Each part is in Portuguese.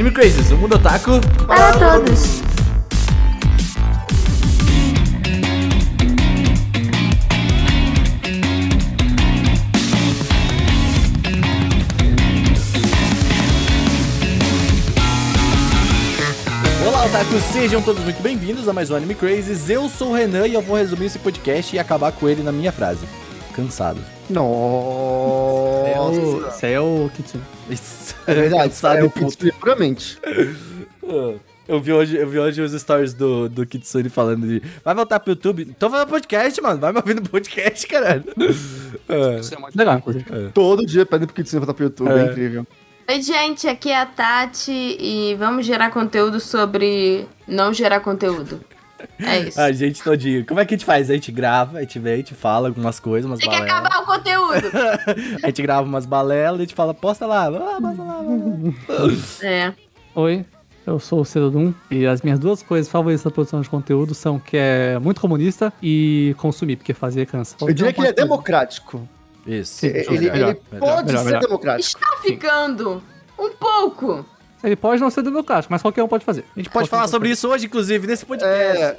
Anime Crazes, o mundo otaku Para todos. Olá, otakus, sejam todos muito bem-vindos a mais um Anime Crazes. Eu sou o Renan e eu vou resumir esse podcast e acabar com ele na minha frase. Cansado. Nossa. Esse aí é o Kitsune. Isso. É verdade, Cansado é o. Kitsune puramente. Eu vi hoje, eu vi hoje os stories do, do Kitsune falando de vai voltar pro YouTube. Tô fazendo podcast, mano. Vai me ouvir no podcast, caralho. É. Isso é muito legal, inclusive. Todo dia pedem pro Kitsune voltar pro YouTube, é, É. incrível. Oi, gente, aqui é a Tati e vamos gerar conteúdo sobre não gerar conteúdo. É isso. A gente todinho. Como é que a gente faz? A gente grava, a gente vem, a gente fala algumas coisas, umas Tem que balelas. acabar o conteúdo. A gente grava umas balelas, a gente fala, posta lá, ah, posta lá. É. Oi, eu sou o Cedodum e as minhas duas coisas favoritas da produção de conteúdo são que é muito comunista e consumir, porque fazer cansa. Eu diria que ele é democrático. Isso. Sim, Ele, melhor, ele melhor, pode melhor, ser melhor. democrático. Está ficando um pouco. Ele pode não ser democrático, mas qualquer um pode fazer. A gente pode falar sobre isso hoje, inclusive, nesse podcast. É.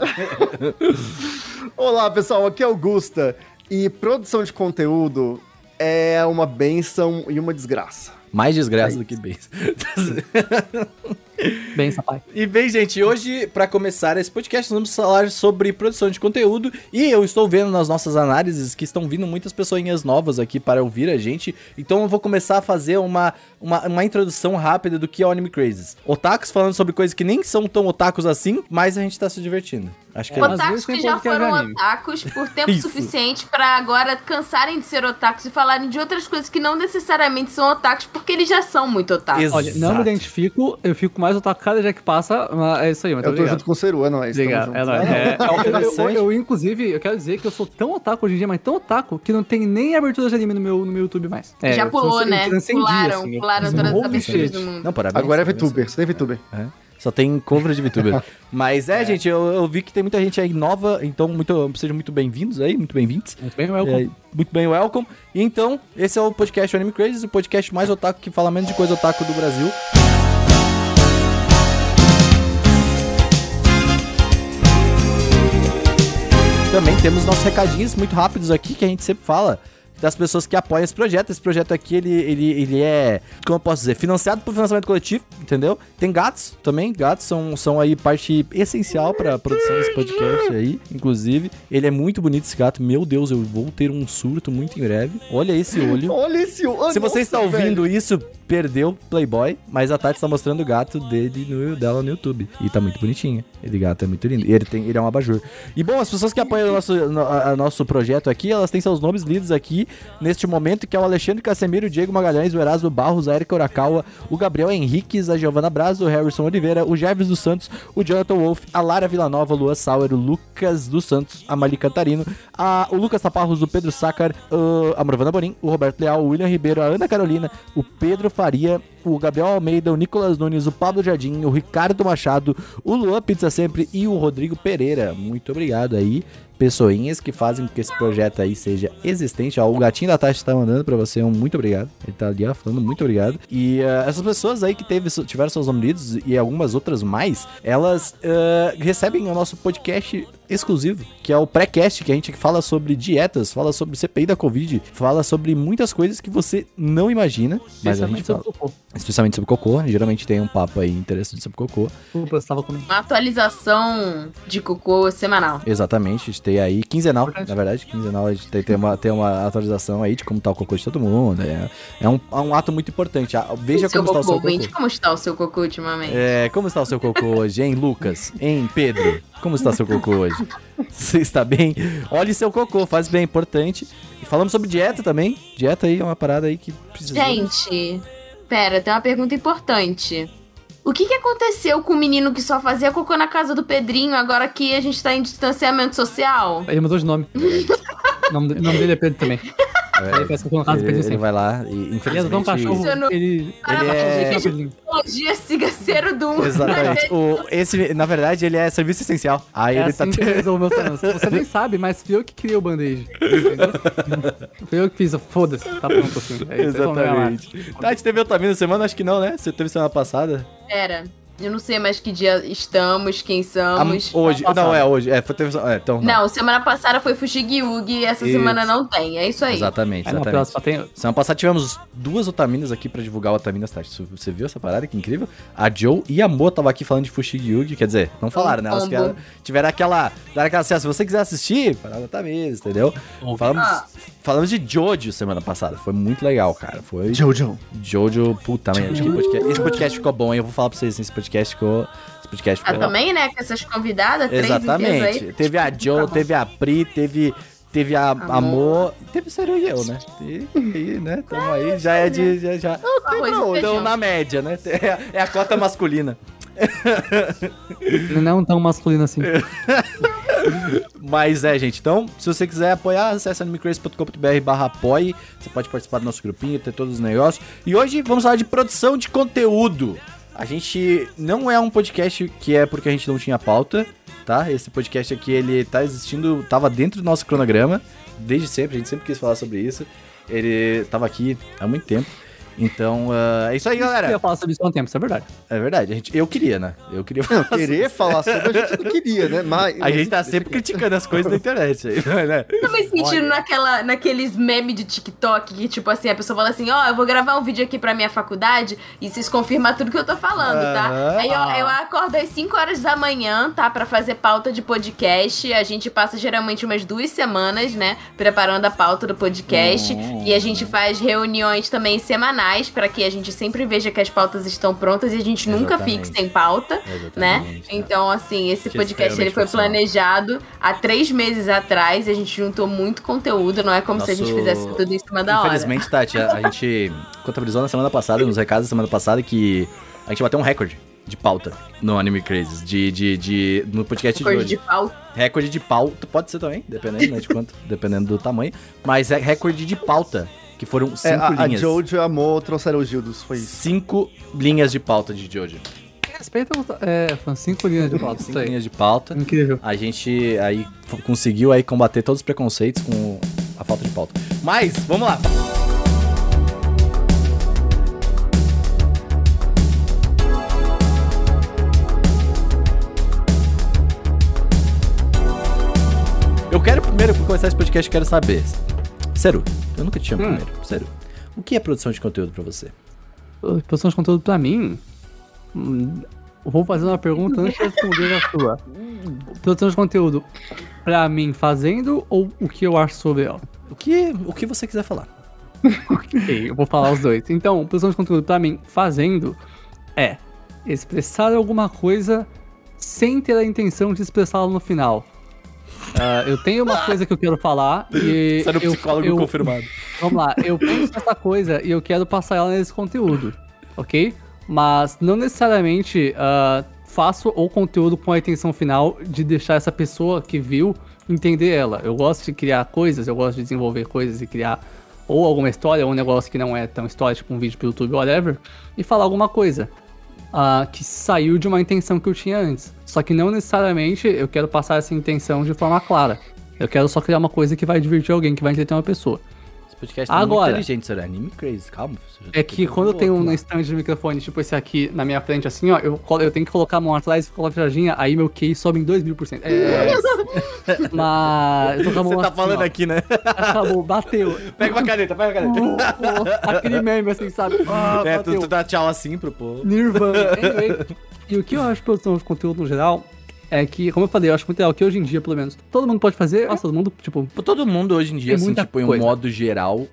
Olá, pessoal, aqui é o Gusta. E produção de conteúdo é uma benção e uma desgraça. Mais desgraça do que bens. Bem, sapai. E bem, gente, hoje, pra começar esse podcast, nós vamos falar sobre produção de conteúdo. E eu estou vendo nas nossas análises que estão vindo muitas pessoinhas novas aqui para ouvir a gente. Então eu vou começar a fazer uma, uma, uma introdução rápida do que é o Anime Crazes. Otakus falando sobre coisas que nem são tão otakus assim, mas a gente tá se divertindo. Acho que é, É, às Otakus que já podcast de foram otakus por tempo suficiente pra agora cansarem de ser otakus e falarem de outras coisas que não necessariamente são otakus, porque eles já são muito otakus. Exato. Olha, não me identifico, eu fico mais otaku cada dia que passa, mas é isso aí, mas Eu tô obrigado. junto com o Seru, é nóis. Obrigado, é nóis. É, eu, eu, eu, eu, inclusive, eu quero dizer que eu sou tão otaku hoje em dia, mas tão otaku, que não tem nem abertura de anime no meu, no meu YouTube mais. É, já pulou, transcendi- né? Pularam, assim, pularam um todas as aberturas do mundo. Não, parabéns. Agora é. VTuber, só tem VTuber. É. Só tem cover de VTuber. Mas é, gente, eu, eu vi que tem muita gente aí nova, então muito, sejam muito bem-vindos aí, muito bem-vindos. Muito bem, welcome. É, muito bem, welcome. E então, esse é o podcast Anime Crazes, o podcast mais otaku que fala menos de coisa otaku do Brasil. Também temos nossos recadinhos muito rápidos aqui que a gente sempre fala das pessoas que apoiam esse projeto. Esse projeto aqui, ele, ele, ele é, como eu posso dizer, financiado por financiamento coletivo, entendeu? Tem gatos também, gatos são, são aí parte essencial pra produção desse podcast aí, inclusive. Ele é muito bonito esse gato, meu Deus, eu vou ter um surto muito em breve. Olha esse olho. Olha esse... oh, Se você nossa, está ouvindo velho. isso, perdeu Playboy, mas a Tati está mostrando o gato dele no, dela no YouTube. E tá muito bonitinho. Ele gato é muito lindo. E ele, tem, ele é um abajur. E bom, as pessoas que apoiam o nosso, no- a- nosso projeto aqui, elas têm seus nomes lidos aqui neste momento, que é o Alexandre Casemiro, o Diego Magalhães, o Erasmo Barros, a Erika Urakawa, o Gabriel Henriques, a Giovana Braz, o Harrison Oliveira, o Jeves dos Santos, o Jonathan Wolf, a Lara Villanova, o Lua Sauer, o Lucas dos Santos, a Mali Cantarino, a, o Lucas Taparros, o Pedro Sácar, o- a Morvana Borim, o Roberto Leal, o William Ribeiro, a Ana Carolina, o Pedro Faria, o Gabriel Almeida, o Nicolas Nunes, o Pablo Jardim, o Ricardo Machado, o Luan Pizza Sempre e o Rodrigo Pereira. Muito obrigado aí, pessoinhas que fazem com que esse projeto aí seja existente. Ó, o gatinho da Tati tá mandando pra você um muito obrigado. Ele tá ali ó, falando muito obrigado. E ah, essas pessoas aí que teve, tiveram seus nomes lidos e algumas outras mais, elas ah, recebem o nosso podcast exclusivo, que é o pré-cast, que a gente fala sobre dietas, fala sobre CPI da Covid, fala sobre muitas coisas que você não imagina, mas a gente fala. Especialmente sobre cocô, geralmente tem um papo aí interessante sobre cocô. Desculpa, você tava comendo. Uma atualização de cocô semanal. Exatamente, a gente tem aí quinzenal, Importante. na verdade, quinzenal a gente tem, tem uma, tem uma atualização aí de como tá o cocô de todo mundo, é, é, um, é um ato muito importante, Ah, veja o seu como está o seu cocô, cocô. gente, como está o seu cocô ultimamente? É, como está o seu cocô hoje, hein, Lucas? Hein, Pedro? Como está seu cocô hoje? Você está bem? Olhe seu cocô, faz bem, é importante. E falamos sobre dieta também. Dieta aí é uma parada aí que precisa. Gente, pera, tem uma pergunta importante. O que, que aconteceu com o menino que só fazia cocô na casa do Pedrinho agora que a gente tá em distanciamento social? Ele mudou de nome. o nome, de- o nome dele é Pedro também. Aí parece que na casa do Ele, ele vai lá e é um infelizmente... cachorro, ele... Ele é- tecnologia siga ser o Doom. Exatamente. O, esse, na verdade, ele é serviço essencial. Aí É ele assim tá... que eu resolvo meus problemas. Você nem sabe, mas fui eu que criei o band-aid. Entendeu? fui eu que fiz. Foda-se, tá pronto assim. É ganhar lá. Exatamente. Tati, teve outra semana? Acho que não, né? Você teve semana passada? Pera, eu não sei mais que dia estamos, quem Ah, somos. hoje. passada. Não, é hoje. É, foi, teve, é, então, não. Não, semana passada foi Fushigi-Yugi, essa Isso. semana não tem. É isso aí. Exatamente, É, não, exatamente. próximo, só tem... Semana passada tivemos duas otaminas aqui pra divulgar otaminas, Tati. Você viu essa parada? Que incrível. A Joe e a Mo tava aqui falando de Fushigi Yugi, quer dizer, não falaram, né? Elas combo. tiveram, aquela. Deram aquela assim, ó, se você quiser assistir, parada otaminas, entendeu? Falamos, Ah. falamos de Jojo semana passada. Foi muito legal, cara. Foi. Jojo. Jojo, puta, podcast- esse podcast ficou bom, hein? Eu vou falar pra vocês, esse podcast ficou. Esse podcast Ah, ficou. também, né? Com essas convidadas, Exatamente. aí. Teve a Joe, bom. teve a Pri, teve. Teve a Amor. Amor, teve o Seru e eu, né? E, e, né, tamo aí, já é de. Já, já. Arroz e Então, na média, né? É a, é a cota masculina. Não é tão masculino assim. Mas é, gente. Então, se você quiser apoiar, acesse animecrazy.com.br barra apoie. Você pode participar do nosso grupinho, ter todos os negócios. E hoje vamos falar de produção de conteúdo. A gente não é um podcast que é porque a gente não tinha pauta, tá? Esse podcast aqui, ele tá existindo, tava dentro do nosso cronograma, desde sempre, a gente sempre quis falar sobre isso. Ele tava aqui há muito tempo. Então, ah, é isso aí, Eu galera. ia falar sobre isso há um tempo, isso é verdade. É verdade, a gente, eu queria, né? Eu queria Não, falar querer falar sobre a gente não queria, né? Mas, A gente tá sempre criticando as coisas na internet, aí, né? Eu tô me sentindo Olha. naquela, naqueles memes de TikTok que, tipo assim, a pessoa fala assim, ó, eu vou gravar um vídeo aqui pra minha faculdade e vocês confirmam tudo que eu tô falando, tá? Aham. Aí eu, eu acordo às 5 horas da manhã, tá? Pra fazer pauta de podcast. A gente passa geralmente umas duas semanas, né? Preparando a pauta do podcast. Hum. E a gente faz reuniões também semanais pra que a gente sempre veja que as pautas estão prontas e a gente nunca Exatamente. fique sem pauta né? Exatamente, tá. Então, assim, esse Que podcast ele foi planejado há três meses atrás e a gente juntou muito conteúdo, não é como se a gente Nosso- fizesse tudo em cima da hora. Infelizmente, Tati, a, a gente contabilizou na semana passada, nos recados da semana passada, que a gente bateu um recorde de pauta no Anime Crazes, de, de, de, no podcast de Recorde hoje. de pau. Recorde de pauta, pode ser também, dependendo né, de quanto, dependendo do tamanho, mas é recorde de pauta, que foram cinco É, a, a linhas. Jojo e a Mo trouxeram os Gildos, foi isso. Cinco linhas de pauta de Jojo. Respeita. É, foram cinco linhas de pauta, Cinco linhas de pauta. Incrível. A gente aí conseguiu aí combater todos os preconceitos com a falta de pauta. Mas, vamos lá. Eu quero primeiro, pra começar esse podcast, eu quero saber. Seru, eu nunca te chamo Hum. primeiro. Seru, o que é produção de conteúdo pra você? Produção de conteúdo pra mim. hum, Vou fazer uma pergunta antes de responder a sua. Produção de conteúdo pra mim fazendo ou o que eu acho sobre ela? O que, o que você quiser falar. Ok, eu vou falar os dois. Então, produção de conteúdo pra mim fazendo é expressar alguma coisa sem ter a intenção de expressá-la no final. Ah, eu tenho uma coisa que eu quero falar e. Era um eu- psicólogo eu- confirmado. Vamos lá, eu penso nessa coisa e eu quero passar ela nesse conteúdo, ok? Mas não necessariamente ah, faço o conteúdo com a intenção final de deixar essa pessoa que viu entender ela. Eu gosto de criar coisas, eu gosto de desenvolver coisas e criar ou alguma história, ou um negócio que não é tão história, tipo um vídeo pro YouTube, whatever, e falar alguma coisa ah, que saiu de uma intenção que eu tinha antes. Só que não necessariamente eu quero passar essa intenção de forma clara. Eu quero só criar uma coisa que vai divertir alguém, que vai entreter uma pessoa. Esse podcast é muito Agora- inteligente, será? Anime Crazy, calma. você já É tá que quando eu tenho um stand de microfone, tipo esse aqui na minha frente, assim, ó, eu, eu tenho que colocar a mão atrás e colocar a viradinha, aí meu QI sobe em 2 mil por cento. É. Mas. Eu tô com a mão Você tá assim, falando ó. aqui, né? Acabou, bateu. Pega uma caneta, pega uma caneta. Aquele meme, assim, sabe? Ah, é, tu, tu dá tchau assim pro povo. Nirvana. Anyway, e o que eu acho produção de conteúdo no geral é que, como eu falei, eu acho muito legal que hoje em dia, pelo menos, todo mundo pode fazer. Nossa, todo mundo, tipo, Todo mundo hoje em dia, assim, tipo, em um coisa. modo geral,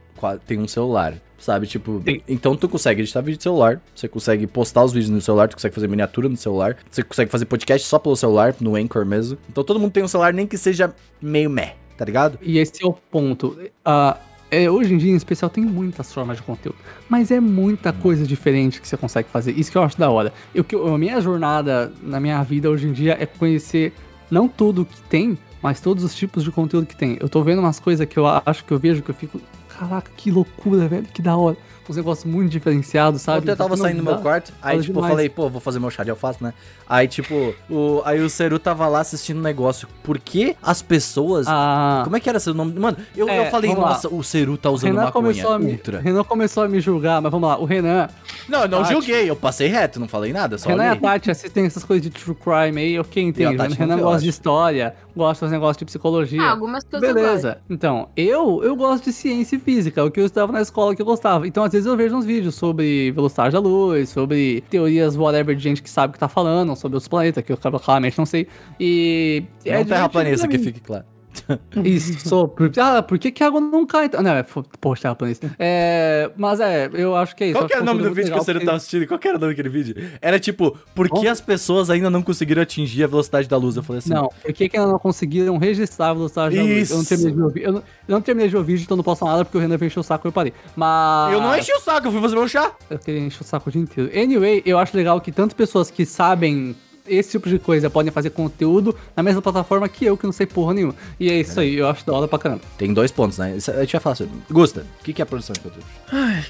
tem um celular. Sabe, tipo, Tem. então tu consegue editar vídeo de celular, você consegue postar os vídeos no celular, tu consegue fazer miniatura no celular, você consegue fazer podcast só pelo celular, no Anchor mesmo. Então todo mundo tem um celular, nem que seja meio meh, tá ligado? E esse é o ponto. Ah, é, hoje em dia, em especial, tem muitas formas de conteúdo. Mas é muita coisa diferente que você consegue fazer. Isso que eu acho da hora. Eu, que a minha jornada na minha vida hoje em dia é conhecer não tudo que tem, mas todos os tipos de conteúdo que tem. Eu tô vendo umas coisas que eu acho que eu vejo que eu fico. caraca, que loucura, velho, que da hora. Uns negócios muito diferenciados, sabe? Ontem eu tava Não saindo do meu quarto, aí Fala tipo, eu demais. falei, pô, vou fazer meu chá de alface, né? Aí tipo, o, aí o Seru tava lá assistindo um negócio. Por que as pessoas... Ah, Como é que era seu nome? Mano, eu, É, eu falei, vamos lá. nossa, o Seru tá usando Renan maconha começou, a me, ultra. Renan começou a me julgar, mas vamos lá. O Renan, Não, eu não Tati. julguei, eu passei reto, não falei nada, só Renan e a olhei. Tati assistem essas coisas de true crime aí, ok, entende. Tati Renan não viu, gosta acho. de história, gosta dos negócios de psicologia. Ah, algumas coisas eu gosto. Beleza. Então, eu eu gosto de ciência e física, o que eu estava na escola que eu gostava. Então, às vezes eu vejo uns vídeos sobre velocidade da luz, sobre teorias whatever de gente que sabe o que tá falando, sobre os planetas, que eu claramente não sei. E É um terraplanista, que fique claro. Isso, Ah, por que, que a água não cai? então? Não, é, poxa, terraplanista. É, mas é, eu acho que é isso. Qual que era o acho nome do vídeo que legal o Seru porque- tava assistindo? Qual que era o nome daquele vídeo? Era tipo, por que as pessoas ainda não conseguiram atingir a velocidade da luz? Eu falei assim, Não, por que, que ainda não conseguiram registrar a velocidade da luz? Eu não Isso. terminei de ouvir. Eu não, eu não terminei de ouvir, então não posso falar nada porque o Renan veio encher o saco e eu parei. Mas. eu não enchi o saco, eu fui fazer meu chá. Eu queria encher o saco o dia inteiro. Anyway, eu acho legal que tantas pessoas que sabem esse tipo de coisa podem fazer conteúdo na mesma plataforma que eu, que não sei porra nenhuma. E é isso aí, eu acho da hora pra caramba. Tem dois pontos, né? Isso- A gente vai falar sobre. Gusta, o que, que é produção de conteúdo?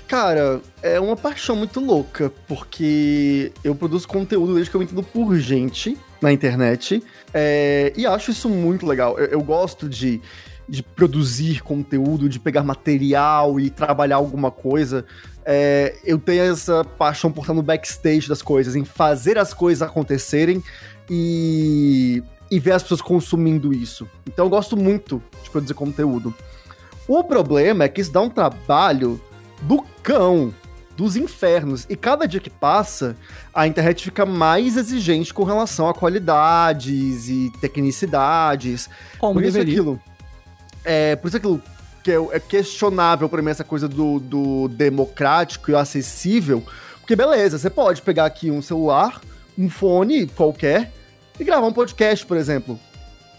Cara, é uma paixão muito louca, porque eu produzo conteúdo desde que eu entendo por gente na internet, é, e acho isso muito legal. Eu, eu gosto de, de produzir conteúdo, de pegar material e trabalhar alguma coisa. É, eu tenho essa paixão por estar no backstage das coisas, em fazer as coisas acontecerem e, e ver as pessoas consumindo isso. Então eu gosto muito de produzir conteúdo. O problema é que isso dá um trabalho do cão, dos infernos. E cada dia que passa, a internet fica mais exigente com relação a qualidades e tecnicidades. Como por isso deveria. aquilo. É, por isso aquilo que é, é questionável pra mim essa coisa do, do democrático e acessível. Porque beleza, você pode pegar aqui um celular, um fone qualquer e gravar um podcast, por exemplo.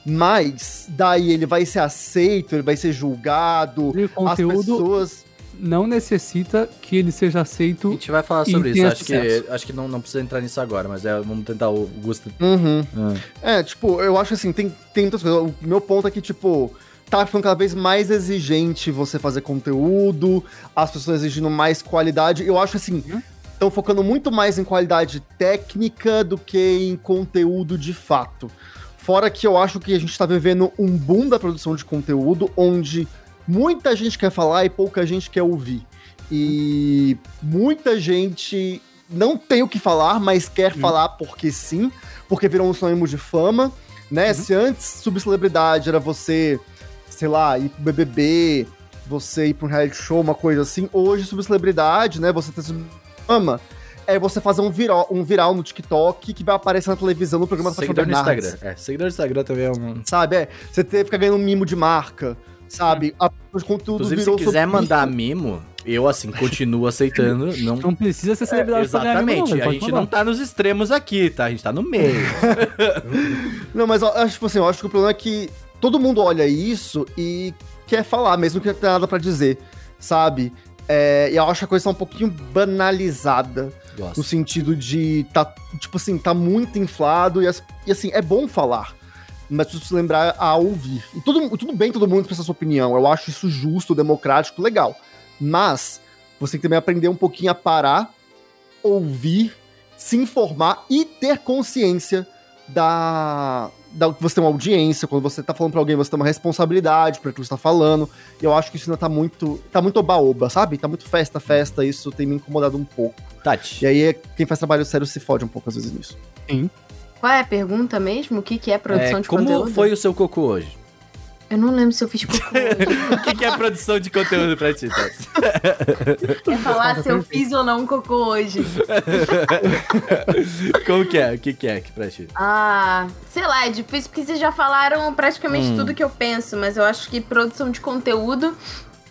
Mas daí ele vai ser aceito, ele vai ser julgado. E As pessoas não necessita que ele seja A aceito. gente vai falar sobre isso. Acho que, acho que não, não precisa entrar nisso agora, mas é, vamos tentar o Gusta. Uhum. Ah. É, tipo, eu acho assim, tem, tem muitas coisas. O meu ponto é que, tipo, tá ficando cada vez mais exigente você fazer conteúdo, as pessoas exigindo mais qualidade. Eu acho assim, estão focando muito mais em qualidade técnica do que em conteúdo de fato. Fora que eu acho que a gente tá vivendo um boom da produção de conteúdo onde muita gente quer falar e pouca gente quer ouvir. E muita gente não tem o que falar, mas quer falar porque sim, porque virou um sinônimo de fama, né? Se antes subcelebridade era você, sei lá, ir pro BBB, você ir pra um reality show, uma coisa assim, hoje subcelebridade, né? Você ter fama, é você fazer um viral, um viral no TikTok que vai aparecer na televisão no programa da Seguidor no. Instagram. É, seguidor no Instagram também é um. Sabe? É, você ter, ficar ganhando mimo de marca, sabe? A, o conteúdo Inclusive, se quiser sobre mandar isso. mimo, eu, assim, continuo aceitando. Não, Não precisa ser É, celebridade ganhar exatamente. velho, a gente mandar. não tá nos extremos aqui, tá? A gente tá no meio. Não, mas eu acho, tipo assim, eu acho que o problema é que todo mundo olha isso e quer falar, mesmo que não tenha nada pra dizer, sabe? É, e eu acho que a coisa tá um pouquinho banalizada. Gosto. No sentido de tá, tipo assim, tá muito inflado e, as- e, assim, é bom falar. Mas precisa se lembrar a ouvir. E tudo, tudo bem todo mundo expressar sua opinião. Eu acho isso justo, democrático, legal. Mas você tem que também aprender um pouquinho a parar, ouvir, se informar e ter consciência da, você tem uma audiência, quando você tá falando pra alguém, você tem uma responsabilidade por aquilo que você tá falando. E eu acho que isso ainda tá muito. tá muito oba-oba, sabe? Tá muito festa, festa, isso tem me incomodado um pouco. Tati. E aí, quem faz trabalho sério se fode um pouco às vezes nisso. Qual é a pergunta mesmo? O que, que é produção é, de como conteúdo? foi o seu cocô hoje? Eu não lembro se eu fiz cocô. hoje. o que, que é produção de conteúdo pra ti, Tati? Quer falar se eu fiz ou não cocô hoje? Como que é? O que, que é aqui pra ti? Ah, sei lá, é difícil porque vocês já falaram praticamente Hum. tudo que eu penso, mas eu acho que produção de conteúdo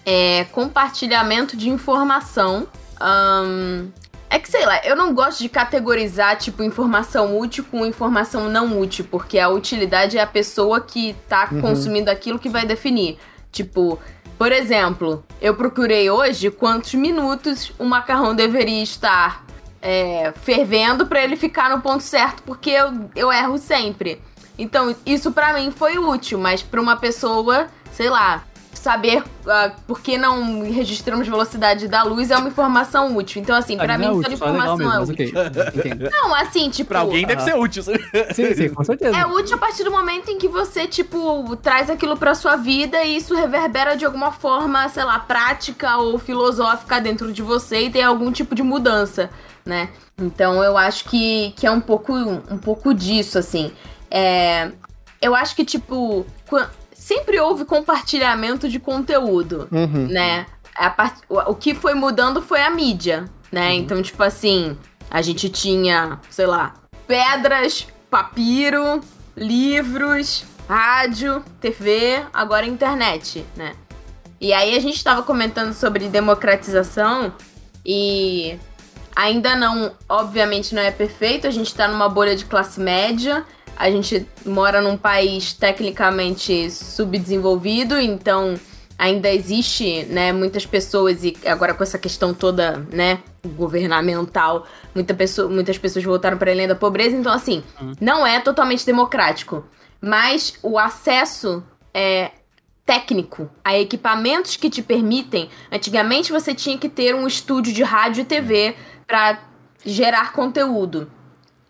é compartilhamento de informação. Ahn, é que sei lá, eu não gosto de categorizar tipo informação útil com informação não útil, porque a utilidade é a pessoa que tá Uhum. consumindo aquilo que vai definir. Tipo, por exemplo, eu procurei hoje quantos minutos o macarrão deveria estar é, fervendo pra ele ficar no ponto certo, porque eu, eu erro sempre. Então, isso pra mim foi útil, mas pra uma pessoa, sei lá, saber uh, por que não registramos velocidade da luz é uma informação útil. Então, assim, pra Ah, mim, não é toda útil, só é legal informação mesmo, é útil. Não, assim, tipo. Pra alguém deve Ah. ser útil. Sim, sim, com certeza. É útil a partir do momento em que você, tipo, traz aquilo pra sua vida e isso reverbera de alguma forma, sei lá, prática ou filosófica dentro de você e tem algum tipo de mudança, né? Então eu acho que, que é um pouco, um pouco disso, assim. É, eu acho que, tipo, sempre houve compartilhamento de conteúdo Uhum. né? Part... o, que foi mudando foi a mídia, né? Uhum. Então, tipo assim, a gente tinha, sei lá, pedras, papiro, livros, rádio, TV, agora internet, né? E aí a gente tava comentando sobre democratização e ainda não, obviamente não é perfeito, a gente tá numa bolha de classe média, a gente mora num país tecnicamente subdesenvolvido, então ainda existe, né, muitas pessoas e agora com essa questão toda, né, governamental, muita pessoa, muitas pessoas voltaram para a linha da pobreza, então assim, não é totalmente democrático, mas o acesso é técnico a equipamentos que te permitem. Antigamente você tinha que ter um estúdio de rádio e TV para gerar conteúdo.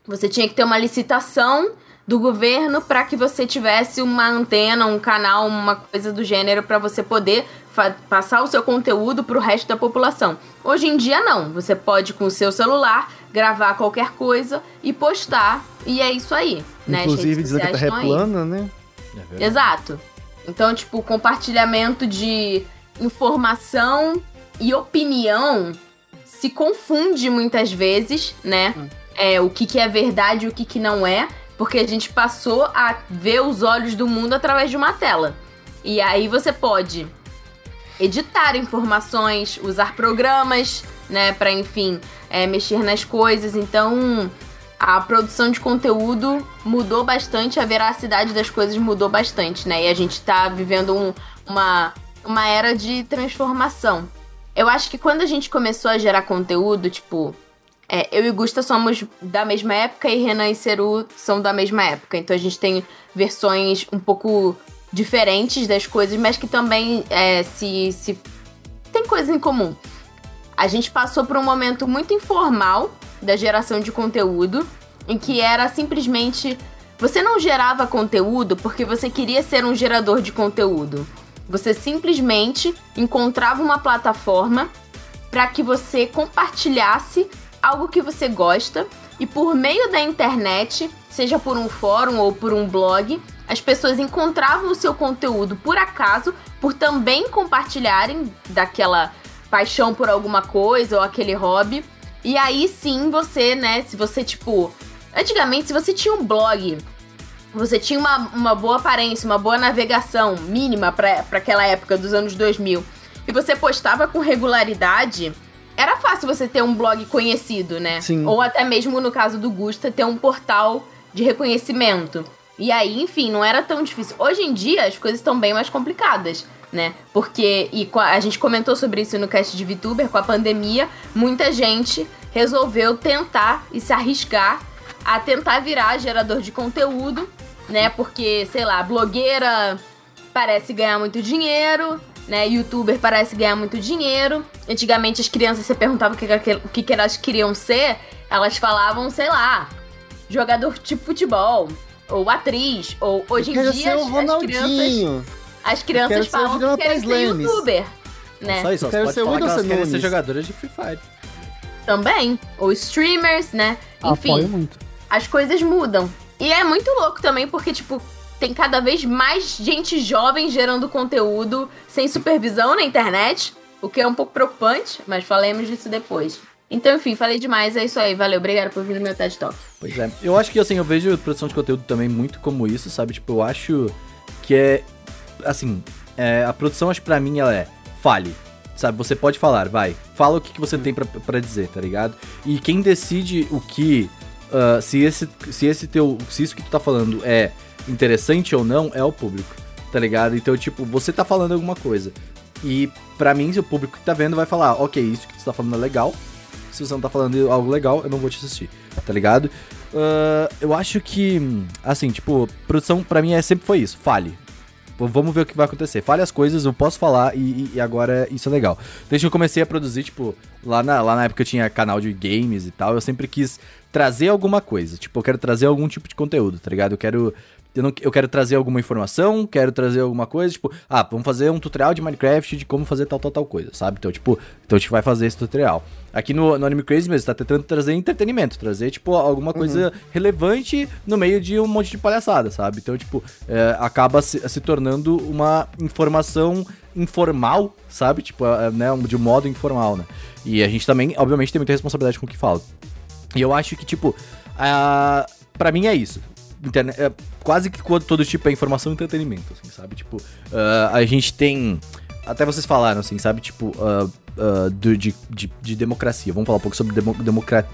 Você tinha que ter uma licitação do governo para que você tivesse uma antena, um canal, uma coisa do gênero para você poder passar o seu conteúdo para o resto da população. Hoje em dia não, você pode com o seu celular gravar qualquer coisa e postar e é isso aí, né? Inclusive dizendo que a Terra é plana, né? Exato. Então, tipo, compartilhamento de informação e opinião se confunde muitas vezes, né? É, o que, que é verdade e o que, que não é. Porque a gente passou a ver os olhos do mundo através de uma tela. E aí você pode editar informações, usar programas, né, para enfim, é, mexer nas coisas. Então, a produção de conteúdo mudou bastante, a veracidade das coisas mudou bastante, né? E a gente tá vivendo um- uma, uma era de transformação. Eu acho que quando a gente começou a gerar conteúdo, tipo, é, eu e Gusta somos da mesma época e Renan e Ceru são da mesma época. Então a gente tem versões um pouco diferentes das coisas, mas que também é, se, se tem coisas em comum. A gente passou por um momento muito informal da geração de conteúdo, em que era simplesmente você não gerava conteúdo porque você queria ser um gerador de conteúdo. Você simplesmente encontrava uma plataforma para que você compartilhasse algo que você gosta e por meio da internet, seja por um fórum ou por um blog, as pessoas encontravam o seu conteúdo por acaso, por também compartilharem daquela paixão por alguma coisa ou aquele hobby. E aí sim você, né, se você tipo, antigamente se você tinha um blog você tinha uma, uma boa aparência, uma boa navegação mínima para aquela época dos anos 2000 e você postava com regularidade, era fácil você ter um blog conhecido, né? Sim. Ou até mesmo no caso do Gusta, ter um portal de reconhecimento. E aí, enfim, não era tão difícil. Hoje em dia as coisas estão bem mais complicadas, né? Porque, e a gente comentou sobre isso no cast de VTuber, com a pandemia, muita gente resolveu tentar e se arriscar a tentar virar gerador de conteúdo, né? Porque, sei lá, blogueira parece ganhar muito dinheiro, né? Youtuber parece ganhar muito dinheiro. Antigamente as crianças você perguntava o que, o que, elas queriam ser, elas falavam, sei lá, jogador tipo futebol, ou atriz, ou hoje em dia ser as, o as crianças, Ronaldinho. as crianças falam que querem ser youtuber, né? Só isso, Eu quero ser que elas querem ser jogadoras de Free Fire. Também, ou streamers, né? Enfim, Apoio muito. as coisas mudam. E é muito louco também, porque, tipo, tem cada vez mais gente jovem gerando conteúdo sem supervisão na internet, o que é um pouco preocupante, mas falemos disso depois. Então, enfim, falei demais, é isso aí. Valeu, obrigado por vir no meu TED Talk. Pois é. Eu acho que, assim, eu vejo produção de conteúdo também muito como isso, sabe? Tipo, eu acho que é. Assim, é, a produção, acho que pra mim, ela é. Fale. Sabe? Você pode falar, vai. Fala o que, que você tem pra, pra dizer, tá ligado? E quem decide o que. ah, se, esse, se esse teu. Se isso que tu tá falando é interessante ou não, é o público, tá ligado? Então, tipo, você tá falando alguma coisa. E pra mim, o público que tá vendo vai falar, ok, isso que tu tá falando é legal. Se você não tá falando algo legal, eu não vou te assistir, tá ligado? Ah, eu acho que, assim, tipo, produção pra mim é, sempre foi isso, fale. vamos ver o que vai acontecer. Fale as coisas, eu posso falar e, e agora isso é legal. Desde que eu comecei a produzir, tipo, lá na, lá na época eu tinha canal de games e tal, eu sempre quis trazer alguma coisa. Tipo, eu quero trazer algum tipo de conteúdo, tá ligado? Eu quero eu, não, eu quero trazer alguma informação, quero trazer alguma coisa, tipo, ah, vamos fazer um tutorial de Minecraft de como fazer tal, tal, tal coisa, sabe? Então, tipo, então a gente vai fazer esse tutorial. Aqui no, no Anime Crazy mesmo, tá tentando trazer entretenimento, trazer, tipo, alguma coisa uhum. relevante no meio de um monte de palhaçada, sabe? Então, tipo, é, acaba se, se tornando uma informação informal, sabe? Tipo, é, né, de um modo informal, né? E a gente também, obviamente, tem muita responsabilidade com o que fala. E eu acho que, tipo, uh, para mim é isso internet, é, quase que todo tipo é informação e entretenimento, assim, sabe? Tipo, uh, a gente tem. Até vocês falaram, assim, sabe? Tipo, uh, uh, do, de, de, de, democracia. Vamos falar um pouco sobre demo,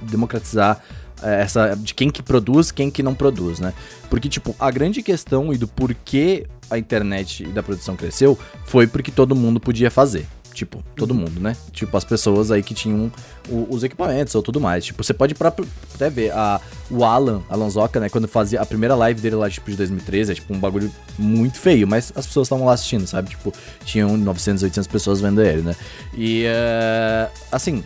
democratizar essa. de quem que produz, quem que não produz, né? Porque, tipo, a grande questão e do porquê a internet e da produção cresceu foi porque todo mundo podia fazer. Tipo, todo uhum. mundo, né? Tipo, as pessoas aí que tinham os equipamentos ou tudo mais. Tipo, você pode próprio, até ver a, o Alan, Alan Zoca, né? Quando fazia a primeira live dele lá, tipo, de 2013, é tipo um bagulho muito feio, mas as pessoas estavam lá assistindo, sabe? Tipo, tinham 900, 800 pessoas vendo ele, né? E, uh, assim,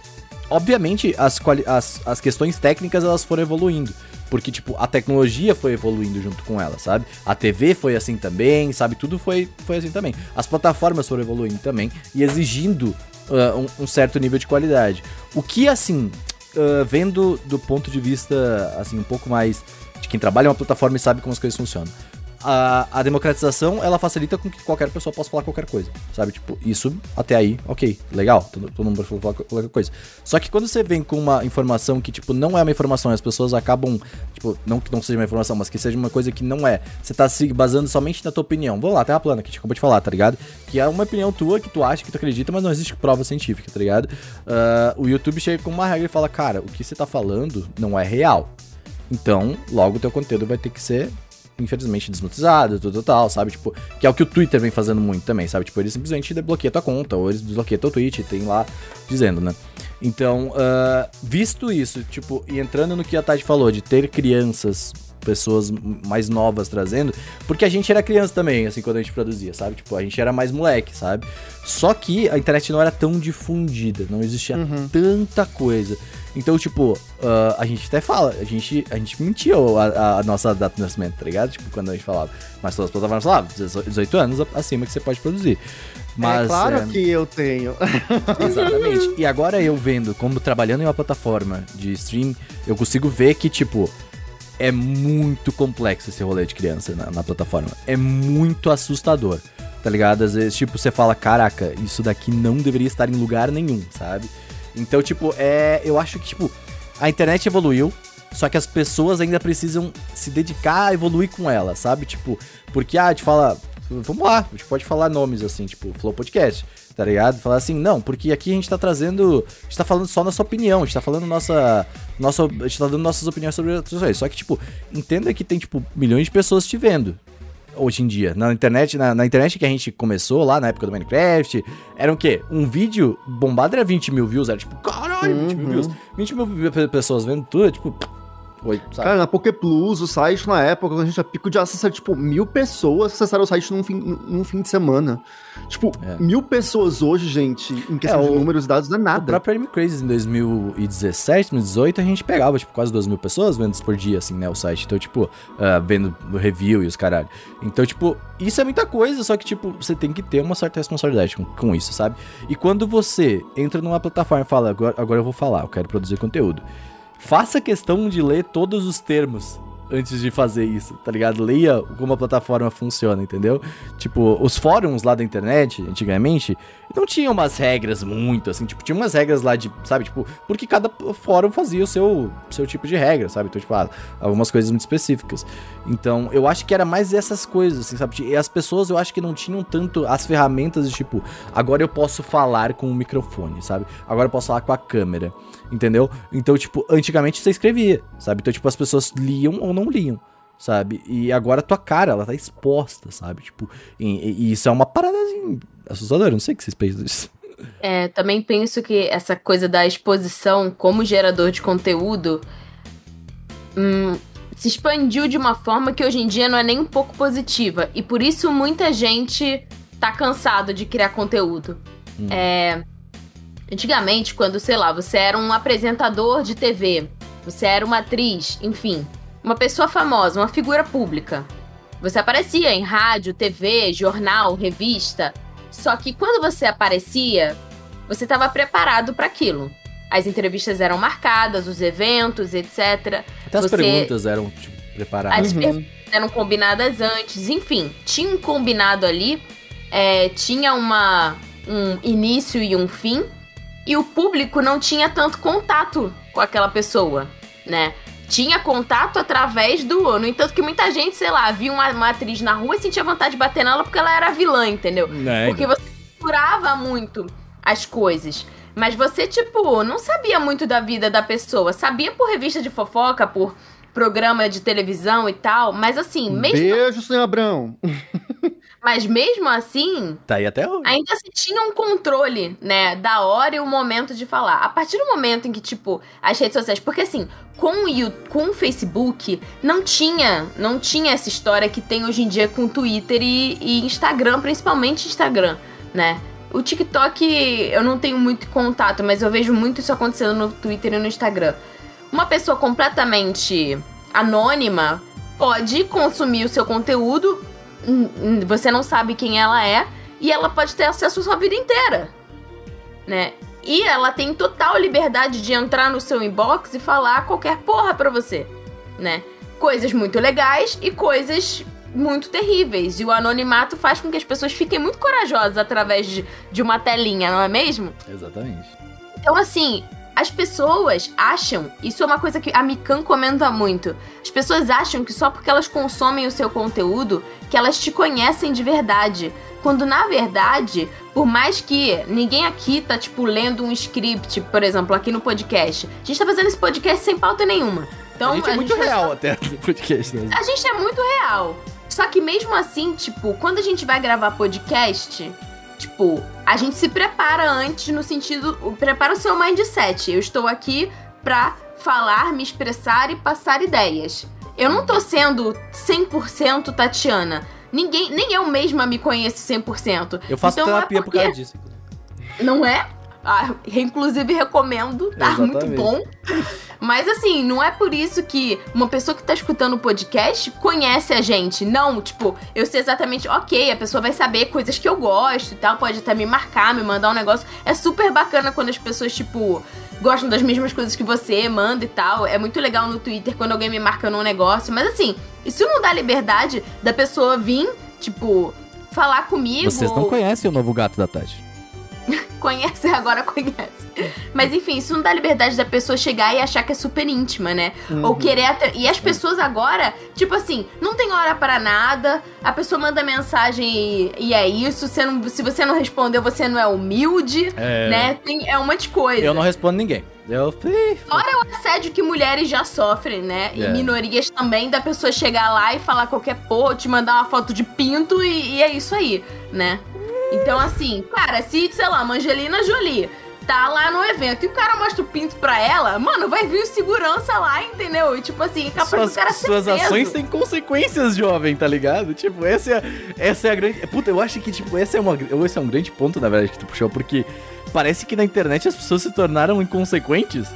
obviamente as, as, as questões técnicas elas foram evoluindo. Porque, tipo, a tecnologia foi evoluindo junto com ela, sabe? A TV foi assim também, sabe? Tudo foi, foi assim também. As plataformas foram evoluindo também e exigindo uh, um, um, certo nível de qualidade. O que, assim, uh, vendo do ponto de vista, assim, um pouco mais de quem trabalha em uma plataforma e sabe como as coisas funcionam a, a democratização, ela facilita com que qualquer pessoa possa falar qualquer coisa, sabe? Tipo, isso até aí, ok, legal, todo, todo mundo pode falar qualquer coisa. Só que quando você vem com uma informação que, tipo, não é uma informação, as pessoas acabam, tipo, não que não seja uma informação, mas que seja uma coisa que não é, você tá se basando somente na tua opinião. Vamos lá, Terra plana, que a gente acabou de falar, tá ligado? Que é uma opinião tua, que tu acha, que tu acredita, mas não existe prova científica, tá ligado? Uh, o YouTube chega com uma regra e fala, cara, o que você tá falando não é real. Então, logo o teu conteúdo vai ter que ser infelizmente, desmonetizado, tudo tal, sabe? Tipo, que é o que o Twitter vem fazendo muito também, sabe? Tipo, ele simplesmente desbloqueia tua conta, ou ele desbloqueia teu tweet, tem lá dizendo, né? Então, uh, visto isso, tipo, e entrando no que a Tati falou, de ter crianças, pessoas mais novas trazendo, porque a gente era criança também, assim, quando a gente produzia, sabe? Tipo, a gente era mais moleque, sabe? Só que a internet não era tão difundida, não existia uhum. tanta coisa. Então, tipo, uh, a gente até fala, a gente, a gente mentiu a, a, nossa data de nascimento, tá ligado? Tipo, quando a gente falava. Mas todas as plataformas falavam, 18 anos acima que você pode produzir. Mas, é claro é... que eu tenho. Exatamente. E agora eu vendo, como trabalhando em uma plataforma de stream, eu consigo ver que, tipo, é muito complexo esse rolê de criança na, na plataforma. É muito assustador, tá ligado? Às vezes, tipo, você fala, caraca, isso daqui não deveria estar em lugar nenhum, sabe? Então, tipo, é. Eu acho que, tipo, a internet evoluiu, só que as pessoas ainda precisam se dedicar a evoluir com ela, sabe? Tipo, porque, ah, te fala. Vamos lá, a gente pode falar nomes assim, tipo, Flow Podcast, tá ligado? Falar assim, não, porque aqui a gente tá trazendo. A gente tá falando só nossa opinião, a gente tá falando nossa. nossa a gente tá dando nossas opiniões sobre outras coisas. Só que, tipo, entenda que tem, tipo, milhões de pessoas te vendo hoje em dia. Na internet, na, na, internet que a gente começou lá na época do Minecraft, era o quê? Um vídeo bombado era 20 mil views, era tipo, caralho, 20 mil views. 20 uhum. mil pessoas vendo tudo, tipo, Oi, Cara, na Poké Plus, o site na época, quando a gente tinha pico de acesso, tipo, mil pessoas acessaram o site num fim, num fim de semana. Tipo, é. mil pessoas hoje, gente, em questão é, de números e dados, não é nada. O próprio Anime Crazy em 2017, 2018, a gente pegava, tipo, quase duas mil pessoas vendo por dia, assim, né, o site. Então, tipo, uh, vendo review e os caralho. Então, tipo, isso é muita coisa, só que, tipo, você tem que ter uma certa responsabilidade com, com isso, sabe? E quando você entra numa plataforma e fala, agora, agora eu vou falar, eu quero produzir conteúdo faça questão de ler todos os termos antes de fazer isso, tá ligado? Leia como a plataforma funciona, entendeu? Tipo, os fóruns lá da internet, antigamente, não tinham umas regras muito, assim, tipo, tinha umas regras lá de, sabe, tipo, porque cada fórum fazia o seu, seu tipo de regra, sabe? Então, tipo, ah, algumas coisas muito específicas. Então, eu acho que era mais essas coisas, assim, sabe? E as pessoas, eu acho que não tinham tanto as ferramentas de, tipo, agora eu posso falar com o microfone, sabe? Agora eu posso falar com a câmera, entendeu? Então, tipo, antigamente você escrevia, sabe? Então, tipo, as pessoas liam ou não liam sabe? E agora tua cara, ela tá exposta, sabe? Tipo, e, e isso é uma parada assim, assustadora, não sei o que vocês pensam disso. É, também penso que essa coisa da exposição como gerador de conteúdo hum, se expandiu de uma forma que hoje em dia não é nem um pouco positiva. E por isso muita gente tá cansado de criar conteúdo. Hum. É, antigamente, quando, sei lá, você era um apresentador de TV, você era uma atriz, enfim, uma pessoa famosa, uma figura pública. Você aparecia em rádio, TV, jornal, revista. Só que quando você aparecia, você estava preparado para aquilo. As entrevistas eram marcadas, os eventos, etc. Até as Você- perguntas eram, tipo, preparadas. As perguntas eram combinadas antes, enfim, tinha um combinado ali, é, tinha uma, um início e um fim, e o público não tinha tanto contato com aquela pessoa, né? Tinha contato através do. No entanto, que muita gente, sei lá, via uma, uma atriz na rua e sentia vontade de bater nela porque ela era vilã, entendeu? Né, Porque você curava muito as coisas. Mas você, tipo, não sabia muito da vida da pessoa. Sabia por revista de fofoca, por programa de televisão e tal. Mas assim, mesmo, Beijo, senhor Abrão. mas mesmo assim, Tá aí até hoje. ainda se tinha um controle, né, da hora e o momento de falar. A partir do momento em que, tipo, as redes sociais. Porque assim, com o, You- com o Facebook, não tinha, não tinha essa história que tem hoje em dia com Twitter e, e Instagram, principalmente Instagram, né? O TikTok eu não tenho muito contato, mas eu vejo muito isso acontecendo no Twitter e no Instagram. Uma pessoa completamente anônima pode consumir o seu conteúdo, você não sabe quem ela é, e ela pode ter acesso à sua vida inteira, né? E ela tem total liberdade de entrar no seu inbox e falar qualquer porra pra você, né? Coisas muito legais e coisas muito terríveis. E o anonimato faz com que as pessoas fiquem muito corajosas através de, de uma telinha, não é mesmo? Exatamente. Então, assim, as pessoas acham, isso é uma coisa que a Mikan comenta muito. As pessoas acham que só porque elas consomem o seu conteúdo, que elas te conhecem de verdade. Quando na verdade, por mais que ninguém aqui tá, tipo, lendo um script, por exemplo, aqui no podcast. A gente tá fazendo esse podcast sem pauta nenhuma. Então, a gente é muito vai- real até no podcast. Né? a gente é muito real. Só que mesmo assim, tipo, quando a gente vai gravar podcast, tipo, a gente se prepara antes no sentido. Prepara o seu mindset. Eu estou aqui pra falar, me expressar e passar ideias. Eu não tô sendo 100% Tatiana. Ninguém, nem eu mesma me conheço 100%. Eu faço Então, é terapia por porque- causa disso. Não é? Ah, inclusive recomendo, tá muito Exatamente. bom. Mas assim, não é por isso que uma pessoa que tá escutando o podcast conhece a gente. Não, tipo, eu sei exatamente, ok, a pessoa vai saber coisas que eu gosto e tal, pode até me marcar, me mandar um negócio. É super bacana quando as pessoas, tipo, gostam das mesmas coisas que você, manda e tal. É muito legal no Twitter quando alguém me marca num negócio. Mas assim, isso não dá liberdade da pessoa vir, tipo, falar comigo. Vocês não ou- conhecem o novo gato da Tati. Conhece, agora conhece. Mas enfim, isso não dá liberdade da pessoa chegar e achar que é super íntima, né? Ou querer. atra- E as pessoas agora, tipo assim, não tem hora para nada, a pessoa manda mensagem e, e é isso. Você não- se você não respondeu, você não é humilde, É. né? Tem, é um monte de coisa. Eu não respondo ninguém. Eu. Ih, assédio que mulheres já sofrem, né? E É. minorias também, da pessoa chegar lá e falar qualquer porra, te mandar uma foto de pinto e, e é isso aí, né? Então, assim, cara, se, sei lá, uma Angelina Jolie tá lá no evento e o cara mostra o pinto pra ela, mano, vai vir o segurança lá, entendeu? E tipo assim, capaz Suas, do cara ser suas preso. ações têm consequências, jovem, tá ligado? Tipo, essa é, essa é a grande. Puta, eu acho que, tipo, esse é, uma, esse é um grande ponto, na verdade, que tu puxou, porque parece que na internet as pessoas se tornaram inconsequentes,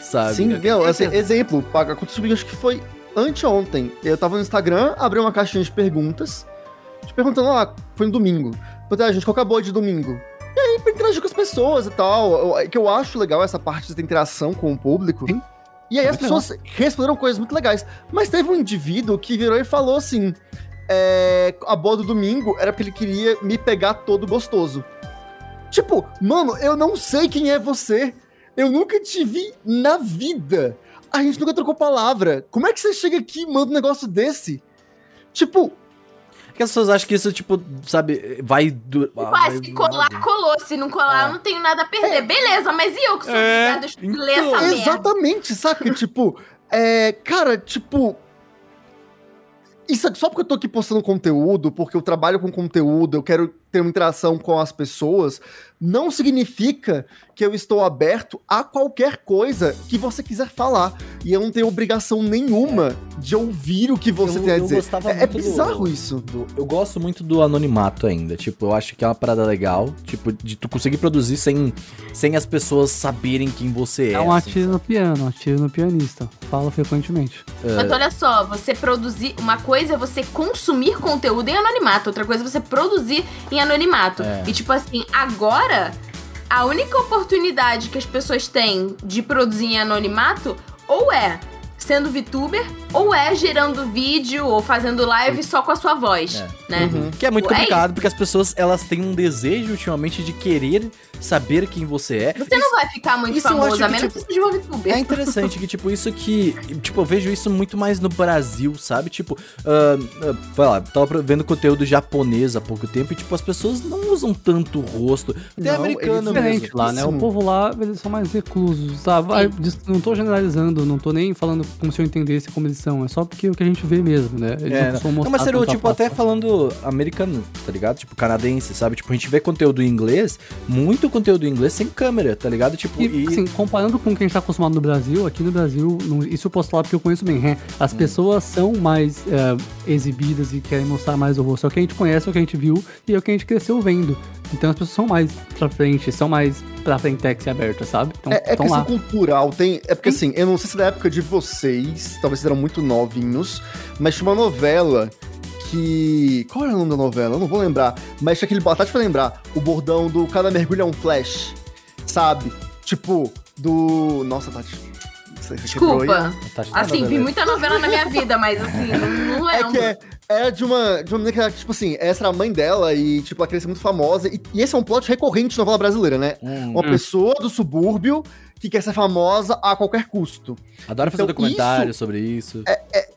sabe? Sim, Eu- não, assim, exemplo, paga- aconteceu comigo, acho que foi anteontem. Eu tava no Instagram, abri uma caixinha de perguntas, te perguntando, ah, foi no domingo. Perguntei, ah, gente, qual que é a boa de domingo? E aí, pra interagir com as pessoas e tal. Eu- é que eu acho legal essa parte da interação com o público. Sim. E aí as Muito pessoas responderam coisas muito legais. Mas teve um indivíduo que virou e falou assim: é, a boa do domingo era porque ele queria me pegar todo gostoso. Tipo, mano, eu não sei quem é você. Eu nunca te vi na vida. A gente nunca trocou palavra. Como é que você chega aqui e manda um negócio desse? Tipo, Porque as pessoas acham que isso, tipo, sabe, vai. Du... Ah, vai- se colar, colou. Se não colar, É. eu não tenho nada a perder. Beleza, mas e eu que sou É, obrigada a então, ler essa merda? exatamente, saca? tipo, é. Cara, tipo. Isso é só porque eu tô aqui postando conteúdo, porque eu trabalho com conteúdo, eu quero ter uma interação com as pessoas, não significa que eu estou aberto a qualquer coisa que você quiser falar. E eu não tenho obrigação nenhuma de ouvir o que você Eu- tem a eu dizer. gostava É, é muito do- bizarro isso. do- eu gosto muito do anonimato ainda. Tipo, eu acho que é uma parada legal. Tipo, de tu conseguir produzir sem, sem as pessoas saberem quem você é. É um assim, atiro no piano, um atiro no pianista. Fala frequentemente. Mas olha só, você produzir. Uma coisa é você consumir conteúdo em anonimato, outra coisa é você produzir em anonimato. É. E tipo assim, agora, a única oportunidade que as pessoas têm de produzir em anonimato ou é sendo VTuber, ou é gerando vídeo ou fazendo live só com a sua voz, É. né? Uhum. Que é muito É complicado, porque as pessoas elas têm um desejo ultimamente de querer saber quem você é. Você não vai ficar muito isso famoso, a que, menos tipo, que seja uma VTuber. É interessante que, tipo, isso que. Tipo, eu vejo isso muito mais no Brasil, sabe? Tipo, ah, ah, vai lá, tava vendo conteúdo japonês há pouco tempo e, tipo, as pessoas não usam tanto o rosto. Até Não, americano eles- mesmo. Diferente lá, né? O Isso. povo lá, eles são mais reclusos, sabe? Vai, Não tô generalizando, não tô nem falando como se eu entendesse como eles são. É só porque é o que a gente vê mesmo, né? Eles É, não, mostrar mas seria, tipo, até falando americano, tá ligado? Tipo, canadense, sabe? Tipo, a gente vê conteúdo em inglês, muito conteúdo em inglês sem câmera, tá ligado? Tipo, E, e... assim, comparando com o que a gente tá acostumado no Brasil, aqui no Brasil, não- isso eu posso falar porque eu conheço bem, né? As Hum. pessoas são mais é, exibidas e querem mostrar mais o rosto. É o que a gente conhece, é o que a gente viu e é o que a gente cresceu vendo. Então as pessoas são mais pra frente, são mais pra frentex e aberta, sabe? Então, É, é tão questão lá. cultural, tem. É porque assim, eu não sei se da época de vocês, talvez vocês eram muito novinhos, mas tinha uma novela que. Qual era o nome da novela? Eu não vou lembrar. Mas tinha aquele. A Tati vai lembrar. O bordão do Cada Mergulho é um Flash. Sabe? Tipo, do. Nossa, Tati. Você aí? Desculpa. Tá, Assim, vi muita novela na minha vida, mas assim, não, não É lembro. que é, é de uma, de uma menina que, era, tipo assim, essa era a mãe dela e, tipo, ela queria ser muito famosa. E, e esse é um plot recorrente de novela brasileira, né? Hum, Uma pessoa do subúrbio que quer ser famosa a qualquer custo. adoro fazer então, documentário isso- sobre isso.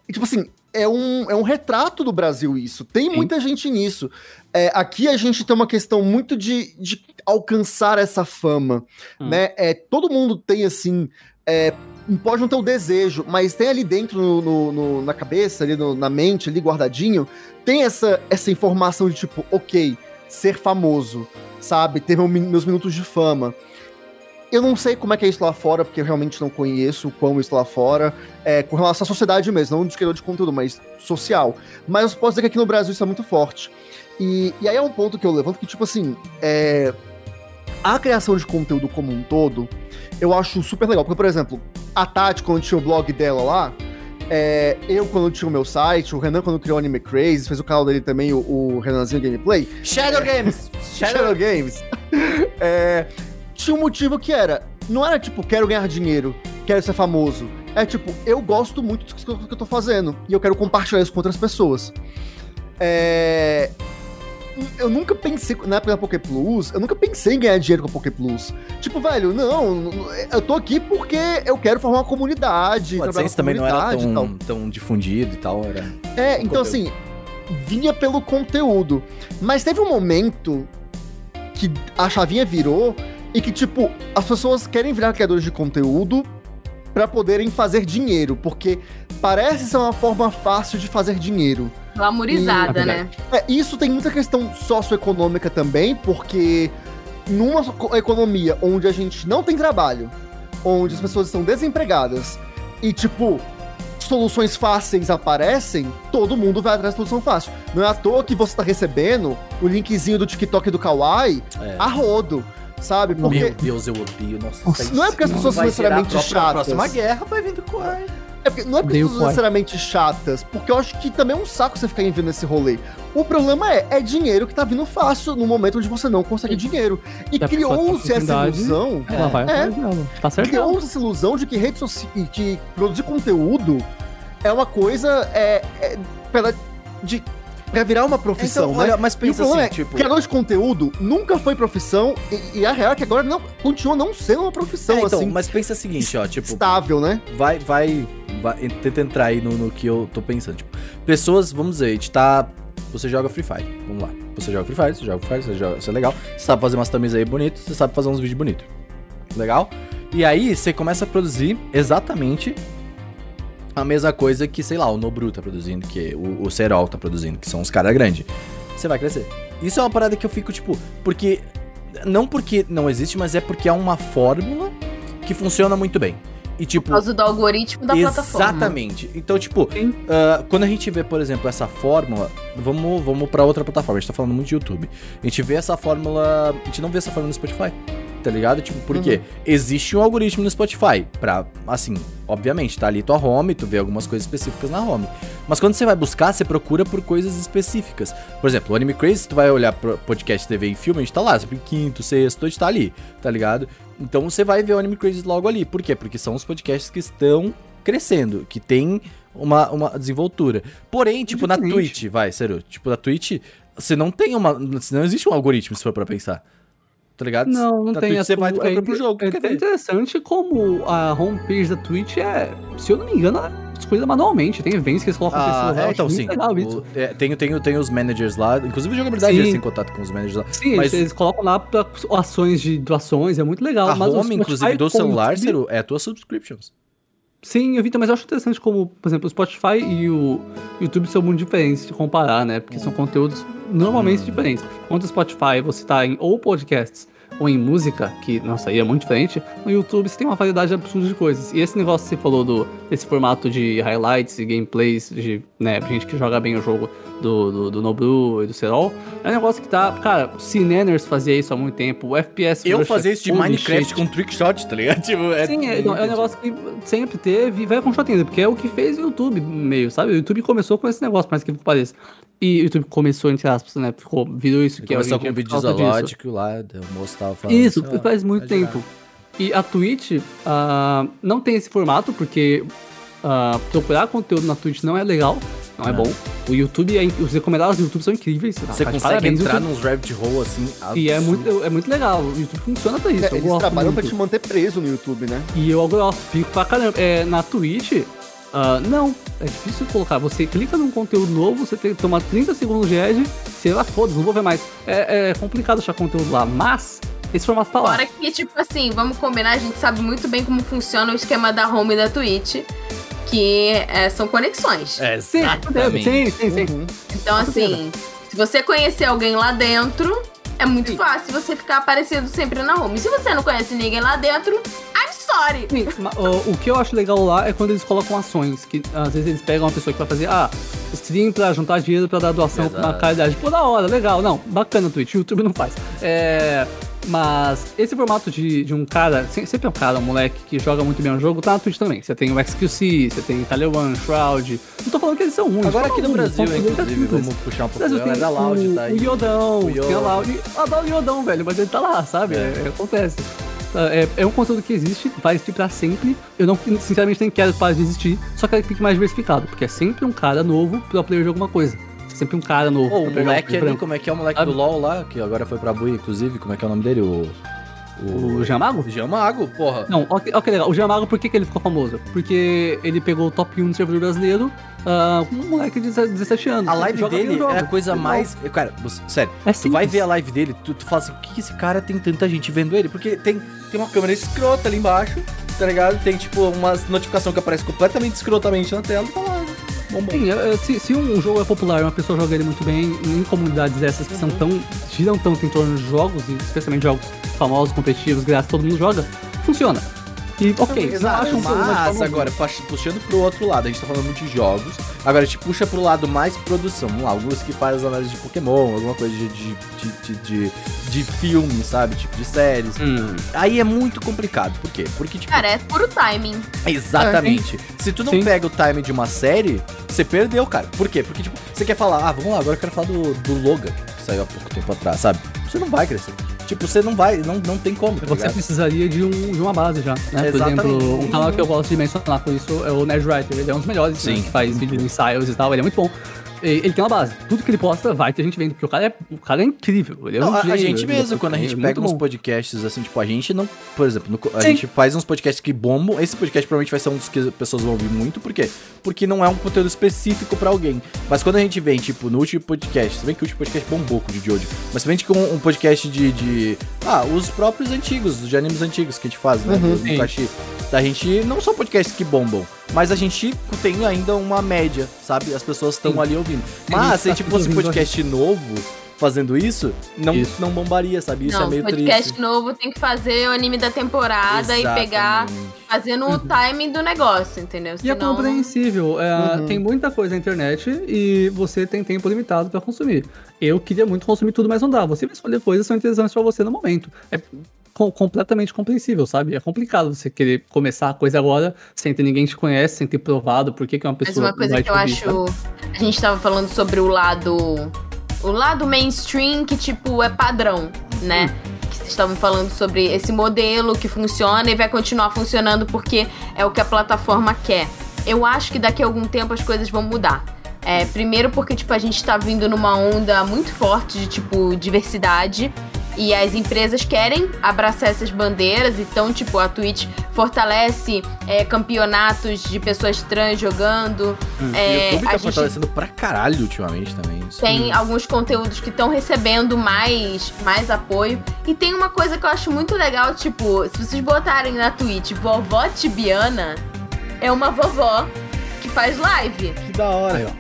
E, tipo assim, é um, é um retrato do Brasil isso. Tem Sim. muita gente nisso. É, aqui a gente tem uma questão muito de, de alcançar essa fama, Hum. né? É, todo mundo tem, assim... é, pode não ter o desejo, mas tem ali dentro no, no- no- na cabeça, ali na mente, ali guardadinho, tem essa, essa informação de tipo, ok, ser famoso, sabe? Ter meu meus minutos de fama. Eu não sei como é que é isso lá fora, porque eu realmente não conheço o quão isso lá fora, é, com relação à sociedade mesmo, não de criador de conteúdo, mas social. Mas eu posso dizer que aqui no Brasil isso é muito forte. E, e aí é um ponto que eu levanto que, tipo assim, é, a criação de conteúdo como um todo, eu acho super legal. Porque, por exemplo, a Tati, quando tinha o blog dela lá, é, eu, quando tinha o meu site, o Renan, quando criou o Anime Crazy, fez o canal dele também, o, o Renanzinho Gameplay, Shadow Games! Shadow Games, é, tinha um motivo que era, não era tipo, quero ganhar dinheiro, quero ser famoso. É tipo, eu gosto muito do que eu- tô fazendo e eu quero compartilhar isso com outras pessoas. É, eu nunca pensei, na época da Poké Plus, eu nunca pensei em ganhar dinheiro com a Poké Plus. Tipo, velho, não, eu tô aqui porque eu quero formar uma comunidade. Pode ser, isso também não era tão, tão difundido e tal. Era... É, então conteúdo. assim, vinha pelo conteúdo. Mas teve um momento que a chavinha virou e que, tipo, as pessoas querem virar criadores de conteúdo pra poderem fazer dinheiro, porque parece ser uma forma fácil de fazer dinheiro. Glamourizada, Ih, né? É, isso tem muita questão socioeconômica também, porque numa co- economia onde a gente não tem trabalho, onde as pessoas estão desempregadas e, tipo, soluções fáceis aparecem, todo mundo vai atrás de solução fácil. Não é à toa que você tá recebendo o linkzinho do TikTok e do Kawaii É. a rodo, sabe? Porque Meu Deus, eu odeio. Nossa, Nossa, não é porque as pessoas são vai necessariamente própria- chatas. A próxima guerra vai vir do Kuai. É porque, não é porque Odeio as pessoas Kwai. necessariamente chatas, porque eu acho que também é um saco você ficar enviando esse rolê. O problema é, é dinheiro que tá vindo fácil no momento onde você não consegue dinheiro. E criou-se essa ilusão. Ela vai É. atrás dela. Tá certo? Criou-se essa ilusão de que rede social. que produzir conteúdo é uma coisa. É, é de, pra virar uma profissão, Então, né? olha, mas E o pensa assim, é, tipo... criador de conteúdo nunca foi profissão, e, e a real é que agora não, continua não sendo uma profissão, É, então, assim, mas pensa o seguinte, ó, tipo, estável, né? vai, vai, vai, tenta entrar aí no, no que eu tô pensando, tipo, pessoas, vamos dizer, a gente tá, você joga Free Fire, vamos lá, você joga Free Fire, você joga Free Fire, você joga, isso é legal, você sabe fazer umas thumbs aí bonitas, você sabe fazer uns vídeos bonitos, legal? E aí, você começa a produzir exatamente a mesma coisa que, sei lá, o Nobru tá produzindo, que o, o Serol tá produzindo, que são os caras grandes. Você vai crescer. Isso é uma parada que eu fico, tipo, porque Não porque não existe, mas é porque é uma fórmula que funciona muito bem. E tipo. Por causa do algoritmo da plataforma. Exatamente. Então, tipo, uh, quando a gente vê, por exemplo, essa fórmula, vamos, vamos para outra plataforma. A gente tá falando muito de YouTube. A gente vê essa fórmula. A gente não vê essa fórmula no Spotify. Tá ligado? Tipo, porque uhum. existe um algoritmo no Spotify pra, assim, obviamente, tá ali tua home, tu vê algumas coisas específicas na home. Mas quando você vai buscar, você procura por coisas específicas. Por exemplo, o Anime Crazy, tu vai olhar pro podcast, TV e filme, a gente tá lá, sempre quinto, sexto, a gente tá ali, tá ligado? Então você vai ver o Anime Crazy logo ali. Por quê? Porque são os podcasts que estão crescendo, que tem uma, uma desenvoltura. Porém, tipo, na Twitch, vai, sério, tipo, na Twitch, você não tem uma. Não existe um algoritmo, se for pra pensar. Tá ligado? Não, não na tem. Twitch, você vai é, pro jogo. É, é interessante como a homepage da Twitch é, se eu não me engano, ela coisas manualmente. Tem eventos que eles colocam ah, pessoas. É, então, sim. O, é, tem, tem, tem os managers lá, inclusive o jogabilidade eles têm contato com os managers lá. Sim, mas... eles, colocam lá pra ações de doações, é muito legal. A mas home, inclusive, do celular, YouTube... é a tua subscriptions. Sim, eu vi, mas eu acho interessante como, por exemplo, o Spotify e o YouTube são muito diferentes de comparar, né? Porque são conteúdos normalmente hum. diferentes. Enquanto o Spotify você tá em ou podcasts ou em música, que, nossa, aí é muito diferente, no YouTube você tem uma variedade absurda de coisas. E esse negócio que você falou do, desse formato de highlights e gameplays, de né, gente que joga bem o jogo do, do, do Noblu e do Serol, é um negócio que tá. Cara, o Cinenners fazia isso há muito tempo, o FPS. Eu fazia isso de Minecraft shit. com trickshot, tá ligado? Tipo, é Sim, é, é, um negócio que sempre teve e vai continuar tendo, porque é o que fez o YouTube meio, sabe? O YouTube começou com esse negócio, mais que pareça. E o YouTube começou, entre aspas, né? Ficou, virou isso que começou é Começou com um vídeo isológico lá, o moço tava falando. Isso, assim, faz muito tempo. E a Twitch uh, não tem esse formato, porque uh, procurar conteúdo na Twitch não é legal, não é, é bom. O YouTube, é, os recomendados do YouTube são incríveis. Você tá, consegue parabéns, entrar YouTube. nos rabbit hole assim. Absurdo. E é muito, é muito legal. O YouTube funciona pra isso. É, eles trabalham muito. pra te manter preso no YouTube, né? E eu gosto, fico pra caramba. É, na Twitch, Uh, não, é difícil colocar. Você clica num conteúdo novo, você tem que tomar 30 segundos de edge, sei lá, foda não vou ver mais. É, é, complicado achar conteúdo lá, mas esse formato tá lá. Fora que, tipo assim, vamos combinar, a gente sabe muito bem como funciona o esquema da home da Twitch. Que é, são conexões. É, exatamente. Sim, sim, sim. Uhum. Então, assim, se você conhecer alguém lá dentro, é muito Sim. fácil você ficar aparecendo sempre na home. Se você não conhece ninguém lá dentro, I'm sorry. Sim, o, o, que eu acho legal lá é quando eles colocam ações, que às vezes eles pegam uma pessoa que vai fazer, ah, stream pra juntar dinheiro pra dar doação pra uma caridade. Pô, da hora, legal. Não, bacana o Twitch, o YouTube não faz. É. Mas esse formato de, de um cara, sempre é um cara, um moleque que joga muito bem o jogo, tá na Twitch também. Você tem o XQC, você tem One, Shroud. Não tô falando que eles são ruins. Agora aqui no Brasil, inclusive, vamos puxar um pouco. Brasil, da Loud, tá aí. O Yodão, o tem a Loud. Adoro o Yodão, velho, mas ele tá lá, sabe? É. É, acontece. É, é, um conteúdo que existe, vai existir pra sempre. Eu não, sinceramente, nem quero parar de existir, só quero que fique mais diversificado, porque é sempre um cara novo pro player de alguma coisa sempre um cara novo. Oh, o moleque ali, como é que é o moleque do LoL lá, que agora foi pra Bui, inclusive, como é que é o nome dele? O... O, o Jamago? Jamago, porra. Não, ok, ok, legal. O Jamago, por que, que ele ficou famoso? Porque ele pegou o top 1 do servidor brasileiro, uh, um moleque de 17 anos. A live dele é a coisa mais. Cara, sério, é tu vai ver a live dele, tu, tu fala assim, por que, que esse cara tem tanta gente vendo ele? Porque tem, tem uma câmera escrota ali embaixo, tá ligado? Tem, tipo, uma notificação que aparece completamente escrotamente na tela e tá lá, Sim, se, se, um jogo é popular, uma pessoa joga ele muito bem, em comunidades dessas que uhum. são tão. giram tanto em torno de jogos, e especialmente jogos famosos, competitivos, graças todo mundo joga, funciona. E ok, Exato, acho um mas agora, puxando pro outro lado, a gente tá falando muito de jogos. Agora a gente puxa pro lado mais produção. Vamos lá, alguns que fazem análise de Pokémon, alguma coisa de, de, de, de, de filme, sabe? Tipo de séries. Hum. Aí é muito complicado. Por quê? Porque, tipo. Cara, é puro timing. Exatamente. É, Se tu não Sim. pega o timing de uma série, você perdeu, cara. Por quê? Porque, tipo, você quer falar, ah, vamos lá, agora eu quero falar do, do Logan, que saiu há pouco tempo atrás, sabe? Você não vai crescer. Tipo, você não vai, não, não tem como. Tá você ligado? precisaria de, um, de uma base já, né? Por exemplo, um canal que eu gosto de mencionar por isso é o Nerd Writer. Ele é um dos melhores, Sim. Né, que faz vídeos ensaios e tal. Ele é muito bom ele tem uma base. Tudo que ele posta vai ter gente vendo, porque o cara é, o cara é incrível. Ele é não, um a, gente mesmo, é quando a gente é pega uns bom. podcasts assim, tipo, a gente não. Por exemplo, no, a Sim. gente faz uns podcasts que bombam. Esse podcast provavelmente vai ser um dos que as pessoas vão ouvir muito, por quê? Porque não é um conteúdo específico pra alguém. Mas quando a gente vem, tipo, no último podcast, você vê que o último podcast bombou com o de hoje. Mas você vem com um podcast de, de. Ah, os próprios antigos, de animes antigos que a gente faz, né? Uhum. A gente não são podcasts que bombam. Mas a gente tem ainda uma média, sabe? As pessoas estão ali ouvindo. Mas se tipo fosse um podcast novo, fazendo isso, não, Isso. não bombaria, sabe? Isso não, é meio podcast triste. novo tem que fazer o anime da temporada e pegar, Exatamente. fazendo o timing do negócio, entendeu? E é Senão- compreensível. é, Uhum. Tem muita coisa na internet e você tem tempo limitado pra consumir. Eu queria muito consumir tudo, mas não dá. Você vai escolher coisas que são interessantes pra você no momento. É co- completamente compreensível, sabe? É complicado você querer começar a coisa agora sem ter ninguém te conhece, sem ter provado por que, que uma Mas pessoa uma coisa que eu ouvir, acho. sabe? A gente tava falando sobre o lado. O lado mainstream que, tipo, é padrão, né? Que vocês estavam falando sobre esse modelo que funciona e vai continuar funcionando porque é o que a plataforma quer. Eu acho que daqui a algum tempo as coisas vão mudar. É, primeiro porque, tipo, a gente tá vindo numa onda muito forte de, tipo, diversidade. E as empresas querem abraçar essas bandeiras, então, tipo, a Twitch fortalece é, campeonatos de pessoas trans jogando. o É, YouTube a tá gente fortalecendo pra caralho ultimamente também. Isso. tem alguns conteúdos que estão recebendo mais, mais apoio. E tem uma coisa que eu acho muito legal, tipo, se vocês botarem na Twitch vovó tibiana, é uma vovó que faz live. Que da hora.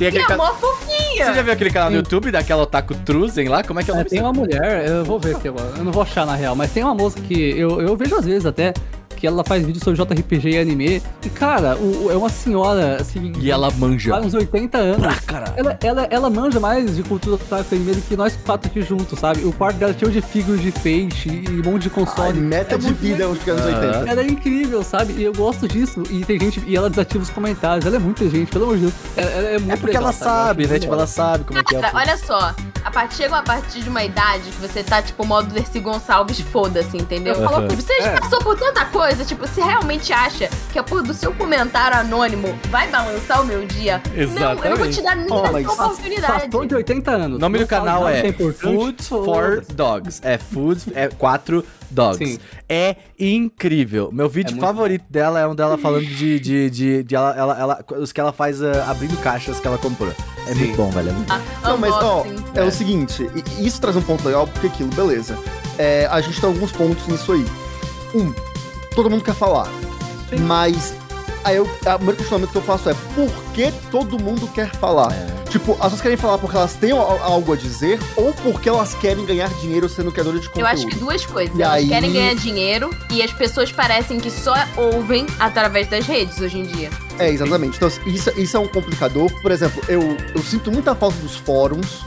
Tem aquele é ca- mó fofinha. Você já viu aquele canal no. YouTube daquela Otaku Truzen lá? Como é que é o É, nome tem uma mulher, eu vou ver aqui agora, eu não vou achar na real, mas tem uma moça que eu, eu vejo às vezes até, que ela faz vídeo sobre JRPG e anime, e cara, o- o- é uma senhora, assim, E ela manja. faz uns 80 anos. Pra caralho. Ela, ela, ela manja mais de cultura otaku e anime do que nós quatro aqui juntos, sabe? O quarto dela é cheio de figures de Fate e um monte de Ai, console. meta É de vida os anos Ah. 80. Ela é incrível, sabe? E eu gosto disso. E tem gente. E ela desativa os comentários. Ela é muito gente, pelo amor de Deus. Ela, ela é muito É porque legal, ela sabe? Né? Tipo, ela sabe como é que é. Cara, olha só, a partir, chega a partir de uma idade que você tá, tipo, modo Dercy Gonçalves, foda-se, entendeu? Aham. Você já É. passou por tanta coisa, tipo, você realmente acha que a porra do seu comentário anônimo vai balançar o meu dia? Não, eu não vou te dar nem Oh, oportunidade. Passou de 80 anos. O nome do canal é importante. Food for Dogs. É Food, é 4 Dogs. Sim. É incrível. Meu vídeo É muito favorito dela é um dela falando de, de, de, de ela, ela, ela- os que ela faz ah, abrindo caixas que ela comprou. É Sim. muito bom, velho. É muito bom. Não, mas ó, Unboxing. é o seguinte, isso traz um ponto legal, porque aquilo, beleza. É, a gente tem alguns pontos nisso aí. Um, todo mundo quer falar. Mas aí eu, a- o primeiro questionamento que eu faço é por que todo mundo quer falar? Tipo, as pessoas querem falar porque elas têm al- algo a dizer ou porque elas querem ganhar dinheiro sendo criadoras de Eu conteúdo? acho que duas coisas. E Elas aí- querem ganhar dinheiro e as pessoas parecem que só ouvem através das redes hoje em dia. É, exatamente. Então, isso, isso é um complicador. Por exemplo, eu, eu sinto muita falta dos fóruns,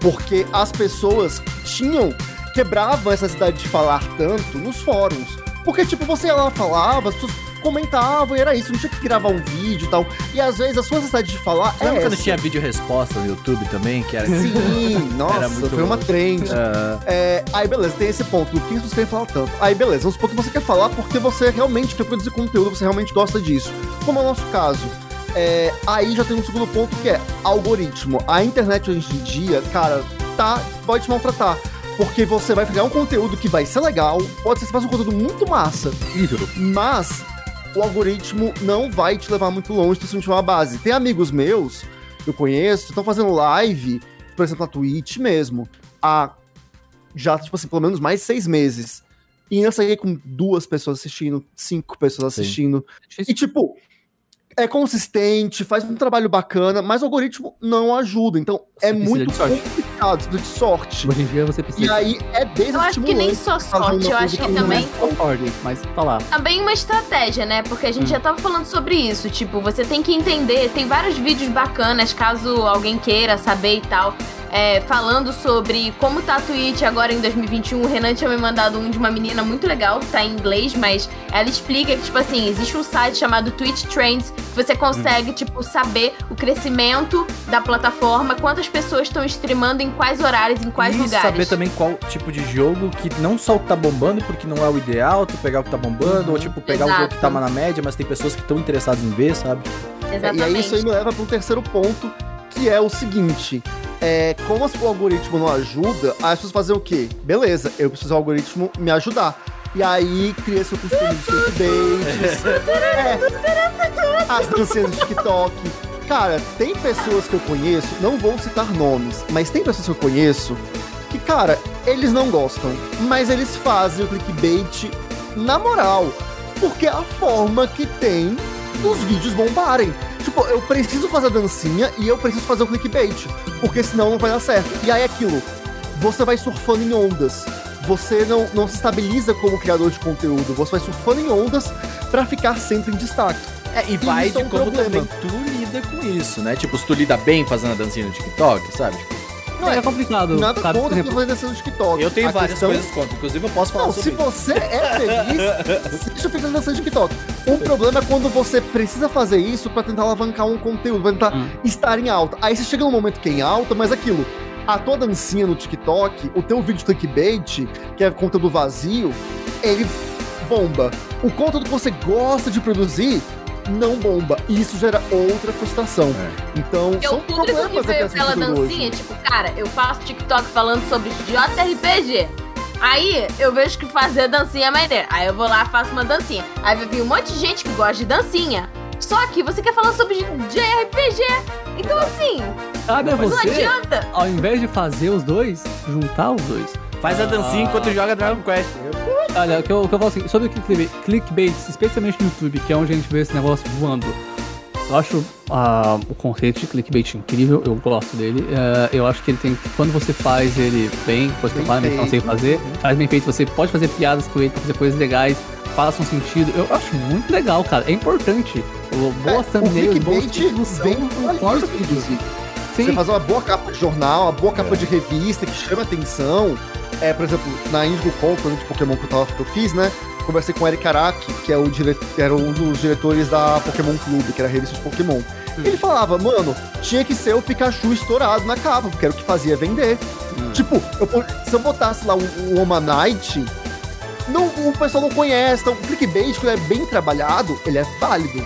porque as pessoas tinham, quebravam essa cidade de falar tanto nos fóruns. Porque, tipo, você ia lá, falava, as pessoas comentavam e era isso, não tinha que gravar um vídeo e tal. E às vezes a sua necessidade de falar Você é lembra quando tinha vídeo resposta no YouTube também? Que era. Sim, nossa, muito foi uma trend. Ah, É, aí beleza, tem esse ponto. Do que pessoas querem falar tanto? Aí beleza, vamos supor que você quer falar porque você realmente quer produzir conteúdo, você realmente gosta disso. Como é o nosso caso. É, aí já tem um segundo ponto que é algoritmo. A internet hoje em dia, cara, tá, pode te maltratar. Porque você vai criar um conteúdo que vai ser legal, pode ser que você faça um conteúdo muito massa, Incrível. mas o algoritmo não vai te levar muito longe se você não tiver uma base. Tem amigos meus, que eu conheço, estão fazendo live, por exemplo, na Twitch mesmo, há já, tipo assim, pelo menos mais de seis meses. E ainda saí com duas pessoas assistindo, cinco pessoas Sim. assistindo. E, tipo, é consistente, faz um trabalho bacana, mas o algoritmo não ajuda. Então, Você é muito complicado, de sorte. Hoje em dia você precisa. E aí é Eu acho que nem desestimulante. só sorte, eu acho que não também é Concordo, mas tá lá. também uma estratégia, né? Porque a gente Hum. já tava falando sobre isso. Tipo, você tem que entender, tem vários vídeos bacanas, caso alguém queira saber e tal. É, falando sobre como tá a Twitch agora em 2021. O Renan tinha me mandado um de uma menina muito legal, tá em inglês, mas ela explica que, tipo assim, existe um site chamado Twitch Trends que você consegue, tipo, saber o crescimento da plataforma, quantas pessoas estão streamando em quais horários, em quais e lugares. saber também qual tipo de jogo que não só o que tá bombando, porque não é o ideal, tu pegar o que tá bombando, ou tipo, pegar o jogo que Exato. tá na média, mas tem pessoas que estão interessadas em ver, sabe? Exatamente. E aí isso aí me leva para um terceiro ponto, que é o seguinte. É, como o algoritmo não ajuda, as pessoas fazem o quê? Beleza, eu preciso do algoritmo me ajudar. E aí cria seu costume de clickbaits, é, as dancinhas do TikTok. Cara, tem pessoas que eu conheço, não vou citar nomes, mas tem pessoas que eu conheço que, cara, eles não gostam, mas eles fazem o clickbait na moral. Porque é a forma que tem dos vídeos bombarem. Tipo, eu preciso fazer a dancinha e eu preciso fazer o clickbait. Porque senão não vai dar certo. E aí é aquilo. Você vai surfando em ondas. Você não, não se estabiliza como criador de conteúdo. Você vai surfando em ondas pra ficar sempre em destaque. É, e vai isso de é um como problema. também tu lida com isso, né? Tipo, se tu lida bem fazendo a dancinha no TikTok, sabe? Tipo, Não, é é complicado. Nada sabe? Contra fazer dança no TikTok. eu tenho A várias questão- coisas contra. Inclusive, eu posso falar Não, se sobre isso. você é feliz, deixa eu ficar dançando TikTok. O problema é quando você precisa fazer isso pra tentar alavancar um conteúdo, pra tentar Hum. estar em alta. Aí você chega num momento que é em alta, mas aquilo, a tua dancinha no TikTok, o teu vídeo de clickbait, que é conteúdo vazio, ele bomba. O conteúdo que você gosta de produzir não bomba. E isso gera outra frustração. Então, Porque o são público que veio pela dancinha, tipo, cara, eu faço TikTok falando sobre JRPG. Aí eu vejo que fazer dancinha é maneiro. Aí eu vou lá e faço uma dancinha. Aí vai vir um monte de gente que gosta de dancinha. Só que você quer falar sobre JRPG. Então assim, Cabe a não você, adianta. ao invés de fazer os dois, juntar os dois. Faz a dancinha enquanto joga Dragon Quest. Olha, o que eu, o que eu falo assim, sobre clickbait, clickbaits, especialmente no YouTube, que é onde a gente vê esse negócio voando. Eu acho ah, o conceito de clickbait incrível, eu gosto dele. Eh, eu acho que ele tem. Quando você faz ele bem, coisa que eu não sei fazer, faz bem feito, você pode fazer piadas com ele, fazer coisas legais, façam sentido. Eu acho muito legal, cara. É importante. O- Boas É, o thumbnails, boas clickbait produção, vem com o. Você fazer uma boa capa de jornal, uma boa capa É. de revista que chama atenção. É, por exemplo, na Indigo Con, quando de Pokémon que eu, tava, que eu fiz, né? Conversei com o Eric Araki, que é o dire... era um dos diretores da Pokémon Clube, que era a revista de Pokémon. Ele falava, mano, tinha que ser o Pikachu estourado na capa, porque era o que fazia vender. Tipo, eu se eu botasse lá o, o Omanite, não, o pessoal não conhece. Então, o clickbait, quando é bem trabalhado, ele é válido.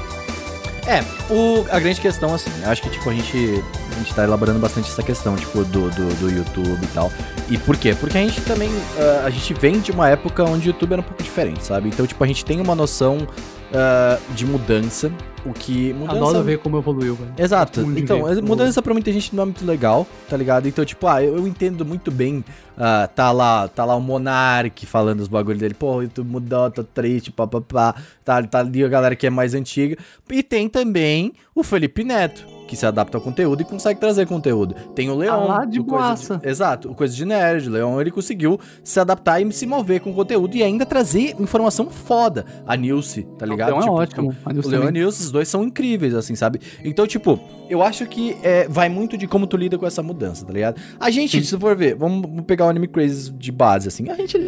É, o, a grande questão, assim, eu acho que, tipo, a gente, a gente tá elaborando bastante essa questão, tipo, do, do, do YouTube e tal. E por quê? Porque a gente também, ah, a gente vem de uma época onde o YouTube era um pouco diferente, sabe? Então, tipo, a gente tem uma noção ah, de mudança, o que... Mudança... adoro ver como evoluiu, velho. Exato. De Então, ver. mudança pra muita gente não é muito legal, tá ligado? Então, tipo, ah, eu, eu entendo muito bem. ah, tá lá, tá lá o Monark falando os bagulhos dele. Pô, YouTube mudou, tô triste, papapá. Tá, tá ali a galera que é mais antiga. E tem também o Felipe Neto, que se adapta ao conteúdo e consegue trazer conteúdo. Tem o Leon. lá de boaça. Exato, o Coisa de Nerd. O Leon, ele conseguiu se adaptar e se mover com conteúdo e ainda trazer informação foda. A Nilce, tá ligado? Então é Tipo, ótimo. A o Leon e o Nilce, os dois são incríveis, assim, sabe? Então, tipo, eu acho que é, vai muito de como tu lida com essa mudança, tá ligado? A gente, se for ver, vamos pegar o Anime Crazy de base, assim, a gente,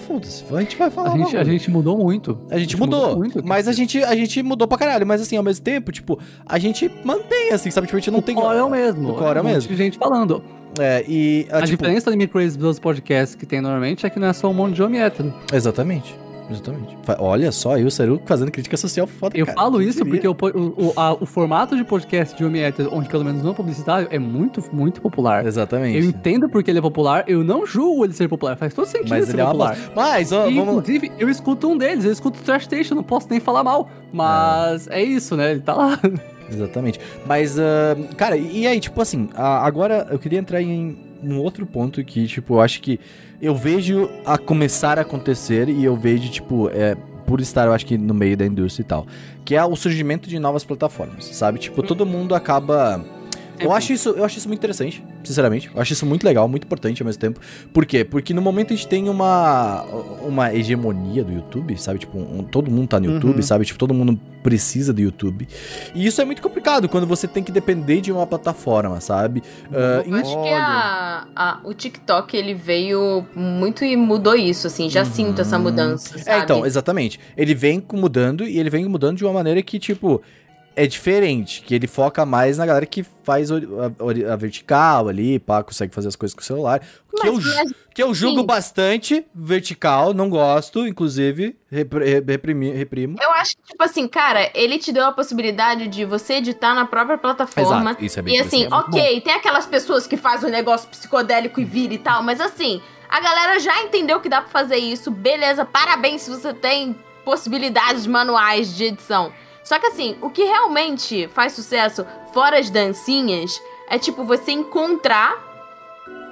foda-se, a gente vai falar A gente, a gente mudou muito. A gente mudou, muito. mas a gente, a gente mudou pra caralho, mas assim, ao mesmo tempo, tipo, a gente mantém, assim, sabe? Tipo, a gente não o tem... core é o mesmo. O core é o mesmo. de gente falando. É, e... A, tipo, diferença do Anime Crazy dos podcasts que tem normalmente é que não é só um monte de homem hétero. Exatamente, exatamente. Olha só, aí o Seru fazendo crítica social foda, Eu cara. falo isso diria? porque o, o, o, a- o formato de podcast de homem hétero, onde pelo menos não é publicitário, é muito, muito popular. Exatamente. Eu entendo porque ele é popular, eu não julgo ele ser popular, faz todo sentido Mas ser ele é popular. bosta. Mas, ó, E, vamos... inclusive, eu escuto um deles, eu escuto o Trash Station, não posso nem falar mal. Mas é, isso, né? Ele tá lá. Exatamente. Mas, ah, cara, e aí, tipo assim, agora eu queria entrar em um outro ponto que, tipo, eu acho que eu vejo a começar a acontecer e eu vejo, tipo, é, por estar, eu acho que no meio da indústria e tal, que é o surgimento de novas plataformas, sabe? Tipo, todo mundo acaba. Eu acho, isso, eu acho isso muito interessante, sinceramente. Eu acho isso muito legal, muito importante ao mesmo tempo. Por quê? Porque no momento a gente tem uma, uma hegemonia do YouTube, sabe? Tipo, um- todo mundo tá no YouTube, Uhum. sabe? Tipo, todo mundo precisa do YouTube. E isso é muito complicado quando você tem que depender de uma plataforma, sabe? Ah, Eu acho que a, a- o TikTok ele veio muito e mudou isso, assim. Já Uhum. sinto essa mudança, sabe? É, então, exatamente. Ele vem mudando e ele vem mudando de uma maneira que, tipo, é diferente. Que ele foca mais na galera que faz a, a vertical ali, pá, consegue fazer as coisas com o celular. Que eu, que eu julgo bastante vertical, não gosto, inclusive, repri- re- reprimi- reprimo. eu acho que, tipo assim, cara, ele te deu a possibilidade de você editar na própria plataforma. Exato, isso é bem E assim, é muito bom. ok, tem aquelas pessoas que fazem um negócio psicodélico e vira e tal, mas assim, a galera já entendeu que dá pra fazer isso, beleza, parabéns se você tem possibilidades manuais de edição. Só que assim, o que realmente faz sucesso fora as dancinhas é tipo você encontrar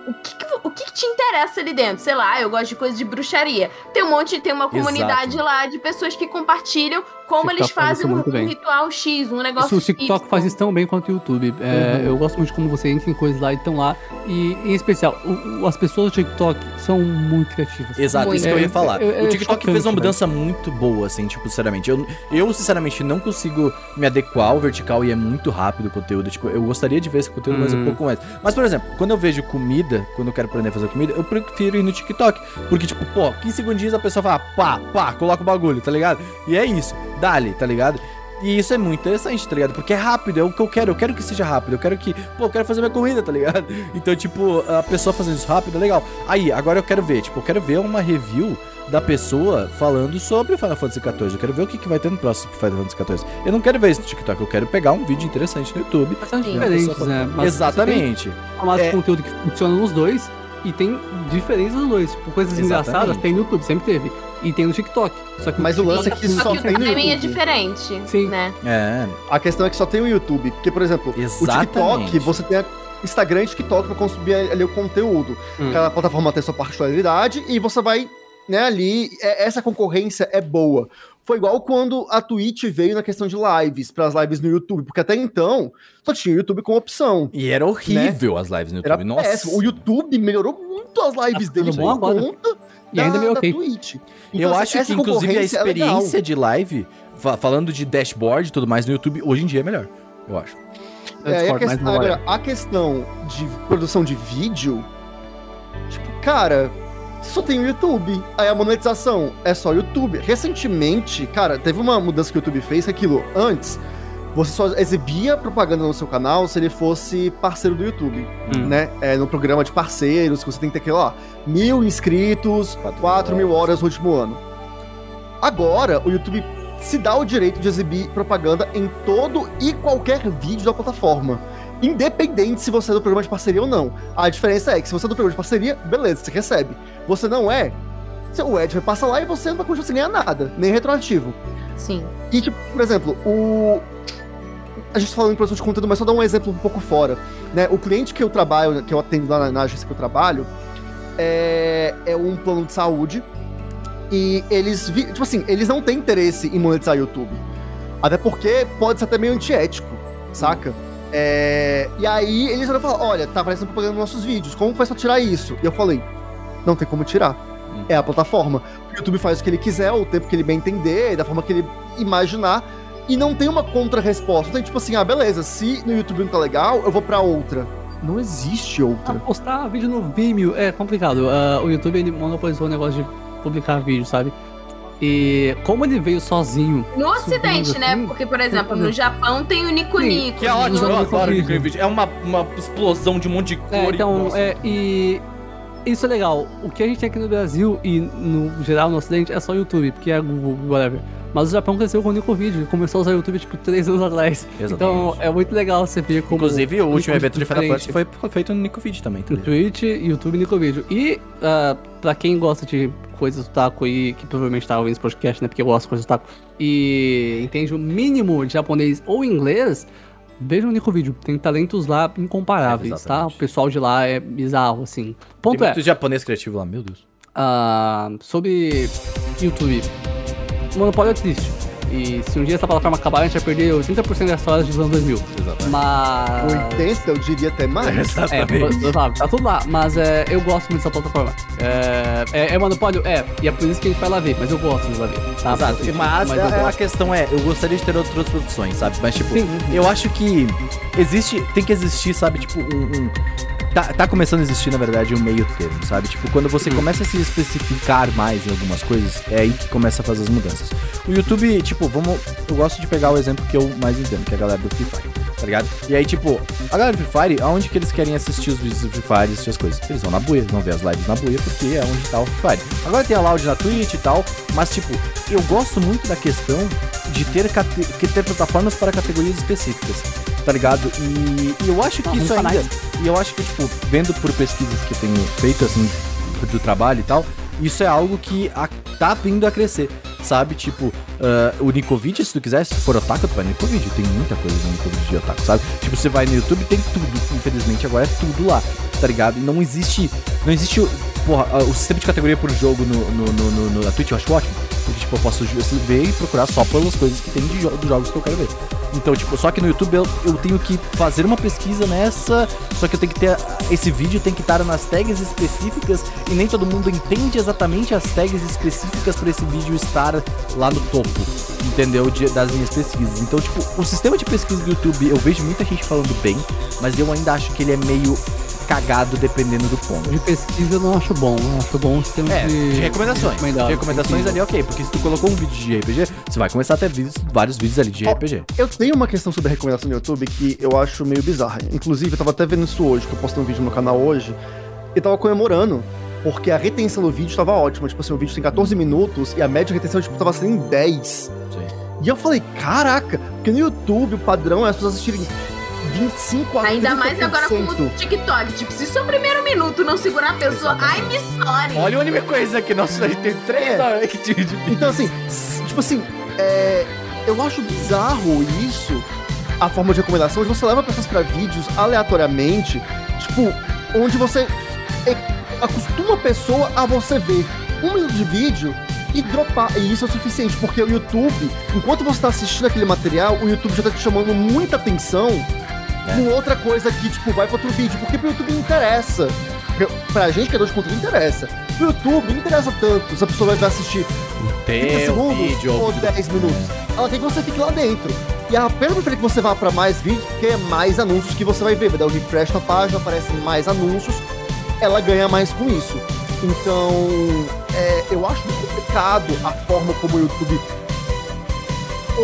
o que, que o que, que te interessa ali dentro? Sei lá, eu gosto de coisa de bruxaria. Tem um monte, tem uma comunidade lá de pessoas que compartilham como TikTok eles faz fazem um, um ritual X, um negócio Isso o TikTok X. faz isso tão bem quanto o YouTube. É, Uhum. Eu gosto muito de como você entra em coisas lá e estão lá. E, em especial, o- o- as pessoas do TikTok são muito criativas. Exato, Muito. isso que eu ia É, falar. é- é o TikTok chocante, fez uma velho. mudança muito boa, assim, tipo, sinceramente. Eu, eu, sinceramente, não consigo me adequar ao vertical e é muito rápido o conteúdo. Tipo, eu gostaria de ver esse conteúdo mais um Hum. pouco mais. Mas, por exemplo, quando eu vejo comida, quando eu quero aprender a fazer comida, eu prefiro ir no TikTok. Porque, tipo, pô, 15 segundinhos a pessoa fala, pá, pá, coloca o bagulho, tá ligado? E é isso, dali, tá ligado? E isso é muito interessante, tá ligado? Porque é rápido, é o que eu quero. Eu quero que seja rápido. Eu quero que. Pô, eu quero fazer minha corrida, tá ligado? Então, tipo, a pessoa fazendo isso rápido é legal. Aí, agora eu quero ver, tipo, eu quero ver uma review da pessoa falando sobre Final Fantasy XIV. Eu quero ver o que, que vai ter no próximo Final Fantasy XIV. Eu não quero ver isso no TikTok, eu quero pegar um vídeo interessante no YouTube. São diferentes, né? Mas Exatamente. Tem formato É. de conteúdo que funciona nos dois e tem diferenças nos dois. Tipo, coisas Exatamente. engraçadas tem no YouTube, sempre teve. E tem no TikTok. Só que Mas o lance é que Só só que tem o no é YouTube. diferente, Sim. né? É. A questão é que só tem o YouTube. Porque, por exemplo, o Exatamente. TikTok, você tem a Instagram e TikTok pra consumir ali o conteúdo. Hum. Cada plataforma tem sua particularidade e você vai, né, ali. é- essa concorrência é boa. Foi igual quando a Twitch veio na questão de lives, para as lives no YouTube, porque até então só tinha o YouTube como opção. E era horrível as lives no Era YouTube. Nossa. péssimo. O YouTube melhorou muito as lives Tá dele por agora. conta E ainda da, meio da ok. Twitch. eu Então, assim, acho que, inclusive, a é experiência de live, fa- falando de dashboard e tudo mais no YouTube, hoje em dia é melhor. Eu acho. Eu É, a, discordo, ques- mas não é. agora, a questão de produção de vídeo, tipo, cara, só tem o YouTube. Aí a monetização é só YouTube. Recentemente, cara, teve uma mudança que o YouTube fez, que aquilo, antes, você só exibia propaganda no seu canal se ele fosse parceiro do YouTube, Hum. né? É, no programa de parceiros, que você tem que ter aquilo lá, mil inscritos, Quatro 4 mil mil horas no último ano. Agora, o YouTube se dá o direito de exibir propaganda em todo e qualquer vídeo da plataforma. Independente se você é do programa de parceria ou não. A diferença é que se você é do programa de parceria, beleza, você recebe. Você não é, o Ed vai passar lá e você não vai sem ganhar nada, nem retroativo. Sim. E, tipo, por exemplo, o. A gente tá falando em produção de conteúdo, mas só dar um exemplo um pouco fora. Né? O cliente que eu trabalho, que eu atendo lá na, na agência que eu trabalho, é, é um plano de saúde. E eles, vi- tipo assim, eles não têm interesse em monetizar YouTube. Até porque pode ser até meio antiético, saca? É, e aí eles vão falar: olha, tá aparecendo propaganda nos nossos vídeos, como faz pra tirar isso? E eu falei: não tem como tirar. É a plataforma. O YouTube faz o que ele quiser, o tempo que ele bem entender, da forma que ele imaginar. E não tem uma contra-resposta. Tem tipo assim, ah, beleza, se no YouTube não tá legal, eu vou pra outra. Não existe Ah, outra. postar vídeo no Vimeo é complicado. Ah, o YouTube ele monopolizou o negócio de publicar vídeo, sabe? E como ele veio sozinho. No ocidente, Subindo né? assim, Porque, por exemplo, no Japão tem o Nico Sim, Nico. Que é ótimo, eu adoro o vídeo. É uma, uma explosão de um monte de cor. É, e- então, nossa. é, e isso é legal. O que a gente tem aqui no Brasil e no geral no Ocidente é só YouTube, porque é Google, whatever. Mas o Japão cresceu com o Nico Vídeo, ele começou a usar o YouTube tipo 3 anos atrás. Então Exatamente. é muito legal você ver como. Inclusive, o último Nico evento de Final diferente. Fantasy foi feito no Nicovid também. Tá No? Twitch, YouTube e Nico Vídeo. E ah, pra quem gosta de coisas do taco aí, que provavelmente tá ouvindo esse podcast, né? Porque eu gosto de coisas do taco, e entende o mínimo de japonês ou inglês, veja o Nico Vídeo. Tem talentos lá incomparáveis, É, tá? O pessoal de lá é bizarro, assim. Ponto Tem é. muito japonês criativo lá, meu Deus. Ah, sobre YouTube. O monopólio é triste. E se um dia essa plataforma acabar, a gente vai perder 80% das histórias dos anos 2000. Exatamente. Mas. 80, eu diria até mais. É, Exatamente. sabe, tá tudo lá. Mas é, eu gosto muito dessa plataforma. É, é, é monopólio? É. E é por isso que a gente vai lá ver. Mas eu gosto de lá ver. Tá? Exato. Mas, eu a, a gosto. questão é, eu gostaria de ter outras produções, sabe? Mas, tipo, Sim. eu acho que existe, tem que existir, sabe, tipo, um. um- tá, tá começando a existir, na verdade, um meio termo, sabe? Tipo, quando você começa a se especificar mais em algumas coisas, é aí que começa a fazer as mudanças. O YouTube, tipo, vamos. Eu gosto de pegar o exemplo que eu mais entendo, que é a galera do Free Fire, tá ligado? E aí, tipo, a galera do Free Fire, aonde que eles querem assistir os vídeos do Free Fire, assistir as coisas? Eles vão na buia, vão ver as lives na buia, porque é onde tá o Free Fire. Agora tem a Loud na Twitch e tal, mas, tipo, eu gosto muito da questão de ter, que ter plataformas para categorias específicas, tá ligado? E, e eu acho que Alguns isso ainda. E eu acho que, tipo, vendo por pesquisas que eu tenho feito, assim, do trabalho e tal, isso é algo que a- tá vindo a crescer. sabe? Tipo, ah, o Nicovid, se tu quiser, se for otaku, tu vai no Nicovid. Tem muita coisa no Nicovid de otaku, sabe? Tipo, você vai no YouTube, tem tudo. Infelizmente, agora é tudo lá, tá ligado? E não existe. Não existe. Porra, ah, o sistema de categoria por jogo no, no, no, no- no- na Twitch eu acho ótimo. Porque, tipo, eu posso ver e procurar só pelas coisas que tem de jo dos jogos que eu quero ver. Então, tipo, só que no YouTube eu, eu tenho que fazer uma pesquisa nessa. Só que eu tenho que ter. Esse vídeo tem que estar nas tags específicas. E nem todo mundo entende exatamente as tags específicas para esse vídeo estar lá no topo. Entendeu? De- das minhas pesquisas. Então, tipo, o sistema de pesquisa do YouTube, eu vejo muita gente falando bem, mas eu ainda acho que ele é meio cagado dependendo do ponto. De pesquisa eu não acho bom. Eu acho bom o sistema É, de, de recomendações. De recomendações ali, ok. Porque se tu colocou um vídeo de RPG, você vai começar a ter vídeos, vários vídeos ali de Ó, RPG. Eu tenho uma questão sobre a recomendação do YouTube que eu acho meio bizarra. Inclusive, eu tava até vendo isso hoje, que eu postei um vídeo no canal hoje, e tava comemorando, porque a retenção do vídeo tava ótima. Tipo assim, o vídeo tem 14 minutos e a média de retenção, tipo, tava sendo em 10. E eu falei, caraca, porque no YouTube o padrão é as pessoas assistirem 25 a Ainda mais agora com 30%. o TikTok. Tipo, se seu primeiro minuto não segurar a pessoa, ai, me sorry. Olha o anime coisa que nosso a gente tem três É. horas de vídeo. Então, assim, tipo assim, é, eu acho bizarro isso, a forma de recomendação, onde você leva pessoas pra vídeos aleatoriamente, tipo, onde você é, acostuma a pessoa a você ver um minuto de vídeo e dropar. E isso é o suficiente, porque o YouTube, enquanto você tá assistindo aquele material, o YouTube já tá te chamando muita atenção com outra coisa que, tipo, vai pra outro vídeo, porque pro YouTube interessa. Pra- gente, criador de conteúdo, interessa. Pro YouTube, não interessa tanto se a pessoa vai assistir 30 Teu segundos vídeo. ou 10 minutos. Ela quer que você fique lá dentro. E a pena preferir que você vá pra mais vídeos, porque é mais anúncios que você vai ver. Vai dar um refresh na página, aparecem mais anúncios, ela ganha mais com isso. Então, é, eu acho muito complicado a forma como o YouTube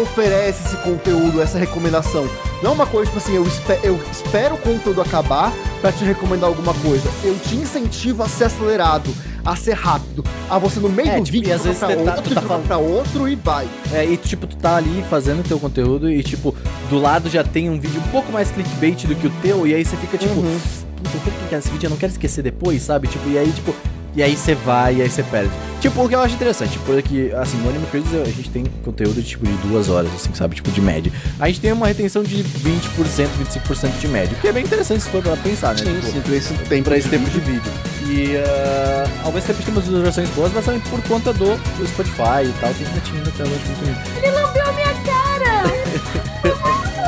oferece esse conteúdo, essa recomendação. Não é uma coisa, tipo assim, eu, espe- eu espero o conteúdo acabar pra te recomendar alguma coisa. Eu te incentivo a ser acelerado, a ser rápido, a você no meio É, do tipo, vídeo e às vezes pra você tá- outro, tu tá falando- pra outro e vai. É, e tipo, tu tá ali fazendo teu conteúdo e, tipo, do lado já tem um vídeo um pouco mais clickbait do que o teu, e aí você fica tipo, Uhum. puta, eu quero clicar nesse vídeo, eu não quero esquecer depois, sabe? Tipo, e aí, tipo, e aí você vai e aí você perde. Tipo, o que eu acho interessante, porque, assim, no Anime Crazes a gente tem conteúdo de, tipo, de duas horas, assim, sabe? Tipo, de média. A gente tem uma retenção de 20%, 25% de média, que é bem interessante se for pra pensar, né? Sim, Tipo, sim, esse tempo. pra esse tempo de vídeo. E ah, ao mesmo tempo que tem umas visualizações boas, mas também por conta do, do Spotify e tal, tem na tela, eu acho muito bonito. Ele lambeu a minha cara.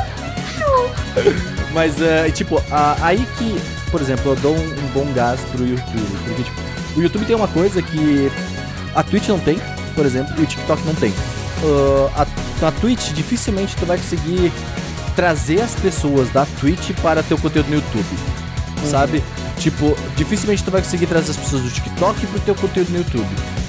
Mas, é, tipo, a- aí que, por exemplo, eu dou um, um bom gás pro YouTube. Porque, tipo, o YouTube tem uma coisa que a Twitch não tem, por exemplo, e o TikTok não tem. Ah, a, a Twitch, dificilmente tu vai conseguir trazer as pessoas da Twitch para teu conteúdo no YouTube. Sabe? Tipo, dificilmente tu vai conseguir trazer as pessoas do TikTok pro teu conteúdo no YouTube.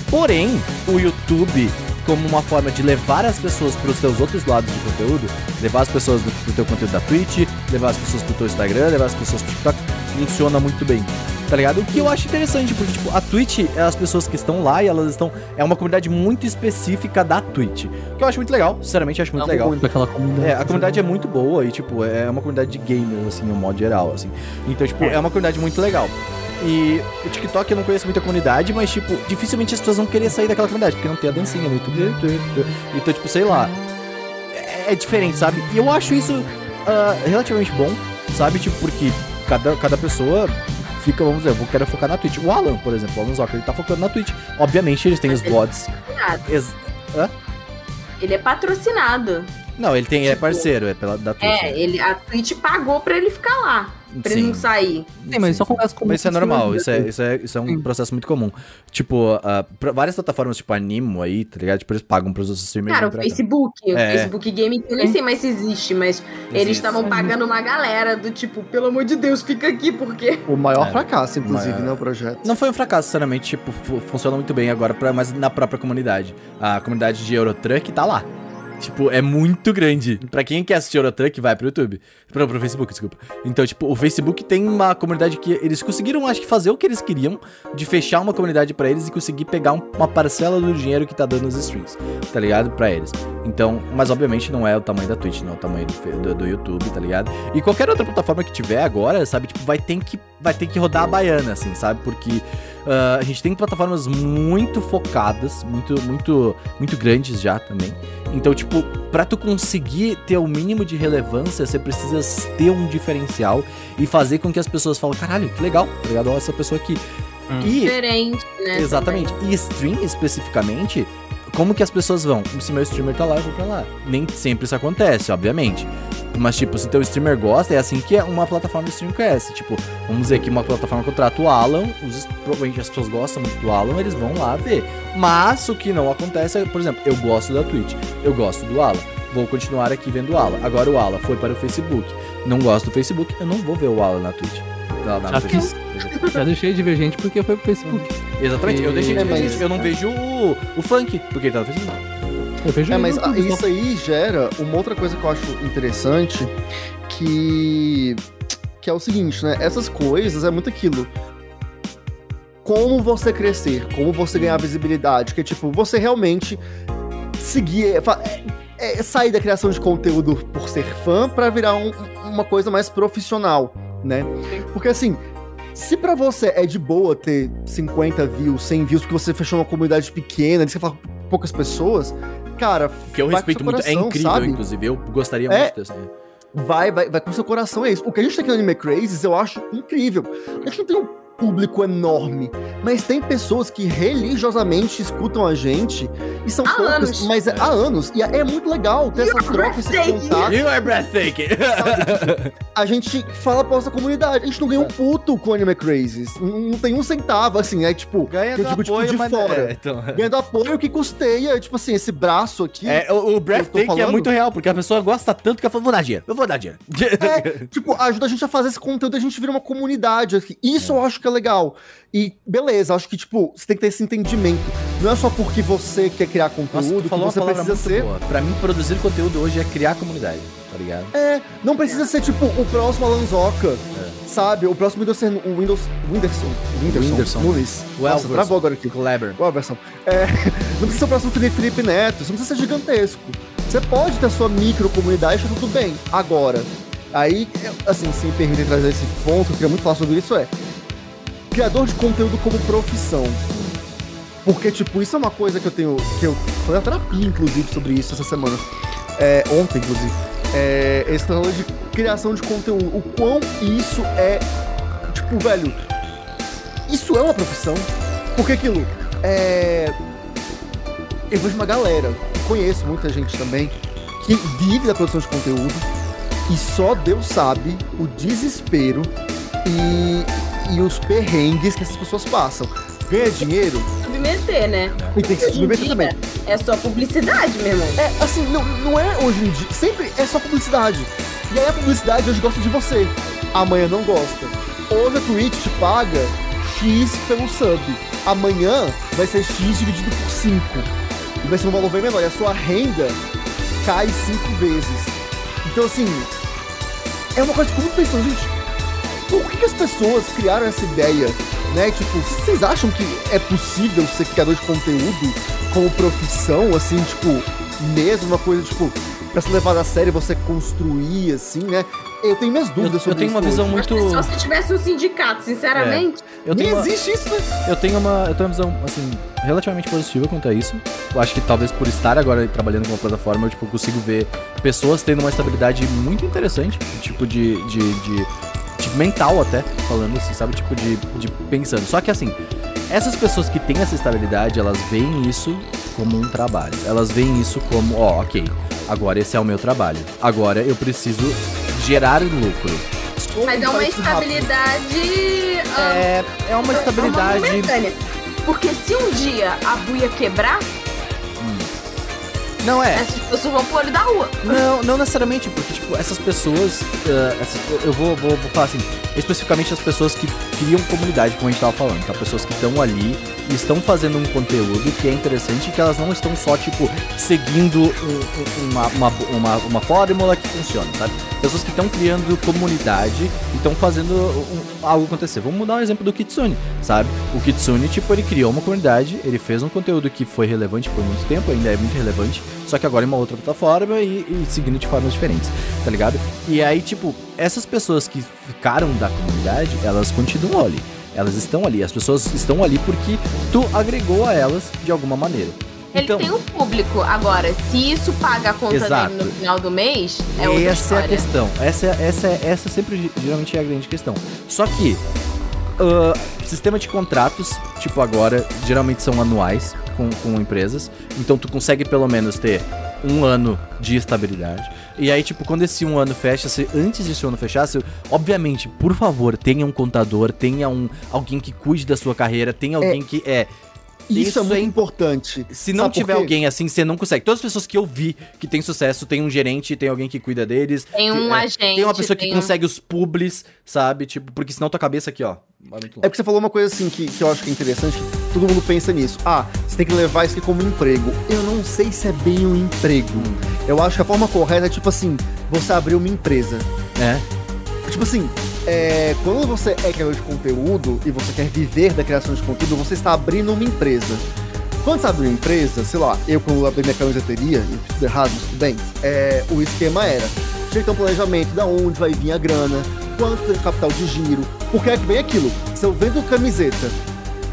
Porém, o YouTube, como uma forma de levar as pessoas pros teus outros lados de conteúdo, levar as pessoas pro teu conteúdo da Twitch, levar as pessoas pro teu Instagram, levar as pessoas pro TikTok, funciona muito bem. Tá ligado? O que eu acho interessante, porque, tipo, a Twitch é as pessoas que estão lá e elas estão. É uma comunidade muito específica da Twitch. Que eu acho muito legal, sinceramente, acho muito legal. Muito aquela comunidade. É, a comunidade é muito boa e, tipo, é uma comunidade de gamers, assim, no modo geral, assim. Então, tipo, é, uma comunidade muito legal. E o TikTok eu não conheço muita comunidade, mas, tipo, dificilmente as pessoas vão querer sair daquela comunidade, porque não tem a dancinha no YouTube. Então, tipo, sei lá. É, é diferente, sabe? E eu acho isso ah, relativamente bom, sabe? Tipo, porque cada, cada pessoa fica, vamos dizer, eu quero focar na Twitch. O Alan, por exemplo, o Alan Zocker, ele tá focando na Twitch. Obviamente, eles têm os bots. Ex- Ele é patrocinado. Não, ele tem, é Tipo, parceiro, é pela da Twitch. É, ele, a Twitch pagou pra ele ficar lá. Pra ele Sim. não sair. Sim, mas isso acontece com Mas isso é normal, isso é, streamers, isso é, isso é um Sim. processo muito comum. Tipo, pra várias plataformas, tipo Animo aí, tá ligado? Tipo, eles pagam pros outros streamers. Cara, o. Facebook, o É. Facebook Gaming, eu nem sei mais se existe, mas eles Existe. estavam pagando uma galera do tipo, pelo amor de Deus, fica aqui, porque. O maior É. fracasso, inclusive, Maior. né, o projeto. Não foi um fracasso, sinceramente, tipo, fu- funciona muito bem agora, pra, mas na própria comunidade. A comunidade de Eurotruck tá lá. Tipo, é muito grande. Pra quem quer assistir Eurotruck, vai pro YouTube. Pro, pro Facebook, desculpa. Então, tipo, o Facebook tem uma comunidade que eles conseguiram, acho que, fazer o que eles queriam, de fechar uma comunidade pra eles e conseguir pegar um- uma parcela do dinheiro que tá dando os streams, tá ligado? Pra eles. Então, mas obviamente não é o tamanho da Twitch, não é o tamanho do, do, do YouTube, tá ligado? E qualquer outra plataforma que tiver agora, sabe, tipo, vai ter que, vai ter que rodar a baiana, assim, sabe? Porque ah, a gente tem plataformas muito focadas, muito, muito, muito grandes já também. Então, tipo, pra tu conseguir ter o mínimo de relevância, você precisa ter um diferencial e fazer com que as pessoas falem, caralho, que legal, tá ligado? Olha essa pessoa aqui. Hum. E Diferente, né? Exatamente. E stream especificamente, como que as pessoas vão? Se meu streamer tá lá, eu vou pra lá. Nem sempre isso acontece, obviamente. Mas, tipo, se teu streamer gosta, é assim que uma plataforma de stream cresce. Tipo, vamos dizer que uma plataforma contrata o Alan, os, provavelmente as pessoas gostam muito do Alan, eles vão lá ver. Mas o que não acontece é, por exemplo, eu gosto da Twitch, eu gosto do Alan. Vou continuar aqui vendo o Alan. Agora o Alan foi para o Facebook. Não gosto do Facebook, eu não vou ver o Alan na Twitch. Já fiz. Já deixei de ver gente porque foi pro Facebook. Exatamente, eu deixei de É. Eu não vejo o, o funk, porque ele tá no Facebook. Eu vejo É, mas YouTube, ah, isso aí gera uma outra coisa que eu acho interessante, que que é o seguinte, né? Essas coisas é muito aquilo. Como você crescer, como você ganhar visibilidade, que é tipo, você realmente seguir, é, é, é sair da criação de conteúdo por ser fã pra virar um- uma coisa mais profissional, né? Porque assim, se pra você é de boa ter 50 views, 100 views, porque você fechou uma comunidade pequena, você fala com poucas pessoas, cara, Que eu respeito seu muito. é coração, incrível, sabe? inclusive. Eu gostaria É. muito desse. Vai, vai, vai com seu coração, é isso. O que a gente tem aqui no Anime Crazes, eu acho incrível. A gente não tem um público enorme, mas tem pessoas que religiosamente escutam a gente e são Há poucas, anos. mas é, há anos. E é muito legal ter essa troca, esse contato. You are breathtaking! A gente fala pra nossa comunidade. A gente não ganha um puto com o Anime Crazes. Não, não tem um centavo, assim, é tipo, Ganha eu digo, tipo, apoio, de mas fora. É, então... ganhando apoio que custeia, tipo assim, esse braço aqui. É, o, o breathtaking é muito real, porque a pessoa gosta tanto que ela fala, vou dar dinheiro, eu vou dar dinheiro. É, tipo, ajuda a gente a fazer esse conteúdo e a gente vira uma comunidade aqui. Isso eu acho que é legal. E beleza, acho que, tipo, você tem que ter esse entendimento. Não é só porque você quer criar Nossa, conteúdo que falou uma você precisa ser. boa. Pra mim, produzir conteúdo hoje é criar comunidade, tá ligado? É, não precisa ser, tipo, o próximo Alanzoca. É. Sabe? O próximo Windows, o Windows. Whindersson. Whindersson. Whindersson. Nunes. O Nossa, Elverson. travou agora aqui. Kleber. Qual a versão? É, não precisa ser o próximo Felipe, Neto, você não precisa ser gigantesco. Você pode ter a sua micro comunidade, tá tudo bem. Agora, aí, assim, se me permitem trazer esse ponto, eu queria muito falar sobre isso, é criador de conteúdo como profissão. Porque, tipo, isso é uma coisa que eu tenho. que eu falei na terapia, inclusive, sobre isso essa semana. É, ontem, inclusive. É, esse trabalho de criação de conteúdo. O quão isso é. Tipo, velho. Isso é uma profissão. Porque aquilo. É. Eu vejo uma galera, conheço muita gente também, que vive da produção de conteúdo e só Deus sabe o desespero e, e os perrengues que essas pessoas passam. Ganha dinheiro Submeter, né? e tem que se submeter também. É só publicidade, meu irmão. É, assim, não, não é hoje em dia. Sempre é só publicidade. E aí a publicidade hoje gosta de você. Amanhã não gosta. Hoje a Twitch te paga X pelo sub. Amanhã vai ser X dividido por 5. E vai ser um valor bem menor. E a sua renda cai 5 vezes. Então, assim, é uma coisa que eu pensando, gente. Por que, que as pessoas criaram essa ideia? Né? Tipo, vocês acham que é possível ser criador de conteúdo como profissão, assim, tipo, mesmo uma coisa, tipo, pra ser levada a sério, você construir, assim, né? Eu tenho minhas Eu, dúvidas eu sobre tenho uma isso visão hoje. Muito. se tivesse um sindicato, sinceramente. Eu Nem tenho, uma, existe isso, né? eu tenho uma. Eu tenho uma visão, assim, relativamente positiva quanto a isso. Eu acho que talvez por estar agora trabalhando com uma plataforma, eu tipo, consigo ver pessoas tendo uma estabilidade muito interessante, tipo de. de, de mental até, falando assim, sabe? Tipo, de, de pensando. Só que assim, essas pessoas que têm essa estabilidade, elas veem isso como um trabalho. Elas veem isso como, ó, ok, agora esse é o meu trabalho. Agora eu preciso gerar lucro. Mas é uma Faz isso rápido. estabilidade. ah, É, é uma estabilidade. momentânea. Porque se um dia a buia quebrar, Não é. essas pessoas vão pro olho da rua. Não, não necessariamente, porque, tipo, essas pessoas. ah, essas- eu vou, vou, vou falar assim, especificamente as pessoas que criam comunidade, como a gente tava falando, tá? Pessoas que estão ali e estão fazendo um conteúdo que é interessante e que elas não estão só, tipo, seguindo um- um- uma, uma, uma, uma fórmula que funciona, sabe? Pessoas que estão criando comunidade e estão fazendo um- algo acontecer. Vamos mudar o exemplo do Kitsune, sabe? O Kitsune, tipo, ele criou uma comunidade, ele fez um conteúdo que foi relevante por muito tempo, ainda é muito relevante. Só que agora em uma outra plataforma e, e seguindo de formas diferentes, tá ligado? E aí, tipo, essas pessoas que ficaram da comunidade, elas continuam ali. Elas estão ali, as pessoas estão ali porque tu agregou a elas de alguma maneira. Ele Então- tem um público. Agora, se isso paga a conta Exato. dele no final do mês, é outra essa é a história. questão. Essa, é- essa, é- essa sempre geralmente é a grande questão. Só que ah, sistema de contratos, tipo agora, geralmente são anuais com, com empresas. Então tu consegue pelo menos ter um ano de estabilidade. E aí, tipo, quando esse um ano fecha, se antes desse ano fechar, se, obviamente, por favor, tenha um contador, tenha um alguém que cuide da sua carreira, tenha alguém que é. Isso, Isso é muito é importante. Se não Sabe tiver alguém assim, você não consegue. Todas as pessoas que eu vi que tem sucesso, tem um gerente, tem alguém que cuida deles. Tem um é, agente. Tem uma pessoa que tem um- consegue os publis, sabe? Tipo, porque senão tua cabeça aqui, ó. É porque você falou uma coisa assim que, que eu acho que é interessante, que todo mundo pensa nisso. Ah, você tem que levar isso aqui como emprego. Eu não sei se é bem um emprego. Eu acho que a forma correta é tipo assim, você abrir uma empresa. É. Tipo assim, é, quando você é criador de conteúdo e você quer viver da criação de conteúdo, você está abrindo uma empresa. Quando você abre uma empresa, sei lá, eu quando abri minha camiseteria, eu fiz tudo errado, mas tudo bem, é, o esquema era, tinha que ter um planejamento da onde vai vir a grana, quanto tem capital de giro, porque é que vem aquilo, se eu vendo camiseta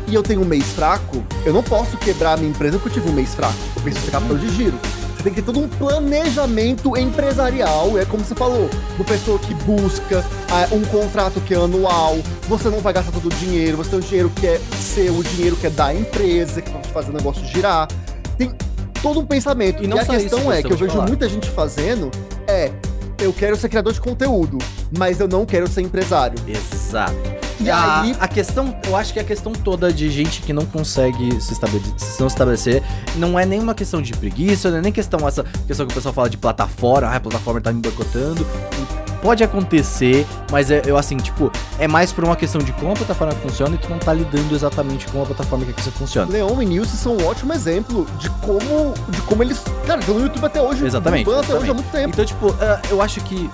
e eu tenho um mês fraco, eu não posso quebrar a minha empresa porque eu tive um mês fraco, eu preciso ter capital de giro. Você tem que ter todo um planejamento empresarial, é como você falou, uma pessoa que busca ah, um contrato que é anual, você não vai gastar todo o dinheiro, você tem o dinheiro que é seu, o dinheiro que é da empresa, que vai fazer o negócio girar. Tem todo um pensamento. E não a isso, questão é que eu vejo falar. muita gente fazendo é eu quero ser criador de conteúdo, mas eu não quero ser empresário. Exato. E a, aí- a questão, eu acho que a questão toda de gente que não consegue se estabelecer, se não estabelecer não é nenhuma questão de preguiça, não é nem questão essa questão que o pessoal fala de plataforma, ah, a plataforma tá me boicotando. Pode acontecer, mas é, eu assim, tipo, é mais por uma questão de como a plataforma funciona e tu não tá lidando exatamente com a plataforma que você funciona. Leon e Nilson são um ótimo exemplo de como, de como eles. Cara, estão no YouTube até hoje. Exatamente, bombando até hoje há exatamente. muito tempo. Então, tipo, ah, eu acho que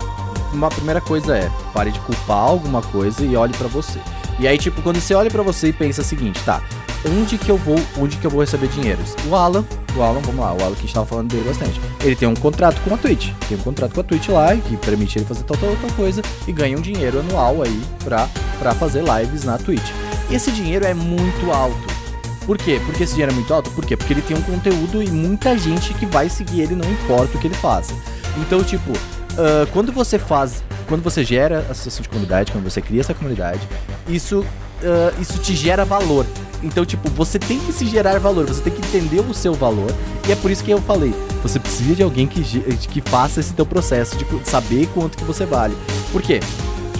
uma primeira coisa é pare de culpar alguma coisa e olhe pra você. E aí, tipo, quando você olha pra você e pensa o seguinte, tá? Onde que eu vou, onde que eu vou receber dinheiros? O Alan, o Alan, vamos lá, o Alan que a gente tava falando dele bastante. Ele tem um contrato com a Twitch. Tem um contrato com a Twitch lá que permite ele fazer tal, tal, tal coisa e ganha um dinheiro anual aí pra, pra fazer lives na Twitch. Esse dinheiro é muito alto. Por quê? Porque esse dinheiro é muito alto? Por quê? Porque ele tem um conteúdo e muita gente que vai seguir ele, não importa o que ele faça. Então, tipo, ah, quando você faz, quando você gera a associação de comunidade, quando você cria essa comunidade, isso, ah, isso te gera valor. Então, tipo, você tem que se gerar valor, você tem que entender o seu valor. E é por isso que eu falei, você precisa de alguém que, que faça esse teu processo, de saber quanto que você vale. Por quê?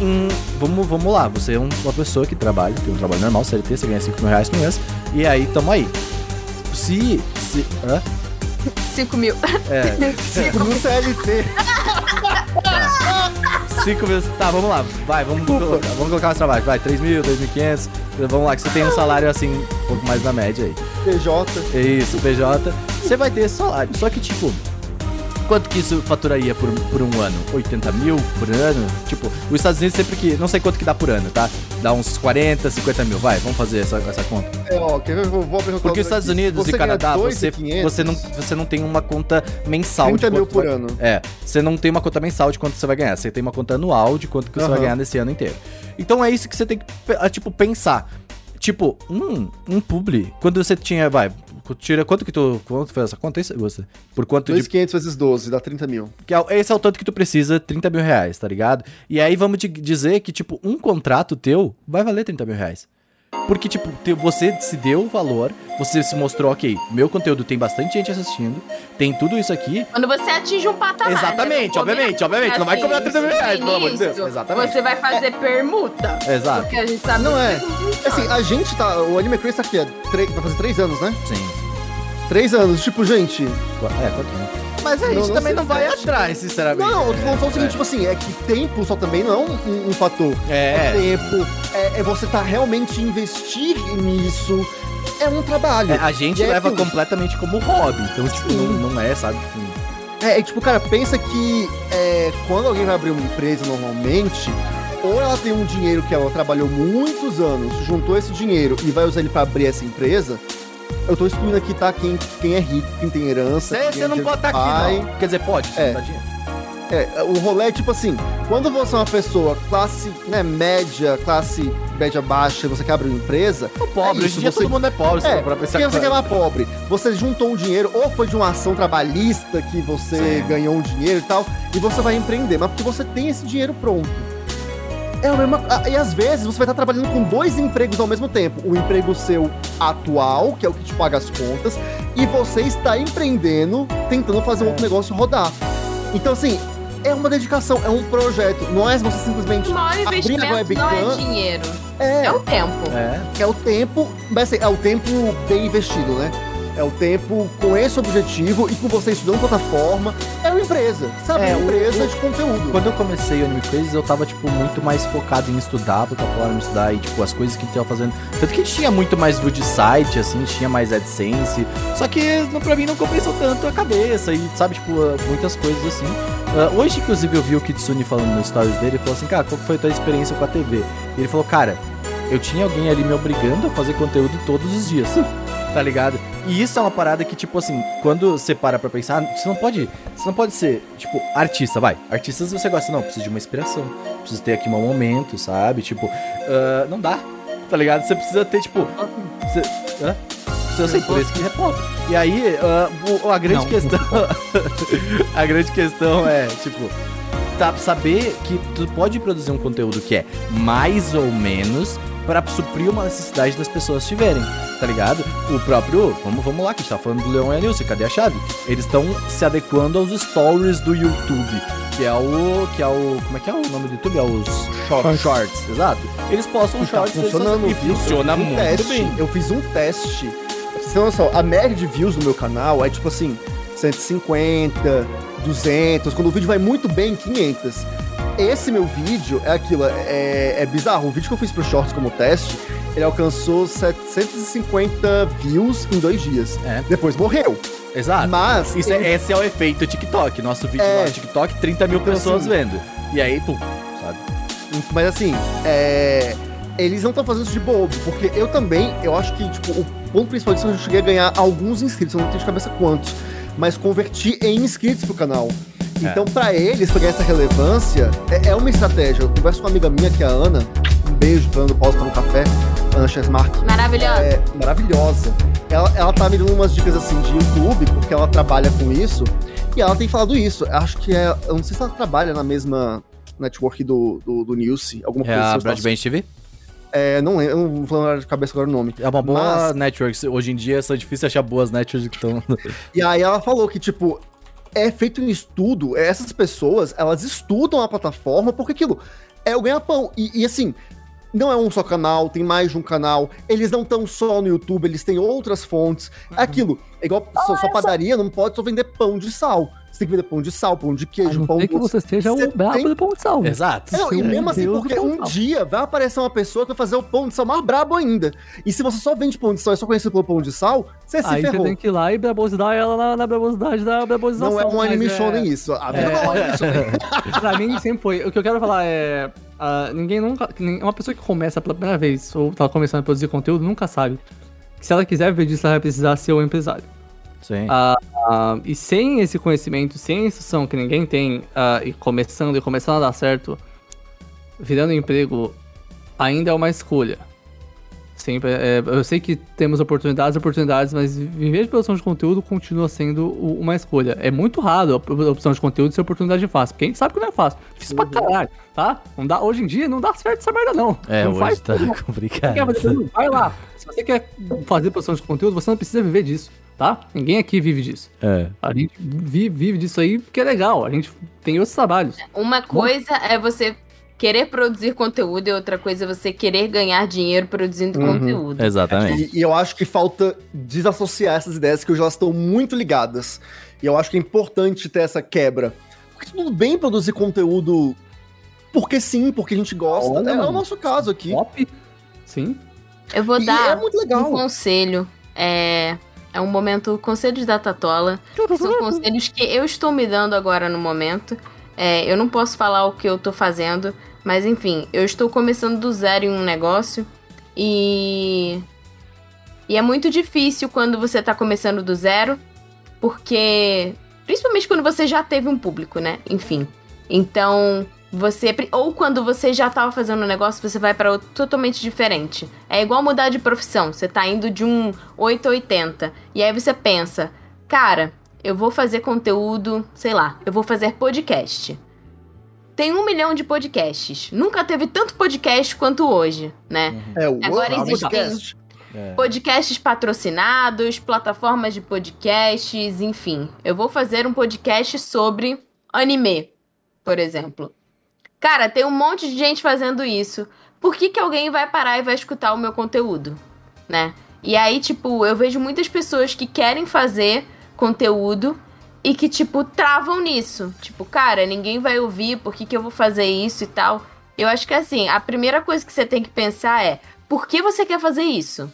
Hum, vamos, vamos lá, você é um- uma pessoa que trabalha, tem um trabalho normal, CLT, você ganha 5 mil reais por mês, e aí, tamo aí. Se. se hã? 5 mil. É, No CLT. 5 mil. Tá, vamos lá. Vai, vamos colocar, vamos colocar os trabalhos. Vai, 3 mil, 2.500. Vamos lá, que você tem um salário assim, um pouco mais na média aí. PJ. É Isso, PJ. Você vai ter esse salário. Só que, tipo, quanto que isso faturaria por, por um ano? 80 mil por ano? Tipo, os Estados Unidos sempre que. Não sei quanto que dá por ano, tá? Dá uns 40, 50 mil. Vai, vamos fazer essa, essa conta. É, ó, quer ver? Eu Vou, abrir Porque os Estados aqui. Unidos e Canadá, você, 2.500, você, não, você não tem uma conta mensal 30 mil quanto por vai- ano. É, você não tem uma conta mensal de quanto você vai ganhar, você tem uma conta anual de quanto que você vai ganhar nesse ano inteiro. Então é isso que você tem que, ah, tipo, pensar. Tipo, um, um publi, quando você tinha, vai, tira quanto que tu, quanto foi essa conta aí, você? Por quanto de 2.500 vezes 12, dá 30 mil. que é- esse é o tanto que tu precisa, 30 mil reais, tá ligado? E aí vamos te dizer que, tipo, um contrato teu vai valer 30 mil reais. Porque, tipo, você se deu o valor, você se mostrou, ok, meu conteúdo tem bastante gente assistindo, tem tudo isso aqui. Quando você atinge um patamar. Exatamente, né? obviamente, obviamente, não vai cobrar 30 mil reais, pelo amor de Deus. Exatamente. Você vai fazer permuta. Exato. Porque a gente sabe Não é. Assim, a gente tá. O Anime Crazy tá aqui, há três- vai fazer 3 anos, né? Sim. 3 anos. Tipo, gente. É, quatro anos. Mas a Não, gente não também não vai sete. atrás, sinceramente. Não, eu tô falando só o seguinte, É. tipo assim, é que tempo só também não é um, um- fator. É. tempo, é, é você tá realmente investir nisso. É um trabalho. É, a gente é leva aquilo. completamente como hobby, então, tipo, não, não é, sabe? Tipo, É, é tipo, cara, pensa que é, quando alguém vai abrir uma empresa normalmente, ou ela tem um dinheiro que ela trabalhou muitos anos, juntou esse dinheiro e vai usar ele pra abrir essa empresa, Eu tô excluindo aqui, tá? Quem, quem é rico, quem tem herança. Quem você é não pode estar aqui, não. Quer dizer, pode, É. não. É, o rolê é tipo assim, quando você é uma pessoa classe né, média, classe média baixa, você quer abrir uma empresa, Tô pobre, É hoje isso, em dia você- todo mundo é pobre, é, pra pensar porque você quer é mais pobre. Você juntou um dinheiro, ou foi de uma ação trabalhista que você Sim. ganhou um dinheiro e tal, e você vai empreender, mas porque você tem esse dinheiro pronto. É a mesma. a- E às vezes você vai estar trabalhando com dois empregos ao mesmo tempo. O emprego seu atual, que é o que te paga as contas, e você está empreendendo, tentando fazer um outro negócio rodar. Então, assim, é uma dedicação, é um projeto. Não é você simplesmente. O maior Abrir a investimento não é dinheiro, É, é o tempo. É, é o tempo, mas assim, é o tempo bem investido, né? É o tempo com esse objetivo e com você estudando plataforma. É uma empresa, sabe? É, uma empresa o- de conteúdo. Quando eu comecei o Anime Crazes, eu tava, tipo, muito mais focado em estudar, plataforma, estudar e, tipo, as coisas que a gente tava fazendo. Tanto que a gente tinha muito mais view de site, assim, tinha mais AdSense. Só que, não- pra mim, não compensou tanto a cabeça e, sabe, tipo, uh, muitas coisas assim. Uh, hoje, inclusive, eu vi o Kitsune falando nos stories dele e falou assim, cara, qual foi a tua experiência com a TV? E ele falou, cara, eu tinha alguém ali me obrigando a fazer conteúdo todos os dias. Tá ligado? E isso é uma parada que, tipo assim, quando você para pra pensar, você não pode. Você não pode ser, tipo, artista, vai. Artistas você gosta, não, preciso de uma inspiração. Preciso ter aqui um momento, sabe? Tipo, ah, não dá. Tá ligado? Você precisa ter, tipo. Você, hã? Eu sei, por isso que é pop. E aí, o- a grande Não. questão. a grande questão é, tipo, tá, saber que tu pode produzir um conteúdo que é mais ou menos para suprir uma necessidade das pessoas tiverem, tá ligado? O próprio, vamos, vamos lá, que a gente tá falando do Leon e a Nilce, cadê a chave? Eles estão se adequando aos stories do YouTube, que é o, que é o, como é que é o nome do YouTube? É os shorts, shorts exato. Eles postam E tá shorts funcionando, e funciona Eu fiz um muito teste, bem. Eu fiz um teste. Pra Você tem noção, a média de views no meu canal é tipo assim, 150, 200. Quando o vídeo vai muito bem, 500. Esse meu vídeo é aquilo, é, é bizarro. O vídeo que eu fiz pro Shorts como teste, ele alcançou 750 views em dois dias. É. Depois morreu. Exato. Mas Isso é, esse é o efeito TikTok. Nosso vídeo É. lá no TikTok, 30 mil Então, pessoas assim, vendo. E aí, pum, sabe? Mas assim, é, eles não estão fazendo isso de bobo, porque eu também, eu acho que, tipo, o ponto principal disso é que eu cheguei a ganhar alguns inscritos, eu não tenho de cabeça quantos, mas converti em inscritos pro canal. É. Então, pra eles pegar essa relevância, é, é uma estratégia. Eu converso com uma amiga minha, que é a Ana, um beijo, dando pausa para um café, Ana Chesmark, Maravilhosa. é maravilhosa. Ela, ela tá me dando umas dicas assim de YouTube, porque ela trabalha com isso, e ela tem falado isso. Acho que é. Eu não sei se ela trabalha na mesma network do, do, do Nilce, alguma É coisa a assim. Broadband TV? É, não lembro, eu não vou lembrar de cabeça agora o nome. É uma boa Mas- network. Hoje em dia é difícil achar boas networks que estão. E aí ela falou que, tipo, é feito um estudo, essas pessoas, elas estudam a plataforma, porque aquilo é o ganha-pão. E, e, assim, não é um só canal, tem mais de um canal, eles não estão só no YouTube, eles têm outras fontes. É aquilo, é igual sua, sua padaria não pode só vender pão de sal. Você tem que vender pão de sal, pão de queijo, pão ser que você seja Você o brabo tem- do pão de sal. Exato. Não, e mesmo assim, Deus porque de um dia vai aparecer uma pessoa que vai fazer o pão de sal mais brabo ainda. E se você só vende pão de sal e é só conhecido pelo pão de sal, você se Aí você ferrou. tem que ir lá e brabosidar ela na, na brabosidade da brabosização. Não é um anime é- show nem isso. A vida não é um anime show. Pra mim sempre foi. O que eu quero falar é. ah, ninguém nunca. Uma pessoa que começa pela primeira vez, ou tá começando a produzir conteúdo, nunca sabe. que Se ela quiser ver disso, ela vai precisar ser um empresário. Sim. Ah, e sem esse conhecimento, sem a instrução que ninguém tem, ah, e começando e começando a dar certo, virando emprego ainda é uma escolha. Sempre, é, eu sei que temos oportunidades, oportunidades, mas viver de produção de conteúdo continua sendo uma escolha. É muito raro a opção de conteúdo ser oportunidade fácil, porque a gente sabe que não é fácil. Difícil pra caralho, tá? Não dá, hoje em dia não dá certo essa merda, não. é, não hoje faz tá tudo, não. complicado. Quer fazer tudo? Vai lá. Se você quer fazer produção de conteúdo, você não precisa viver disso, tá? Ninguém aqui vive disso. É. A gente vive, vive disso aí porque é legal. A gente tem outros trabalhos. Uma coisa é você querer produzir conteúdo e outra coisa é você querer ganhar dinheiro produzindo Uhum. conteúdo. Exatamente. E, e eu acho que falta desassociar essas ideias, que hoje elas estão muito ligadas. E eu acho que é importante ter essa quebra. Porque tudo bem produzir conteúdo porque sim, porque a gente gosta. Olha, é, é o nosso caso aqui. Pop, sim. Eu vou E dar é muito um conselho. É, é um momento conselhos da Tatola. São conselhos que eu estou me dando agora no momento. É, eu não posso falar o que eu tô fazendo, mas enfim, eu estou começando do zero em um negócio e E é muito difícil quando você tá começando do zero, porque. Principalmente quando você já teve um público, né? Enfim. Então, você. Ou quando você já tava fazendo um negócio, você vai para outro totalmente diferente. É igual mudar de profissão. Você tá indo de um 8 a 80. E aí você pensa, cara, eu vou fazer conteúdo, sei lá, eu vou fazer podcast. Tem um milhão de podcasts. Nunca teve tanto podcast quanto hoje, né? É o Agora existem- Podcast. É. Podcasts patrocinados, plataformas de podcasts, enfim. Eu vou fazer um podcast sobre anime, por exemplo. Cara, tem um monte de gente fazendo isso. Por que, que alguém vai parar e vai escutar o meu conteúdo, né? E aí, tipo, eu vejo muitas pessoas que querem fazer conteúdo e que, tipo, travam nisso. Tipo, cara, ninguém vai ouvir, por que, que eu vou fazer isso e tal? Eu acho que, assim, a primeira coisa que você tem que pensar é: por que você quer fazer isso?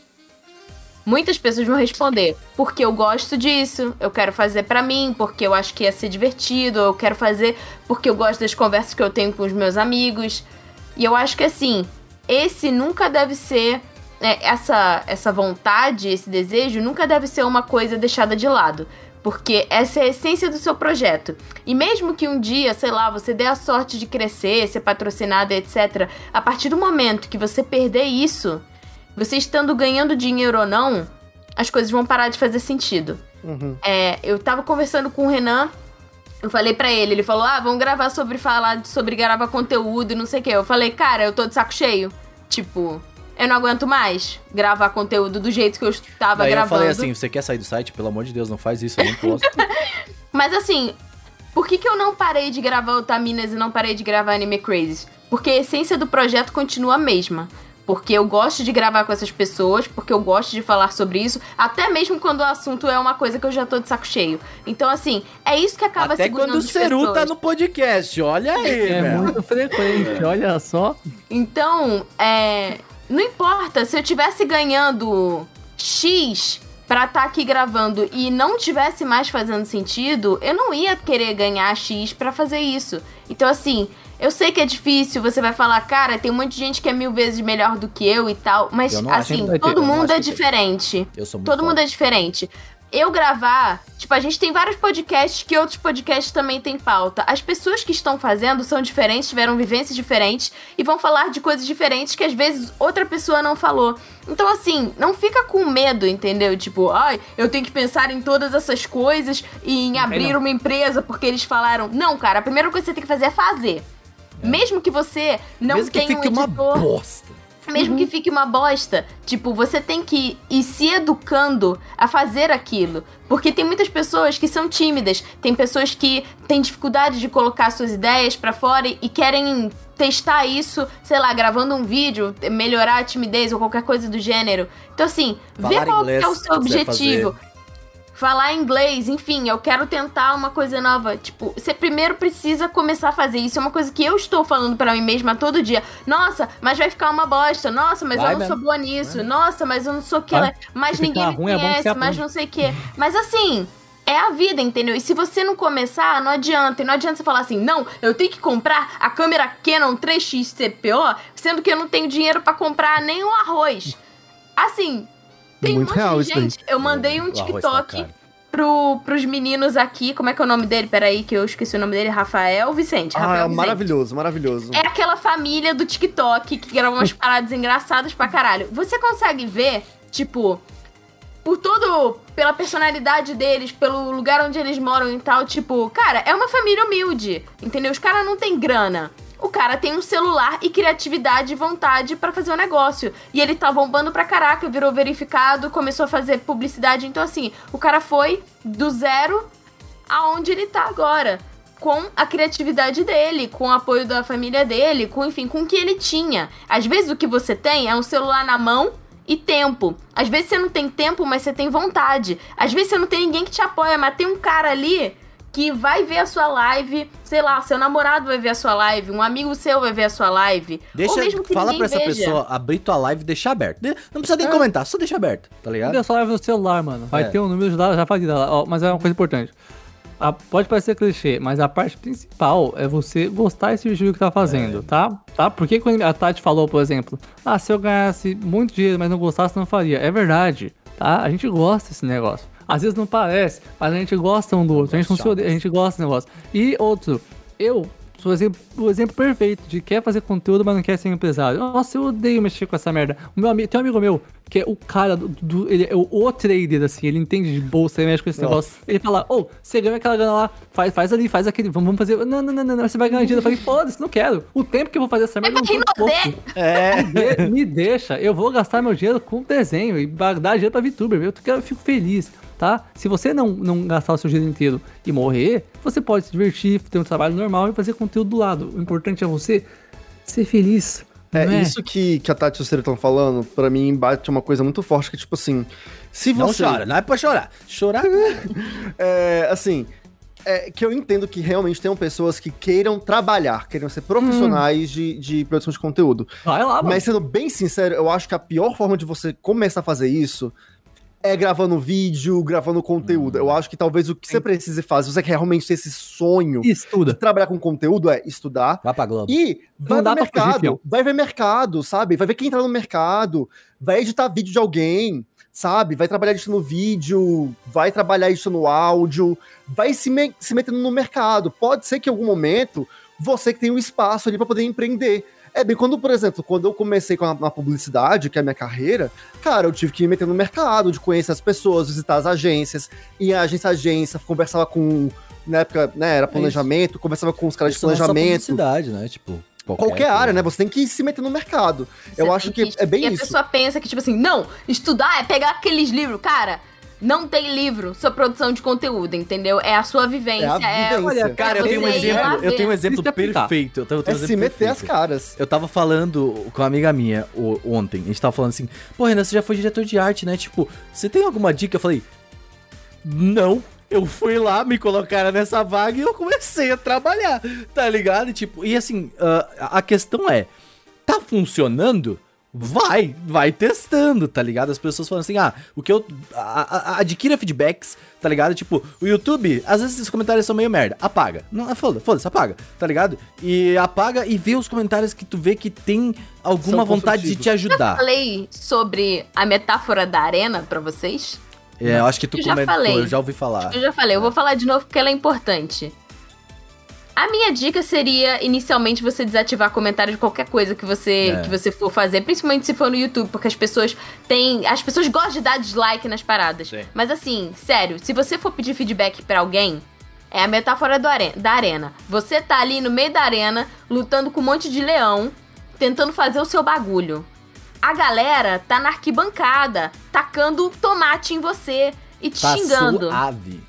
Muitas pessoas vão responder: porque eu gosto disso, eu quero fazer pra mim, porque eu acho que ia ser divertido, eu quero fazer porque eu gosto das conversas que eu tenho com os meus amigos. E eu acho que assim, esse nunca deve ser né, essa essa vontade, esse desejo nunca deve ser uma coisa deixada de lado. Porque essa é a essência do seu projeto. E mesmo que um dia, sei lá, você dê a sorte de crescer, ser patrocinado, etc., a partir do momento que você perder isso, você estando ganhando dinheiro ou não, as coisas vão parar de fazer sentido. Uhum. É, eu tava conversando com o Renan, eu falei pra ele, ele falou: "Ah, vamos gravar sobre falar sobre gravar conteúdo e não sei o quê". Eu falei: "Cara, eu tô de saco cheio. Tipo, eu não aguento mais gravar conteúdo do jeito que eu estava Daí eu gravando". falei assim, você quer sair do site? Pelo amor de Deus, não faz isso, eu não posso. Mas assim, por que, que eu não parei de gravar Otaminas e não parei de gravar Anime Crazy? Porque a essência do projeto continua a mesma. Porque eu gosto de gravar com essas pessoas, porque eu gosto de falar sobre isso, até mesmo quando o assunto é uma coisa que eu já tô de saco cheio. Então, assim, é isso que acaba Até segurando quando o Ceru pessoas. tá no podcast, olha aí, É velho. muito frequente, olha só. Então, é. Não importa, se eu tivesse ganhando X pra estar aqui gravando e não tivesse mais fazendo sentido, eu não ia querer ganhar X pra fazer isso. Então, assim, eu sei que é difícil, você vai falar, cara, tem um monte de gente que é mil vezes melhor do que eu e tal, mas assim, ter, todo não mundo é diferente. Eu sou muito Todo foda. mundo é diferente. Eu gravar, tipo, a gente tem vários podcasts que outros podcasts também têm pauta. As pessoas que estão fazendo são diferentes, tiveram vivências diferentes e vão falar de coisas diferentes que às vezes outra pessoa não falou. Então, assim, não fica com medo, entendeu? Tipo, ai, eu tenho que pensar em todas essas coisas e em abrir não. uma empresa porque eles falaram. Não, cara, a primeira coisa que você tem que fazer é fazer. Mesmo que você não Mesmo que tenha fique um uma editor. bosta. Mesmo que fique uma bosta, tipo, você tem que ir se educando a fazer aquilo. Porque tem muitas pessoas que são tímidas, tem pessoas que têm dificuldade de colocar suas ideias pra fora e, querem testar isso, sei lá, gravando um vídeo, melhorar a timidez ou qualquer coisa do gênero. Então, assim, vê Falar qual inglês, que é o seu objetivo. Falar inglês, enfim, eu quero tentar uma coisa nova. Tipo, você primeiro precisa começar a fazer isso. É uma coisa que eu estou falando pra mim mesma todo dia. Nossa, mas vai ficar uma bosta. Nossa, mas Vai eu não mesmo. sou boa nisso. Nossa, mas eu não sou que Vai. Mas Se ninguém me ruim, é conhece, você mas não sei o quê. Mas assim. É a vida, entendeu? E se você não começar, não adianta. E não adianta você falar assim, não, eu tenho que comprar a câmera Canon 3x CPO, sendo que eu não tenho dinheiro pra comprar nem um arroz. Assim, tem Muito um monte real daí. gente. Eu mandei um tá TikTok pro, pros meninos aqui. Como é que é o nome dele? Peraí, que eu esqueci o nome dele. Rafael Vicente. Rafael Ah, Vicente. maravilhoso, maravilhoso. É aquela família do TikTok que grava umas paradas engraçadas pra caralho. Você consegue ver, tipo, por todo. pela personalidade deles, pelo lugar onde eles moram e tal, tipo, cara, é uma família humilde, entendeu? Os caras não têm grana. O cara tem um celular e criatividade e vontade pra fazer o negócio. E ele tá bombando pra caraca, virou verificado, começou a fazer publicidade. Então, assim, o cara foi do zero aonde ele tá agora. Com a criatividade dele, com o apoio da família dele, com, enfim, com o que ele tinha. Às vezes o que você tem é um celular na mão e tempo. Às vezes você não tem tempo, mas você tem vontade. Às vezes você não tem ninguém que te apoia, mas tem um cara ali que vai ver a sua live, sei lá, seu namorado vai ver a sua live, um amigo seu vai ver a sua live. Deixa, ou mesmo que fala pra essa veja. pessoa abrir tua live e deixar aberto. Não precisa nem comentar, só deixa aberto, tá ligado? Cadê a sua live no celular, mano? Vai É. ter um número de dados, já falei dela. Ó, mas é uma coisa importante. A- pode parecer clichê, mas a parte principal é você gostar desse vídeo que tá fazendo, tá? tá? Porque quando a Tati falou, por exemplo, ah, se eu ganhasse muito dinheiro, mas não gostasse, não faria. É verdade. tá? A gente gosta desse negócio. Às vezes não parece, mas a gente gosta um do outro. A gente, não se odeia, a gente gosta desse negócio. E outro, eu sou o exemplo, o exemplo perfeito de quer fazer conteúdo, mas não quer ser empresário. Nossa, eu odeio mexer com essa merda. O meu amigo, tem um amigo meu que é o cara do. do- ele é o, o trader, assim, ele entende de bolsa, ele mexe com esse Nossa. negócio. Ele fala, ô, você ganha aquela grana lá, faz, faz ali, faz aquele, vamos, vamos fazer. Não, não, não, não, não, você vai ganhar dinheiro. Eu falei, foda-se, não quero. O tempo que eu vou fazer essa merda. É pra não disposto. É. De- me deixa, eu vou gastar meu dinheiro com desenho e dar dinheiro pra VTuber, eu, quero- eu fico feliz, tá? Se você não, não gastar o seu dinheiro inteiro e morrer, você pode se divertir, ter um trabalho normal e fazer conteúdo do lado. O importante é você ser feliz. É, não é? isso que, que a Tati e o Ciro estão falando, pra mim bate uma coisa muito forte, que tipo assim, se Não você... chora, não é pra chorar. Chorar. É, assim, é, que eu entendo que realmente tenham pessoas que queiram trabalhar, queiram ser profissionais de, de produção de conteúdo. Vai lá, mano. Mas sendo bem sincero, eu acho que a pior forma de você começar a fazer isso é gravando vídeo, gravando conteúdo. Eu acho que talvez o que você precise fazer, se você quer realmente ter esse sonho de Estuda. trabalhar com conteúdo, é estudar, Vai pra Globo. e vai fugir, mercado, fião. vai ver mercado, sabe? Vai ver quem tá no mercado, vai editar vídeo de alguém, sabe? Vai trabalhar editando vídeo, vai trabalhar editando áudio, vai se, me- se metendo no mercado. Pode ser que em algum momento você que tem um espaço ali pra poder empreender. É bem quando, por exemplo, quando eu comecei com a, na publicidade, que é a minha carreira, cara, eu tive que me meter no mercado, de conhecer as pessoas, visitar as agências, ir agência a agência, conversava com, na época, né, era planejamento, conversava com os caras de Isso não é planejamento, publicidade, né? Tipo, qualquer área, né? Você tem que se meter no mercado. eu Você acho tem que, é bem e isso. a pessoa pensa que, tipo assim, não, estudar é pegar aqueles livros. Cara, não tem livro sobre produção de conteúdo, entendeu? É a sua vivência. É a vivência. Olha, Cara, eu tenho um exemplo, eu tenho um exemplo Isso é perfeito. Eu tenho, eu tenho É um se meter as perfeito. caras. Eu tava falando com uma amiga minha o- ontem. A gente tava falando assim, pô, Renan, você já foi diretor de arte, né? Tipo, você tem alguma dica? Eu falei, não. Eu fui lá, me colocaram nessa vaga e eu comecei a trabalhar, tá ligado? E, tipo, e assim, ah, a questão é, tá funcionando? Vai, vai testando, tá ligado? As pessoas falam assim, ah, o que eu. a- a- adquira feedbacks, tá ligado? Tipo, o YouTube, às vezes esses comentários são meio merda. Apaga. Não, é foda, foda-se, apaga, tá ligado? E apaga e vê os comentários que tu vê que tem alguma São vontade de te ajudar. Falei sobre a metáfora da arena pra vocês. É, eu acho que tu Eu já comentou, falei. eu já ouvi falar. Eu já falei, eu vou falar de novo porque ela é importante. A minha dica seria, inicialmente, você desativar comentário de qualquer coisa que você, É. que você for fazer, principalmente se for no YouTube, porque as pessoas têm. As pessoas gostam de dar dislike nas paradas. Sim. Mas assim, sério, se você for pedir feedback pra alguém, é a metáfora do are- da arena. Você tá ali no meio da arena, lutando com um monte de leão, tentando fazer o seu bagulho. A galera tá na arquibancada, tacando tomate em você e te Tá xingando. suave.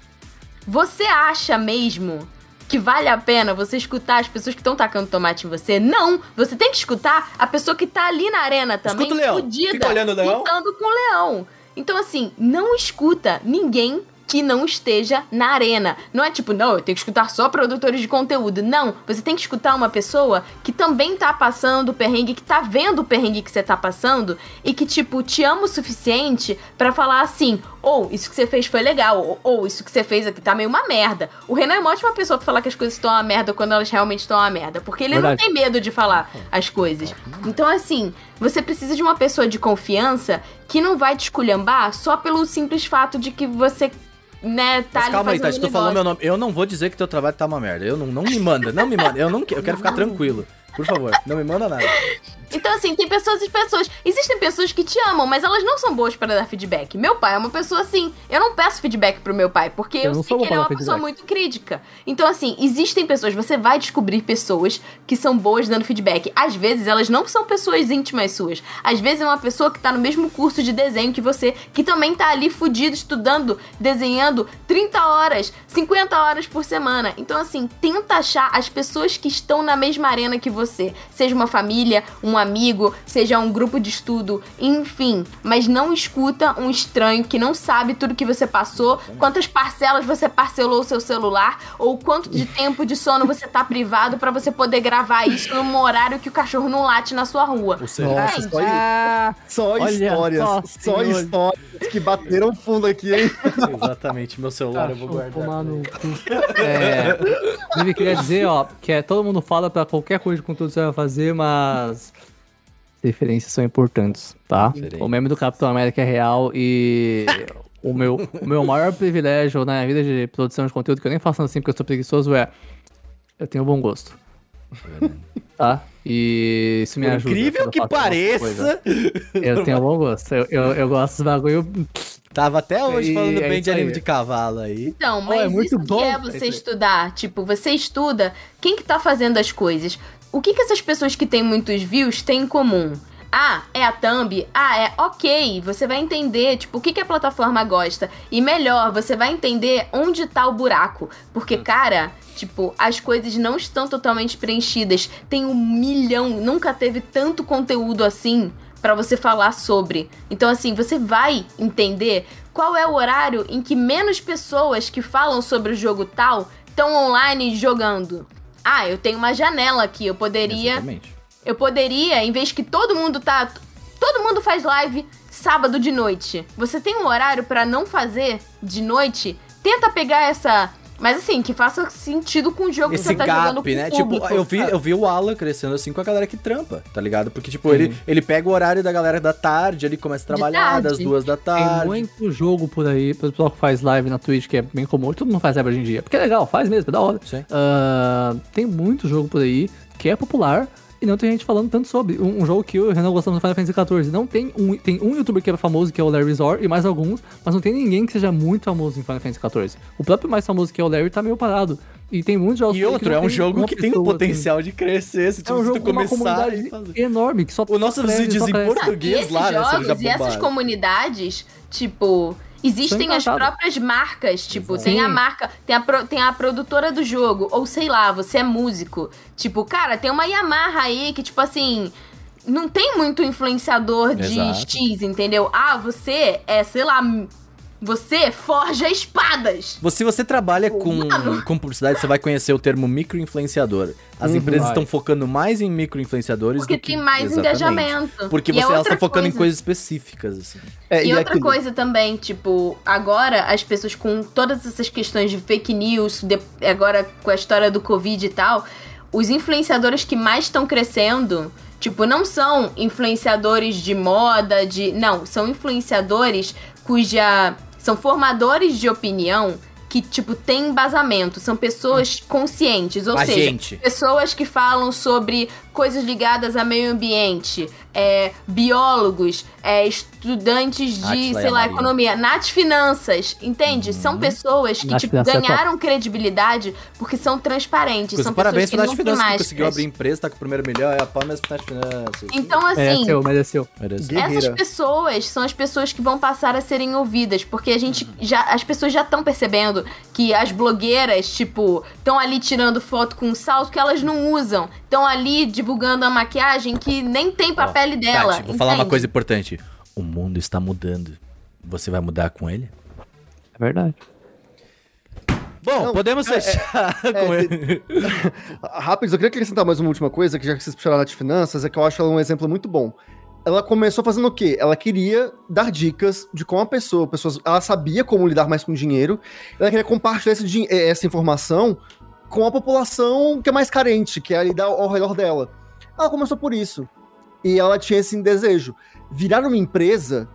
Você acha mesmo que vale a pena você escutar as pessoas que estão tacando tomate em você? Não! Você tem que escutar a pessoa que tá ali na arena também, Escuta o leão. fudida, Fica olhando o leão. lutando com o leão. Então, assim, não escuta ninguém que não esteja na arena. Não é tipo, não, eu tenho que escutar só produtores de conteúdo. Não, você tem que escutar uma pessoa que também tá passando o perrengue, que tá vendo o perrengue que você tá passando e que, tipo, te ama o suficiente pra falar assim: ou isso que você fez foi legal, ou, ou isso que você fez aqui tá meio uma merda. O Renan é uma ótima pessoa pra falar que as coisas estão uma merda quando elas realmente estão uma merda, porque ele Verdade. não tem medo de falar as coisas. Então, assim, você precisa de uma pessoa de confiança que não vai te esculhambar só pelo simples fato de que você, né, tá Mas calma aí, Tati, tu falou meu nome. Eu não vou dizer que teu trabalho tá uma merda. Eu não, não me manda, não me manda. Eu não eu quero ficar tranquilo. Por favor, não me manda nada. Então, assim, tem pessoas e pessoas. Existem pessoas que te amam, mas elas não são boas para dar feedback. Meu pai é uma pessoa assim. Eu não peço feedback pro meu pai, porque Eu eu, sei que ele é uma pessoa feedback. muito crítica. Então, assim, existem pessoas, você vai descobrir pessoas que são boas dando feedback. Às vezes, elas não são pessoas íntimas suas. Às vezes, é uma pessoa que tá no mesmo curso de desenho que você, que também tá ali fudido, estudando, desenhando 30 horas, 50 horas por semana. Então, assim, tenta achar as pessoas que estão na mesma arena que você. Seja uma família, um amigo, seja um grupo de estudo, enfim. Mas não escuta um estranho que não sabe tudo que você passou, quantas parcelas você parcelou o seu celular, ou quanto de tempo de sono você tá privado pra você poder gravar isso num horário que o cachorro não late na sua rua. Nossa, Gente, só, Ah, só olha histórias. só, Só senhor. histórias que bateram fundo aqui, hein? exatamente, meu celular eu vou cachorro guardar. tomar no cu. É, eu queria dizer, ó, que é, todo mundo fala pra qualquer coisa de conteúdo que você vai fazer, mas referências são importantes, tá? O meme do Capitão América é real e o meu, o meu maior privilégio na minha vida de produção de conteúdo, que eu nem faço assim porque eu sou preguiçoso, é eu tenho bom gosto. Tá? E isso me Por ajuda. incrível que pareça, Eu tenho bom gosto. Eu, eu, eu gosto dos bagulho. tava até hoje E falando é bem de anime aí. de cavalo aí. Então, Oh, mas é muito isso bom. que é É você isso aí. estudar. Tipo, você estuda quem que tá fazendo as coisas. O que que essas pessoas que têm muitos views têm em comum? Ah, é a thumb? Ah, é ok. Você vai entender, tipo, o que, que a plataforma gosta. E melhor, você vai entender onde tá o buraco. Porque, cara, tipo, as coisas não estão totalmente preenchidas. Tem um milhão, nunca teve tanto conteúdo assim pra você falar sobre. Então, assim, você vai entender qual é o horário em que menos pessoas que falam sobre o jogo tal estão online jogando. Ah, eu tenho uma janela aqui, eu poderia Exatamente. eu poderia, em vez que todo mundo tá. Todo mundo faz live sábado de noite. Você tem um horário pra não fazer de noite? Tenta pegar essa. Mas assim, que faça sentido com o jogo que Esse você tá jogando gap, com né? o público. Tipo, eu vi, eu vi o Alan crescendo assim com a galera que trampa, tá ligado? Porque, tipo, ele, ele pega o horário da galera da tarde, ele começa a trabalhar das duas da Tem tarde. muito jogo por aí, pro pessoal que faz live na Twitch, que é bem comum, todo mundo faz live hoje em dia. Porque é legal, faz mesmo, é da hora. Sim. Ah, tem muito jogo por aí que é popular e não tem gente falando tanto sobre. Um, um jogo que eu e o Renan gostamos do Final Fantasy XIV. Não tem um, tem um youtuber que é famoso, que é o Larry Zor, e mais alguns, mas não tem ninguém que seja muito famoso em Final Fantasy XIV. O próprio mais famoso, que é o Larry, tá meio parado. E tem muitos jogos E outro, é um jogo que tem um assim. potencial de crescer, se, É tipo, um se jogo tu começar comunidade e fazer. enorme, que só Os nossos cresce, vídeos em português- E lá, né, jogos já e essas comunidades, tipo, existem as próprias marcas. Tipo, Exato. tem a Sim. marca, tem a, pro- tem a produtora do jogo, ou sei lá, você é músico. Tipo, cara, tem uma Yamaha aí que, tipo assim. Não tem muito influenciador de Exato. X, entendeu? Ah, você é, sei lá, você forja espadas. Você, se você trabalha com, mano. com publicidade, você vai conhecer o termo microinfluenciador. As Uhum. empresas estão focando mais em microinfluenciadores Porque do que... tem mais Exatamente. engajamento. Porque E é você elas estão focando em coisa. coisas específicas, assim. É, E, e outra aquilo- coisa também, tipo, agora as pessoas com todas essas questões de fake news, de- agora com a história do Covid e tal, os influenciadores que mais estão crescendo, tipo, não são influenciadores de moda, de. Não, são influenciadores cuja. São formadores de opinião que, tipo, têm embasamento. São pessoas conscientes. Ou seja, pessoas que falam sobre coisas ligadas a meio ambiente, é, biólogos, é, estudantes Nath, de, Leia sei lá, Maria. economia, Nath Finanças, entende? São pessoas que, Nath tipo, é ganharam credibilidade porque são transparentes, são parabéns pessoas pro que Nath não têm Finanças, que conseguiu abrir empresa, tá com o primeiro milhão, é a palmas pro Nath Finanças. Então, assim, Mereceu, mereceu. Merece. Guerreira. essas pessoas são as pessoas que vão passar a serem ouvidas, porque a gente já as pessoas já estão percebendo que as blogueiras, tipo, estão ali tirando foto com salto que elas não usam, estão ali divulgando a maquiagem que nem tem pra Ó, pele dela. Tati, vou falar uma coisa importante. O mundo está mudando. Você vai mudar com ele? É verdade. Bom, Não, podemos fechar com é, ele. Rápido, eu queria acrescentar mais uma última coisa, que já que vocês puxaram a de finanças, é que eu acho ela um exemplo muito bom. Ela começou fazendo o quê? Ela queria dar dicas de como a pessoa, pessoas, ela sabia como lidar mais com dinheiro, ela queria compartilhar esse eh, essa informação com a população que é mais carente, que é ali ao redor dela. Ela começou por isso. E ela tinha esse desejo. Virar uma empresa,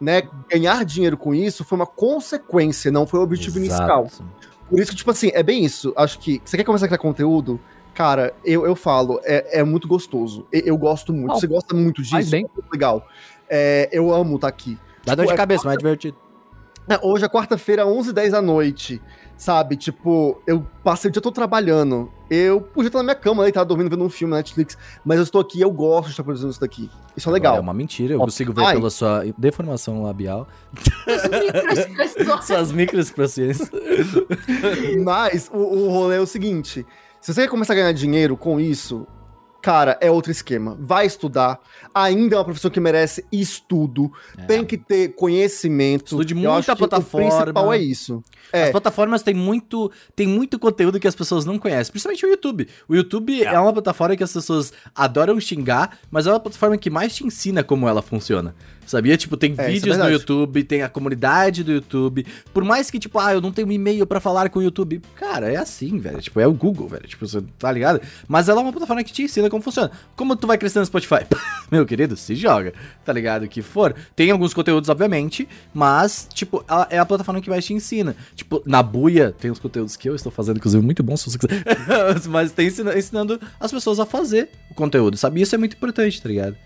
né, ganhar dinheiro com isso foi uma consequência, não foi o objetivo inicial. Exato. Por isso que, tipo assim, é bem isso. Acho que você quer começar a criar conteúdo, cara, eu, eu falo, é, é muito gostoso. Eu, eu gosto muito. Oh, você gosta muito disso? bem. É muito legal. É, eu amo estar aqui. Dá dor de Tipo, é cabeça, mas é divertido. É, hoje é quarta-feira, 11h10 da noite. Sabe? Tipo, eu passei o dia todo trabalhando. Eu podia estar na minha cama, aí, tava dormindo, vendo um filme na Netflix. Mas eu estou aqui, eu gosto de estar produzindo isso daqui. Isso é legal. É uma mentira, eu Ó, consigo ver ai. pela sua deformação labial. Suas microexpressões. Mas o, o rolê é o seguinte: se você quer começar a ganhar dinheiro com isso, cara, é outro esquema. Vai estudar. Ainda é uma profissão que merece estudo. Tem que ter conhecimento. Estude Eu muita plataforma. O principal é isso. As É. plataformas têm muito, tem muito conteúdo que as pessoas não conhecem, principalmente o YouTube. O YouTube é. uma plataforma que as pessoas adoram xingar, mas é uma plataforma que mais te ensina como ela funciona. Sabia? Tipo, tem É, é vídeos no verdade. YouTube, tem a comunidade do YouTube. Por mais que, tipo, ah, eu não tenho um e-mail pra falar com o YouTube. Cara, é assim, velho. Tipo, é o Google, velho. Tipo, você tá ligado? Mas ela é uma plataforma que te ensina como funciona. Como tu vai crescendo no Spotify? Meu querido, se joga. Tá ligado? O que for. Tem alguns conteúdos, obviamente, mas, tipo, ela é a plataforma que mais te ensina. Tipo, na Buia tem os conteúdos que eu estou fazendo, inclusive, muito bons, se você quiser. mas tem ensina- ensinando as pessoas a fazer o conteúdo, sabe? Isso é muito importante, tá ligado?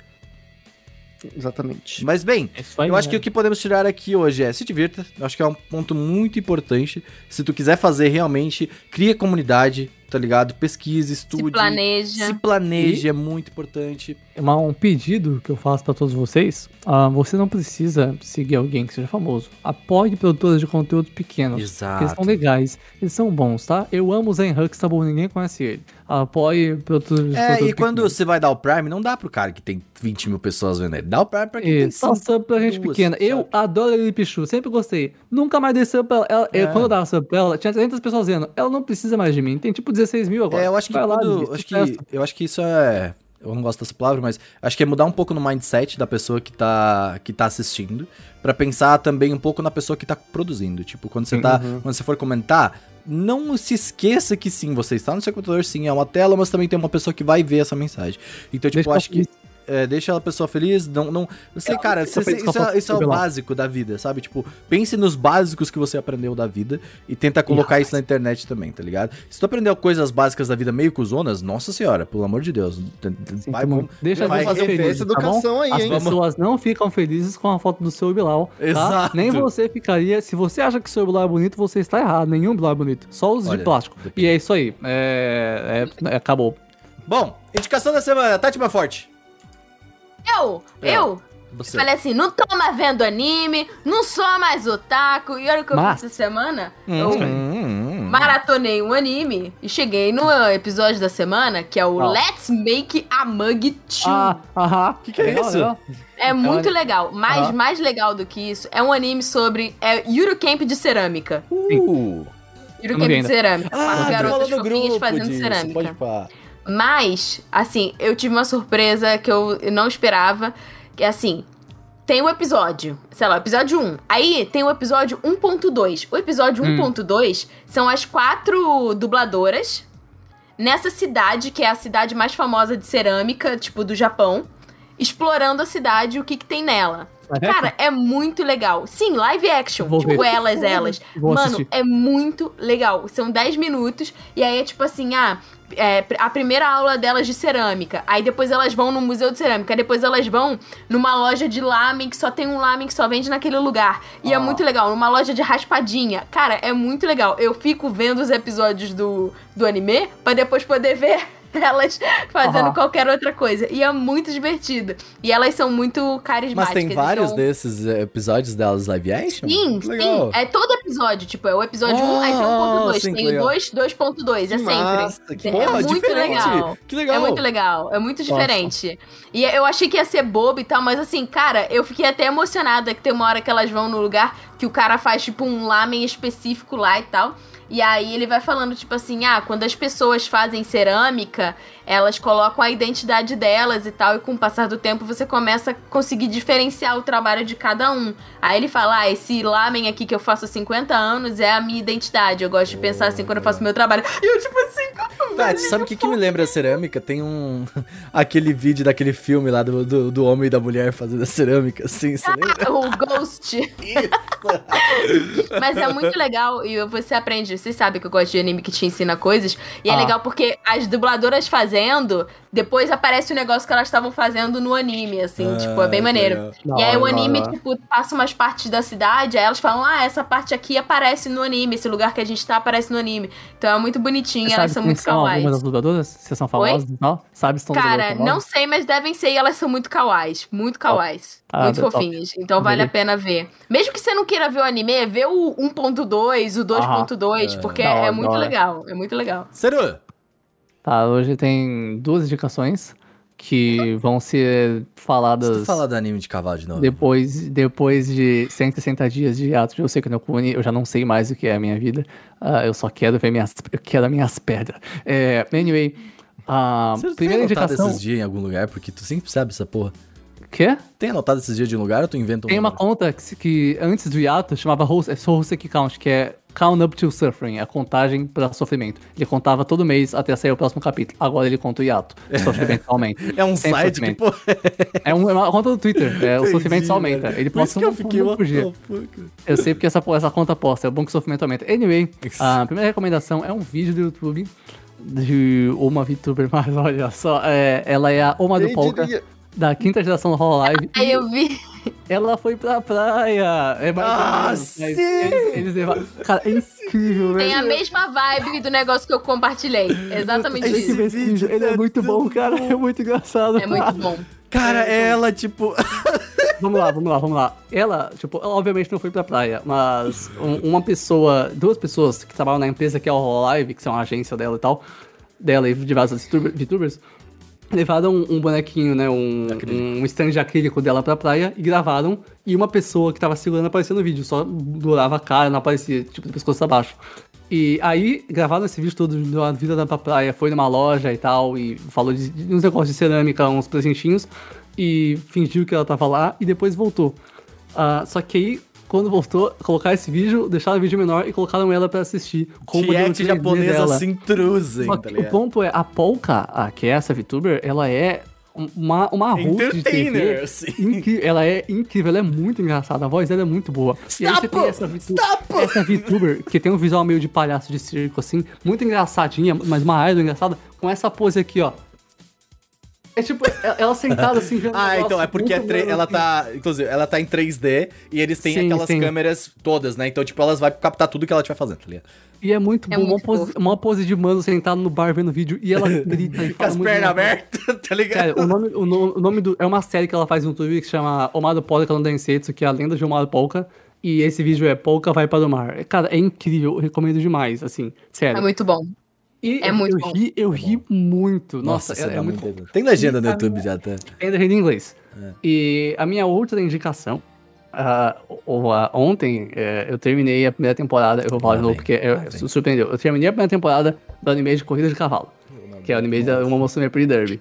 Exatamente. Mas bem, É eu acho que o que podemos tirar aqui hoje é se divirta. Eu acho que é um ponto muito importante. Se tu quiser fazer realmente, cria comunidade, tá ligado? Pesquise, estude. Se planeja. Se planeje, é muito importante. Uma- um pedido que eu faço pra todos vocês: ah, você não precisa seguir alguém que seja famoso. Apoie produtores de conteúdo pequenos. Porque eles Exato. são legais, eles são bons, tá? Eu amo o Zen Huxtable, ninguém conhece ele. Apoie produtores de É, conteúdo e quando pequenos. você vai dar o Prime, não dá pro cara que tem 20 mil pessoas vendo ele. Dá o Prime pra quem tem E só 5. sub pra gente duas, pequena. Eu sabe? adoro a Lili Pichu, sempre gostei. Nunca mais dei sub pra ela. Ela- eu- É. quando eu dava sub pra ela, tinha 300 pessoas vendo. Ela não precisa mais de mim. Tem tipo 16 mil agora. É, eu acho que Vai lá, quando- Lili, acho que, eu acho que isso é. Eu não gosto dessa palavra, mas acho que é mudar um pouco no mindset da pessoa que tá, que tá assistindo, Pra pensar também um pouco na pessoa que tá produzindo. Tipo, quando você tá, quando você for comentar, não se esqueça que sim, você está no seu computador, sim, é uma tela, mas também tem uma pessoa que vai ver essa mensagem. Então, tipo, Deixa acho que é, deixa a pessoa feliz, não, não, não sei, cara, a isso, é, foto isso é o básico da vida, sabe? Tipo, pense nos básicos que você aprendeu da vida e tenta colocar isso na internet também, tá ligado? Se tu aprendeu coisas básicas da vida meio cuzonas, nossa senhora, pelo amor de Deus, Sinto vai, vamos- Deixa vai fazer feliz, essa tá educação aí, As hein? pessoas não ficam felizes com a foto do seu Bilal, tá? Exato. Nem você ficaria. Se você acha que seu Bilal é bonito, você está errado. Nenhum Bilal é bonito. Só os Olha, de plástico. depende. E é isso aí. É, é- é- acabou. Bom, indicação da semana, Tati Forte. Eu, É. eu, Você. falei assim, não tô mais vendo anime, não sou mais otaku. E olha o que eu Mas- fiz essa semana. Hum, eu hum, hum. maratonei um anime e cheguei no episódio da semana, que é o Qual? Let's Make a Mug 2. Ah, aham. Que que é Legal, isso? legal. É muito um- legal, mas Aham. mais legal do que isso, é um anime sobre é, Eurocamp de cerâmica. Uh. Eurocamp vi de cerâmica. Ah, Quatro tu garotas fofinhas fazendo disso, cerâmica. pode pá. Mas, assim, eu tive uma surpresa que eu não esperava. Que assim, tem o episódio, sei lá, episódio 1. Aí tem o episódio 1.2. O episódio Hum. 1.2 são as quatro dubladoras nessa cidade, que é a cidade mais famosa de cerâmica, tipo, do Japão, explorando a cidade e o que, que tem nela. Cara, é muito legal. Sim, live action. Vou tipo, ver. elas, elas. Vou Mano, assistir. é muito legal. São 10 minutos. E aí é tipo assim, ah. é, a primeira aula delas de cerâmica. Aí depois elas vão no museu de cerâmica. Aí depois elas vão numa loja de lamen que só tem um lamen que só vende naquele lugar. E é Ó. muito legal. Numa loja de raspadinha. Cara, é muito legal. Eu fico vendo os episódios do, do anime pra depois poder ver elas fazendo Aham. qualquer outra coisa. E é muito divertido. E elas são muito Mas carismáticas. tem vários então- desses eh, episódios delas live action? Sim, legal. sim. É todo episódio. Tipo, é o episódio 1, aí tem Ah, 1.2. sim, Tem o 2, 2.2. É sempre. massa, que é Porra, muito diferente. legal. Que legal. É muito legal, é muito diferente. E eu achei que ia ser bobo e tal, mas assim, cara, eu fiquei até emocionada que tem uma hora que elas vão no lugar que o cara faz, tipo, um lamen específico lá e tal. E aí ele vai falando, tipo assim, ah, quando as pessoas fazem cerâmica, elas colocam a identidade delas e tal, e com o passar do tempo você começa a conseguir diferenciar o trabalho de cada um. Aí ele fala, ah, esse lamen aqui que eu faço há 50 anos é a minha identidade. Eu gosto de pensar assim quando eu faço meu trabalho. E eu, tipo assim, Tati, sabe o que, que me lembra a cerâmica? Tem um. aquele vídeo daquele filme lá do, do, do homem e da mulher fazendo a cerâmica, assim, você lembra? o Ghost. Mas é muito legal e você aprende. Vocês sabem que eu gosto de anime que te ensina coisas. E é Ah. legal porque as dubladoras fazendo, depois aparece o negócio que elas estavam fazendo no anime, assim. Ah, tipo, é bem que maneiro. Da E aí o anime, hora. tipo, passa umas partes da cidade, aí elas falam, ah, essa parte aqui aparece no anime, esse lugar que a gente tá aparece no anime. Então é muito bonitinho, Você elas são muito são algumas kawaiis. das dubladoras? Se são famosas e tal? Sabe se estão Cara, não sei, mas devem ser e elas são muito kawais. Muito kawais. Ah, muito top. fofinhas. Então vale a Beleza. pena ver. Mesmo que você não queira ver o anime, vê o 1.2, o 2.2, porque Da é, hora, muito da hora. legal. É muito legal. Seru! Tá, hoje tem duas indicações que vão ser Se tu faladas falar do anime de cavalo de novo. depois, depois de 160 dias de ato de Eu Sei Que Não Kune, eu já não sei mais o que é a minha vida. Ah, eu só quero ver minhas, eu quero as minhas pedras. É, anyway, a Você primeira tem indicação... esses dias em algum lugar? Porque tu sempre sabe essa porra. Quê? Tem anotado esses dias de lugar ou tu inventa um Tem uma número? conta que, que antes do hiato chamava Hose- é só Hoseki Count, que é Count Up to Suffering, a contagem para sofrimento. Ele contava todo mês até sair o próximo capítulo. Agora ele conta o hiato. O sofrimento aumenta. É um Sem site que, pô. É, um- é uma conta do Twitter. É, o sofrimento só aumenta. Ele posta um, um por dia. Eu sei porque essa, essa conta posta. É bom que o sofrimento aumenta. Anyway, a primeira recomendação é um vídeo do YouTube de uma VTuber, mas olha só. é, ela é a Oma do Polka, diria? Da quinta geração do Hololive. Aí eu vi. Ela foi pra praia. É mais Ah, menos, sim! Eles, eles levaram... Cara, é incrível, Tem velho. a mesma vibe do negócio que eu compartilhei. Exatamente Esse isso. vídeo, ele é muito bom, cara. É muito engraçado. É muito bom. Cara, ela, tipo. Vamos lá, vamos lá, vamos lá. Ela, tipo, ela obviamente não foi pra praia, mas um- uma pessoa, duas pessoas que trabalham na empresa que é a Hololive, que são a agência dela e tal, dela e de vários VTuber- VTubers, levaram um, bonequinho, né, um, um stand de acrílico dela pra praia e gravaram, e uma pessoa que tava segurando aparecia no vídeo, só durava a cara, não aparecia, tipo, do pescoço abaixo. E aí, gravaram esse vídeo todo da vida da pra praia, foi numa loja e tal, e falou de, de uns negócios de cerâmica, uns presentinhos, e fingiu que ela tava lá e depois voltou. Ah, só que aí, quando voltou, colocaram esse vídeo, deixaram o vídeo menor e colocaram ela pra assistir com o modelo React 3D japonesa dela. se intrusem, tá o ponto é, a Polka, a, que é essa VTuber, ela é uma, uma host de TV. Incri- ela é incrível, ela é muito engraçada, a voz dela é muito boa. e aí você tem essa, VTu- essa VTuber que tem um visual meio de palhaço de circo, assim, muito engraçadinha, mas uma idol engraçada, com essa pose aqui, ó. É tipo, ela ela sentada assim, vendo Ah, então é porque é tre- ela assim. tá. Inclusive, ela tá em 3D e eles têm Sim, aquelas sim. câmeras todas, né? Então, tipo, elas vão captar tudo que ela estiver fazendo, tá ligado? E é muito É bom, uma muito pose, fofo. uma pose de mano sentado no bar vendo vídeo e ela grita e Com fala as muito pernas abertas, tá ligado? Sério, o nome, o, no- o nome do. É uma série que ela faz no YouTube que se chama Omado Polka no Densetsu, que é a lenda de Omado Polka. E esse vídeo é Polka vai para o mar. Cara, é incrível, eu recomendo demais, assim, sério. É muito bom. E é muito eu bom. ri, eu ri muito. Nossa, isso é, é dá muito bom. muito- Tem legenda no YouTube já, tá? Tem legenda em inglês. É. E a minha outra indicação. ah, o- a- ontem é, eu terminei a primeira temporada. Eu vou falar Lá de novo porque é, su- surpreendeu. Eu terminei a primeira temporada do anime de corrida de cavalo. Que é o anime da Uma Musume Pretty Derby.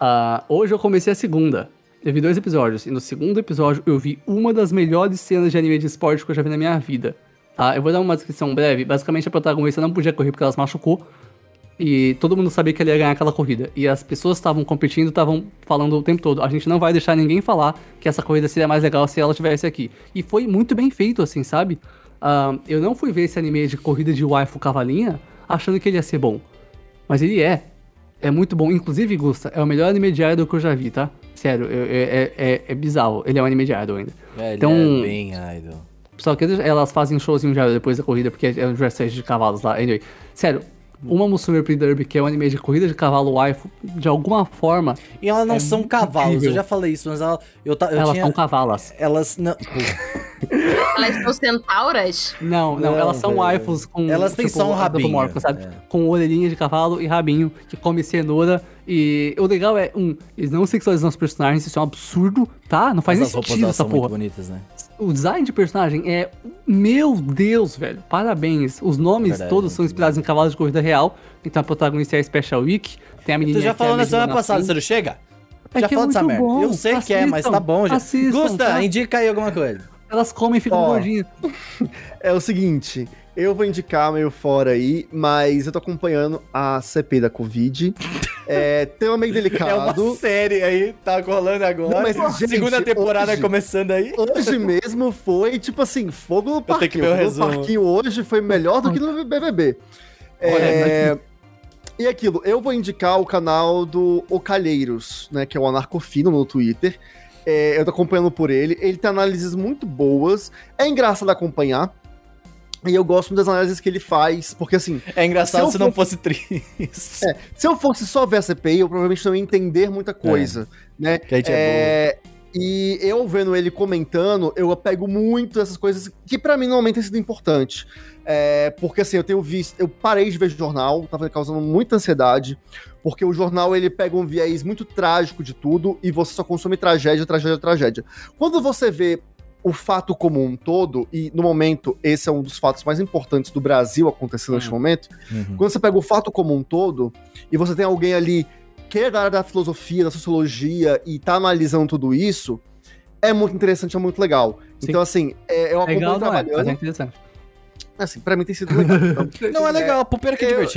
Ah, hoje eu comecei a segunda. Eu vi dois episódios. E no segundo episódio eu vi uma das melhores cenas de anime de esporte que eu já vi na minha vida. Tá? Eu vou dar uma descrição breve. Basicamente a protagonista não podia correr porque ela se machucou. E todo mundo sabia que ele ia ganhar aquela corrida. E as pessoas estavam competindo estavam falando o tempo todo: a gente não vai deixar ninguém falar que essa corrida seria mais legal se ela estivesse aqui. E foi muito bem feito, assim, sabe? Ah, eu não fui ver esse anime de corrida de waifu cavalinha achando que ele ia ser bom. Mas ele é. É muito bom. Inclusive, Gusta, é o melhor anime de idol que eu já vi, tá? Sério, é, é, é- é bizarro. Ele é um anime de idol ainda. É, ele Então- é bem idol. Só que elas fazem um showzinho já depois da corrida, porque é um dressage de cavalos lá. Anyway, sério, uma Musume Pre Derby, que é um anime de corrida de cavalo waifu, de alguma forma, E elas não É são cavalos, incrível. eu já falei isso, mas ela, eu, ta- eu elas tinha... são cavalas. Elas não... Elas são centauras? Não, não, Não, elas são velho. waifus com. Elas têm só um rabinho, antropomorfo, sabe? é. Com orelhinha de cavalo e rabinho, que come cenoura. E o legal é, um, eles não sexualizam os personagens, isso é um absurdo, tá? Não faz Mas nem as roupas sentido essa são muito porra. bonitas, né? O design de personagem é. Meu Deus, velho. Parabéns. Os nomes Verdade, todos são inspirados em cavalos de corrida real. Então a protagonista é a Special Week. Tem a menina Tu já falou na semana passada, você não chega? É já é falou dessa muito merda. bom. Eu sei que é, mas tá bom já. Assistam, Gusta, tá? indica aí alguma coisa. Elas comem e ficam Ó. gordinhas. É o seguinte, eu vou indicar meio fora aí, mas eu tô acompanhando a CP da Covid. É, tema meio É uma delicado. série aí, tá rolando agora. Não, mas, gente, Segunda temporada hoje- começando aí. Hoje mesmo foi, tipo assim, fogo no tenho que parquinho. ver o Fogo no parquinho hoje foi melhor do que no BBB. É, E aquilo, eu vou indicar o canal do Ocalheiros, né, que é o Anarcofino no Twitter. É, eu tô acompanhando por ele. Ele tem análises muito boas. É engraçado acompanhar. E eu gosto das análises que ele faz, porque assim, É engraçado Se se, não fosse triste. É, se eu fosse só ver a CPI, eu provavelmente não ia entender muita coisa, né? Que a gente é É, e eu vendo ele comentando, eu pego muito essas coisas que pra mim normalmente tem sido importante. É, porque assim, eu tenho visto, eu parei de ver jornal, tava causando muita ansiedade, porque o jornal ele pega um viés muito trágico de tudo e você só consome tragédia, tragédia, tragédia. Quando você vê o fato como um todo, e no momento esse é um dos fatos mais importantes do Brasil acontecendo neste Hum. momento, Uhum. quando você pega o fato como um todo e você tem alguém ali que é da área da filosofia, da sociologia e tá analisando tudo isso, é muito interessante, é muito legal. Sim. Então, assim, é, eu acompanho Legal não é, mas é trabalhando. interessante. Assim, pra mim tem sido legal. Então, Não, é legal, pupeira que é no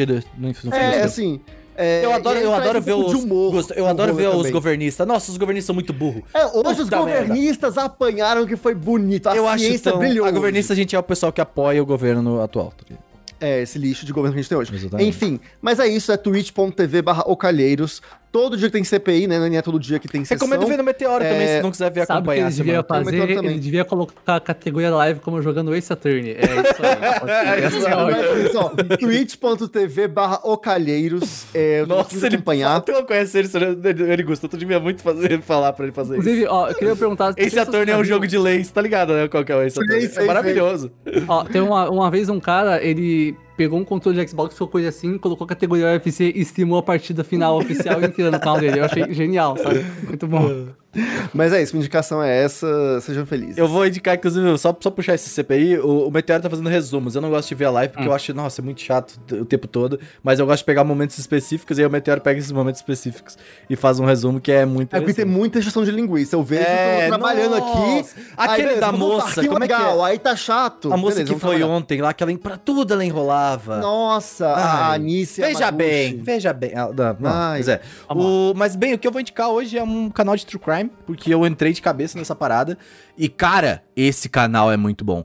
fim é, assim. É, Eu adoro, eu adoro ver os. humor Gusto, eu adoro ver rolê os também. governistas. Nossa, os governistas são muito burros. É, hoje os Puta merda. governistas apanharam que foi bonito. A eu acho tão... brilhou. A governista, a gente é o pessoal que apoia o governo atual. tá? É, esse lixo de governo que a gente tem hoje. Exatamente. Enfim, mas é isso, é twitch.tv barra ocalheiros. Todo dia que tem CPI, né? Não é todo dia que tem sessão. Recomendo ver no Meteoro também, É, se não quiser ver Sabe acompanhar. ele devia fazer? Também. Ele devia colocar a categoria live como jogando Ace Attorney. É isso aí. É é isso, ó. twitch.tv barra ocalheiros. É, eu Nossa, ele acompanhar. Tu não conhece ele, ele, ele gostou. Tu devia muito fazer, falar pra ele fazer Inclusive, isso. ó, eu queria perguntar... Esse vocês Attorney é um jogo de leis, tá ligado, né? Qual que é o Ace Attorney? É maravilhoso. Ó, tem uma, uma vez um cara, ele pegou um controle de Xbox, ficou coisa assim, colocou a categoria UFC e streamou a partida final oficial inteira no canal dele. Eu achei genial, sabe? Muito bom. Mas é isso, minha indicação é essa. Sejam felizes. Eu vou indicar, inclusive, só, só puxar esse CPI, o, o Meteoro tá fazendo resumos. Eu não gosto de ver a live porque eu acho, nossa, é muito chato o tempo todo. Mas eu gosto de pegar momentos específicos e aí o Meteoro pega esses momentos específicos e faz um resumo que é muito É porque tem interessante. muita gestão de linguiça. Eu vejo É, que eu tô trabalhando nossa. aqui. Aquele beleza, da moça, que como é que legal, é? Aí tá chato. A moça Beleza, que foi trabalhar. ontem lá, que ela, pra tudo ela enrolava. Nossa, a Ai. Anícia. Veja Yamaguchi. bem, veja bem. Ah, não, não, mas é. O, mas bem, o que eu vou indicar hoje é um canal de True Crime, porque eu entrei de cabeça nessa parada. E, cara, esse canal é muito bom.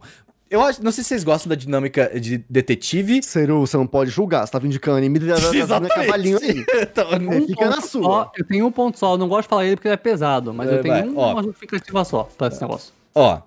Eu acho, não sei se vocês gostam da dinâmica de detetive. Seru, você não pode julgar. Você tava indicando anime da, cavalinho aí. Então, É, fica na sua. Ó, eu tenho um ponto só, não gosto de falar ele porque ele é pesado, mas É, eu tenho um- uma justificativa só pra esse negócio. Ó,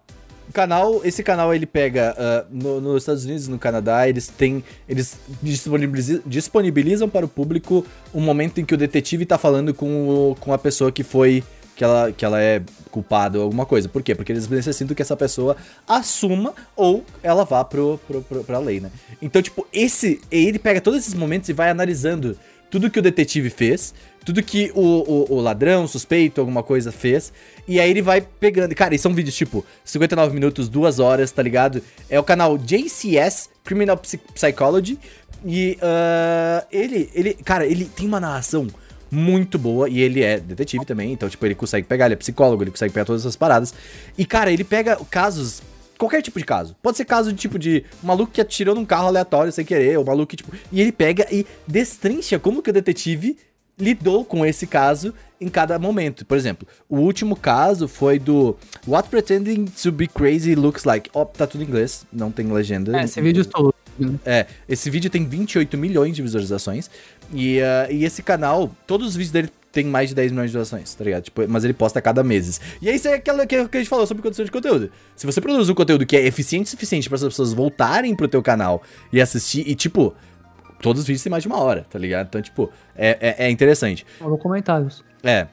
o canal, esse canal ele pega ah, no- nos Estados Unidos e no Canadá, eles têm, eles disponibiliza- disponibilizam para o público um momento em que o detetive tá falando com, o- com a pessoa que foi que ela, que ela é culpada ou alguma coisa. Por quê? Porque eles necessitam que essa pessoa assuma ou ela vá pro, pro, pro, pra lei, né? Então, tipo, esse. Ele pega todos esses momentos e vai analisando tudo que o detetive fez, tudo que o, o, o ladrão, suspeito, alguma coisa fez, e aí ele vai pegando. Cara, e são vídeos tipo 59 minutos, 2 horas, tá ligado? É o canal JCS Criminal Psy- Psychology. E ah, ele, ele, cara, ele tem uma narração muito boa e ele é detetive também, então, tipo, ele consegue pegar, ele é psicólogo, ele consegue pegar todas essas paradas. E, cara, ele pega casos. Qualquer tipo de caso. Pode ser caso de tipo de um maluco que atirou num carro aleatório sem querer, ou um maluco que, tipo. E ele pega e destrincha como que o detetive lidou com esse caso em cada momento. Por exemplo, o último caso foi do What Pretending to Be Crazy Looks Like. Ó, tá tudo em inglês, não tem legenda. É, esse vídeo estou. É, esse vídeo tem 28 milhões de visualizações. E, ah, e esse canal, todos os vídeos dele tem mais de 10 milhões de visualizações, tá ligado? Tipo, mas ele posta a cada mês. E isso é aquilo que, que a gente falou sobre produção de conteúdo. Se você produz um conteúdo que é eficiente o suficiente para as pessoas voltarem pro teu canal e assistir, e tipo, todos os vídeos têm mais de uma hora, tá ligado? Então, tipo, é, é, é interessante. Falou comentários. É.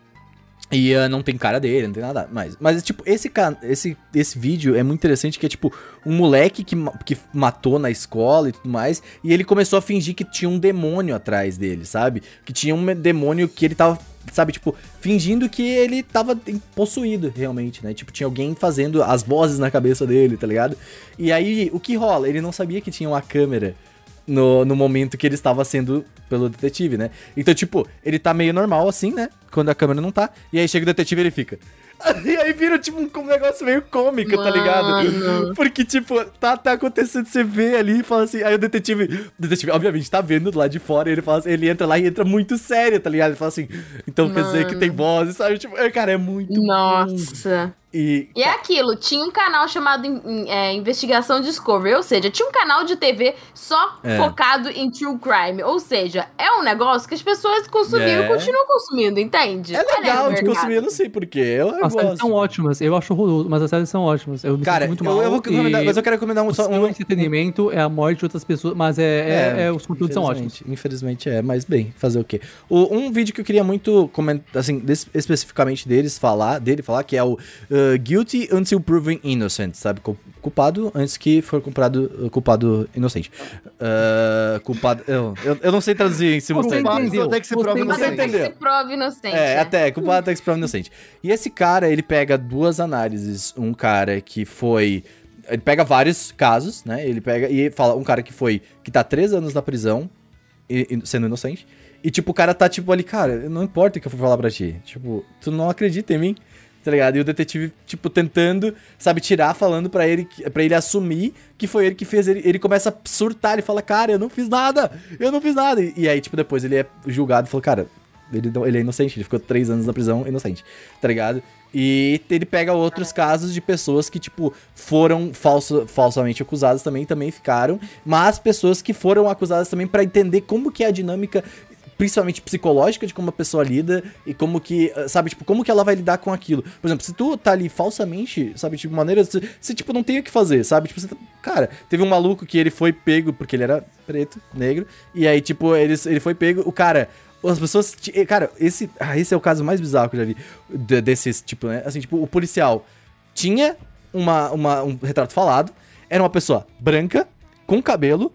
E ah, não tem cara dele, não tem nada mais. Mas, tipo, esse, esse, esse vídeo é muito interessante, que é, tipo, um moleque que, que matou na escola e tudo mais, e ele começou a fingir que tinha um demônio atrás dele, sabe? Que tinha um demônio que ele tava, sabe, tipo, fingindo que ele tava possuído, realmente, né? Tipo, tinha alguém fazendo as vozes na cabeça dele, tá ligado? E aí, o que rola? Ele não sabia que tinha uma câmera no, no momento que ele estava sendo pelo detetive, né? Então, tipo, ele tá meio normal assim, né? Quando a câmera não tá. E aí chega o detetive e ele fica. E aí vira, tipo, um, negócio meio cômico, tá ligado? Mano. Porque, tipo, tá, tá acontecendo, você vê ali e fala assim. Aí o detetive, o detetive, obviamente, tá vendo do lado de fora, e ele fala assim, ele entra lá e entra muito sério, tá ligado? Ele fala assim, então quer dizer que tem voz, sabe? Tipo, é, cara, é muito. bom. Nossa. E. E é aquilo, tinha um canal chamado é, Investigação Discovery, ou seja, tinha um canal de TV só É. focado em true crime. Ou seja, é um negócio que as pessoas consumiam É. e continuam consumindo, entende? É legal de consumir, eu não sei porquê. Eu, eu As séries são ótimas, eu acho horroroso, mas as séries são ótimas. Eu me Cara, muito eu, mal. eu vou recomendar, mas eu quero recomendar um, só um, entretenimento é a morte de outras pessoas, mas é, é- é- os conteúdos são ótimos. Infelizmente- é, mas bem, fazer o quê? O- um vídeo que eu queria muito comentar, assim, especificamente deles falar, dele falar, que é o uh, Guilty Until Proven Innocent, sabe? Culpado antes que for comprado, uh, culpado inocente. Uh, culpado. Eu, eu, eu não sei traduzir em simultâneo. Culpado entendeu? até que se Você prove inocente. até que se prove inocente. É, até, culpado até que se prova inocente. E esse cara, ele pega duas análises. Um cara que foi. Ele pega vários casos, né? Ele pega e fala um cara que foi. que tá três anos na prisão i- i- sendo inocente. E, tipo, o cara tá, tipo, ali, cara, não importa o que eu for falar pra ti. Tipo, tu não acredita em mim, tá ligado? E o detetive, tipo, tentando, sabe, tirar, falando pra ele, pra ele assumir que foi ele que fez. Ele, ele começa a surtar, ele fala, cara, eu não fiz nada, eu não fiz nada. E, e aí, tipo, depois ele é julgado e falou, cara, ele, não- ele é inocente, ele ficou três anos na prisão inocente, tá ligado? E ele pega outros casos de pessoas que, tipo, foram falso, falsamente acusadas também, também ficaram, mas pessoas que foram acusadas também pra entender como que é a dinâmica principalmente psicológica de como a pessoa lida e como que, eh, sabe, tipo, como que ela vai lidar com aquilo. Por exemplo, se tu tá ali falsamente, sabe, tipo, maneira, você, tipo, não tem o que fazer, sabe? Tipo, tá- cara, teve um maluco que ele foi pego porque ele era preto, negro, e aí, tipo, ele, ele foi pego, o cara... As pessoas. eh, Cara, esse, ah, esse é o caso mais bizarro que eu já vi. de- desses, tipo, né? Assim, tipo, o policial tinha uma, uma, um retrato falado, era uma pessoa branca, com cabelo,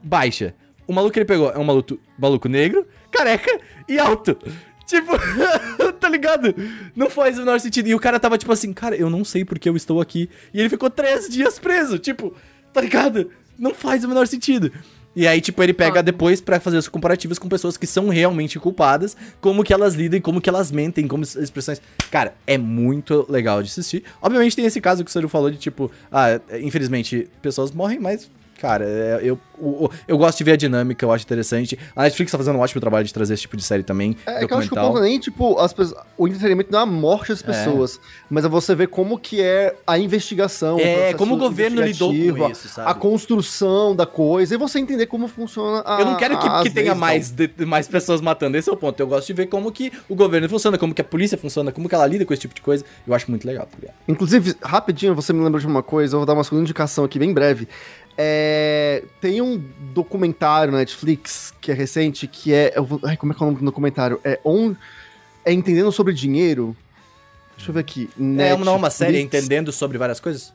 baixa. O maluco que ele pegou é um maluco, maluco negro, careca e alto. Tipo, tá ligado? Não faz o menor sentido. E o cara tava tipo assim, cara, eu não sei porque eu estou aqui. E ele ficou três dias preso. Tipo, tá ligado? Não faz o menor sentido. E aí, tipo, ele pega depois pra fazer os comparativos com pessoas que são realmente culpadas, como que elas lidam, como que elas mentem, como as expressões. Cara, é muito legal de assistir. Obviamente tem esse caso que o Ciro falou de tipo, ah, infelizmente pessoas morrem, mas Cara, é, eu, o- o- eu gosto de ver a dinâmica, eu acho interessante. A Netflix tá fazendo um ótimo trabalho de trazer esse tipo de série também. É, é que eu acho que o ponto nem, tipo, as pessoas, o entretenimento não é a morte das pessoas, mas é você ver como que é a investigação. É, processo como o governo lidou com isso, sabe? A construção da coisa, e você entender como funciona a Eu não quero que, que tenha mais, de- mais pessoas matando, esse é o ponto. Eu gosto de ver como que o governo funciona, como que a polícia funciona, como que ela lida com esse tipo de coisa. Eu acho muito legal, tá ligado? Inclusive, rapidinho, você me lembra de uma coisa, eu vou dar uma segunda indicação aqui, bem breve. É, tem um documentário na Netflix que é recente, que é. vou- ai, como é que é o nome do documentário? É, on, é Entendendo sobre Dinheiro. Deixa eu ver aqui. É uma, não, uma série Netflix. entendendo sobre várias coisas?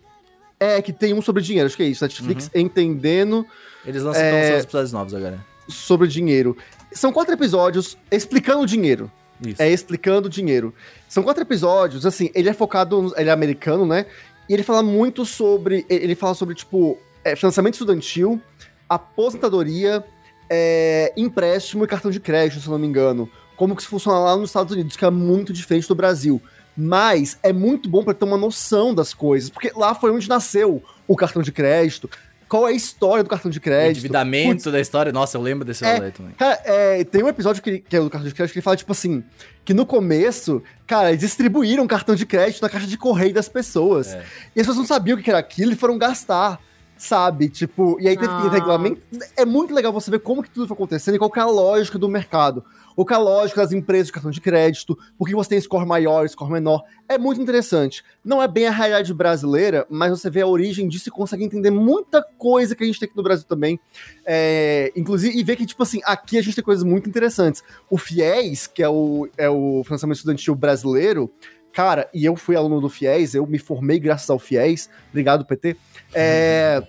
É, que tem um sobre dinheiro, acho que é isso. Netflix entendendo Eles lançam É. lançando os episódios novos agora. sobre dinheiro. São quatro episódios explicando o dinheiro. Isso. É explicando o dinheiro. São quatro episódios, assim, ele é focado, ele é americano, né? E ele fala muito sobre, ele fala sobre, tipo, é, financiamento estudantil, aposentadoria, é, empréstimo e cartão de crédito, se eu não me engano. Como que isso funciona lá nos Estados Unidos, que é muito diferente do Brasil. Mas é muito bom para ter uma noção das coisas, porque lá foi onde nasceu o cartão de crédito, qual é a história do cartão de O crédito. endividamento da história. Nossa, eu lembro desse É. rolê também. Cara, é, tem um episódio que, que é do cartão de crédito que ele fala, tipo assim, que no começo, cara, eles distribuíram cartão de crédito na caixa de correio das pessoas. É. E as pessoas não sabiam o que era aquilo e foram gastar, sabe? Tipo, e aí teve que Ah. regulamento. É muito legal você ver como que tudo foi acontecendo e qual que é a lógica do mercado. Que é a lógica das empresas de cartão de crédito, por que você tem score maior, score menor. É muito interessante. Não é bem a realidade brasileira, mas você vê a origem disso e consegue entender muita coisa que a gente tem aqui no Brasil também. É, inclusive, e ver que, tipo assim, aqui a gente tem coisas muito interessantes. O FIES, que é o, é o financiamento estudantil brasileiro, cara, e eu fui aluno do FIES, eu me formei graças ao FIES, obrigado, PT. É.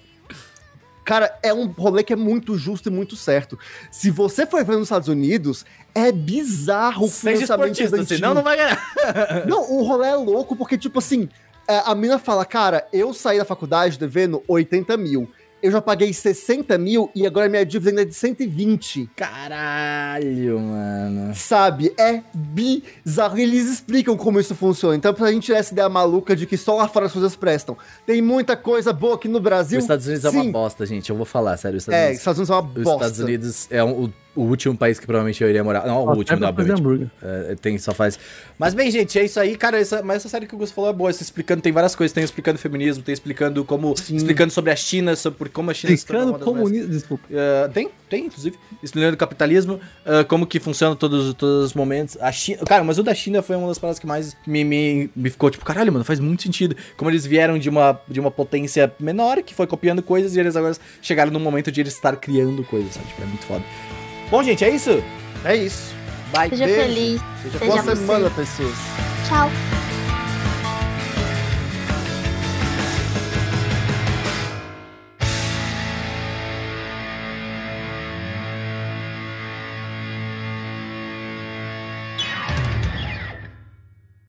Cara, é um rolê que é muito justo e muito certo. Se você for ver nos Estados Unidos, é bizarro o financiamento estudantil. senão não vai ganhar. Não, o rolê é louco, porque, tipo assim, é, a mina fala, cara, eu saí da faculdade devendo 80 mil. Eu já paguei 60 mil e agora minha dívida ainda é de 120. Caralho, mano. Sabe? É bizarro. Eles explicam como isso funciona. Então, pra gente tirar essa ideia maluca de que só lá fora as coisas prestam. Tem muita coisa boa aqui no Brasil. Os Estados Unidos é Sim. uma bosta, gente. Eu vou falar, sério. Os Estados É, Unidos, Estados Unidos é uma os bosta. Estados Unidos é um- o, o último país que provavelmente eu iria morar. Não, o último, fazer obviamente. hambúrguer. É, tem, só faz. Mas bem, gente, é isso aí, cara. Essa, mas essa série que o Gus falou é boa. Essa explicando, tem várias coisas. Tem explicando feminismo, tem explicando como. Sim. Explicando sobre a China, sobre como a China se Explicando maiores- comunismo. Desculpa. Uh, tem, tem, inclusive. Explicando o capitalismo, uh, como que funciona todos, todos os momentos. A China, cara, mas o da China foi uma das paradas que mais me, me, me ficou tipo, caralho, mano, faz muito sentido. Como eles vieram de uma, de uma potência menor, que foi copiando coisas, e eles agora chegaram no momento de eles estar criando coisas, sabe? Tipo, é muito foda. Bom, gente, é isso. É isso. Bye. Seja Beijo. feliz. Seja Seja Boa você. semana, pessoas. Tchau.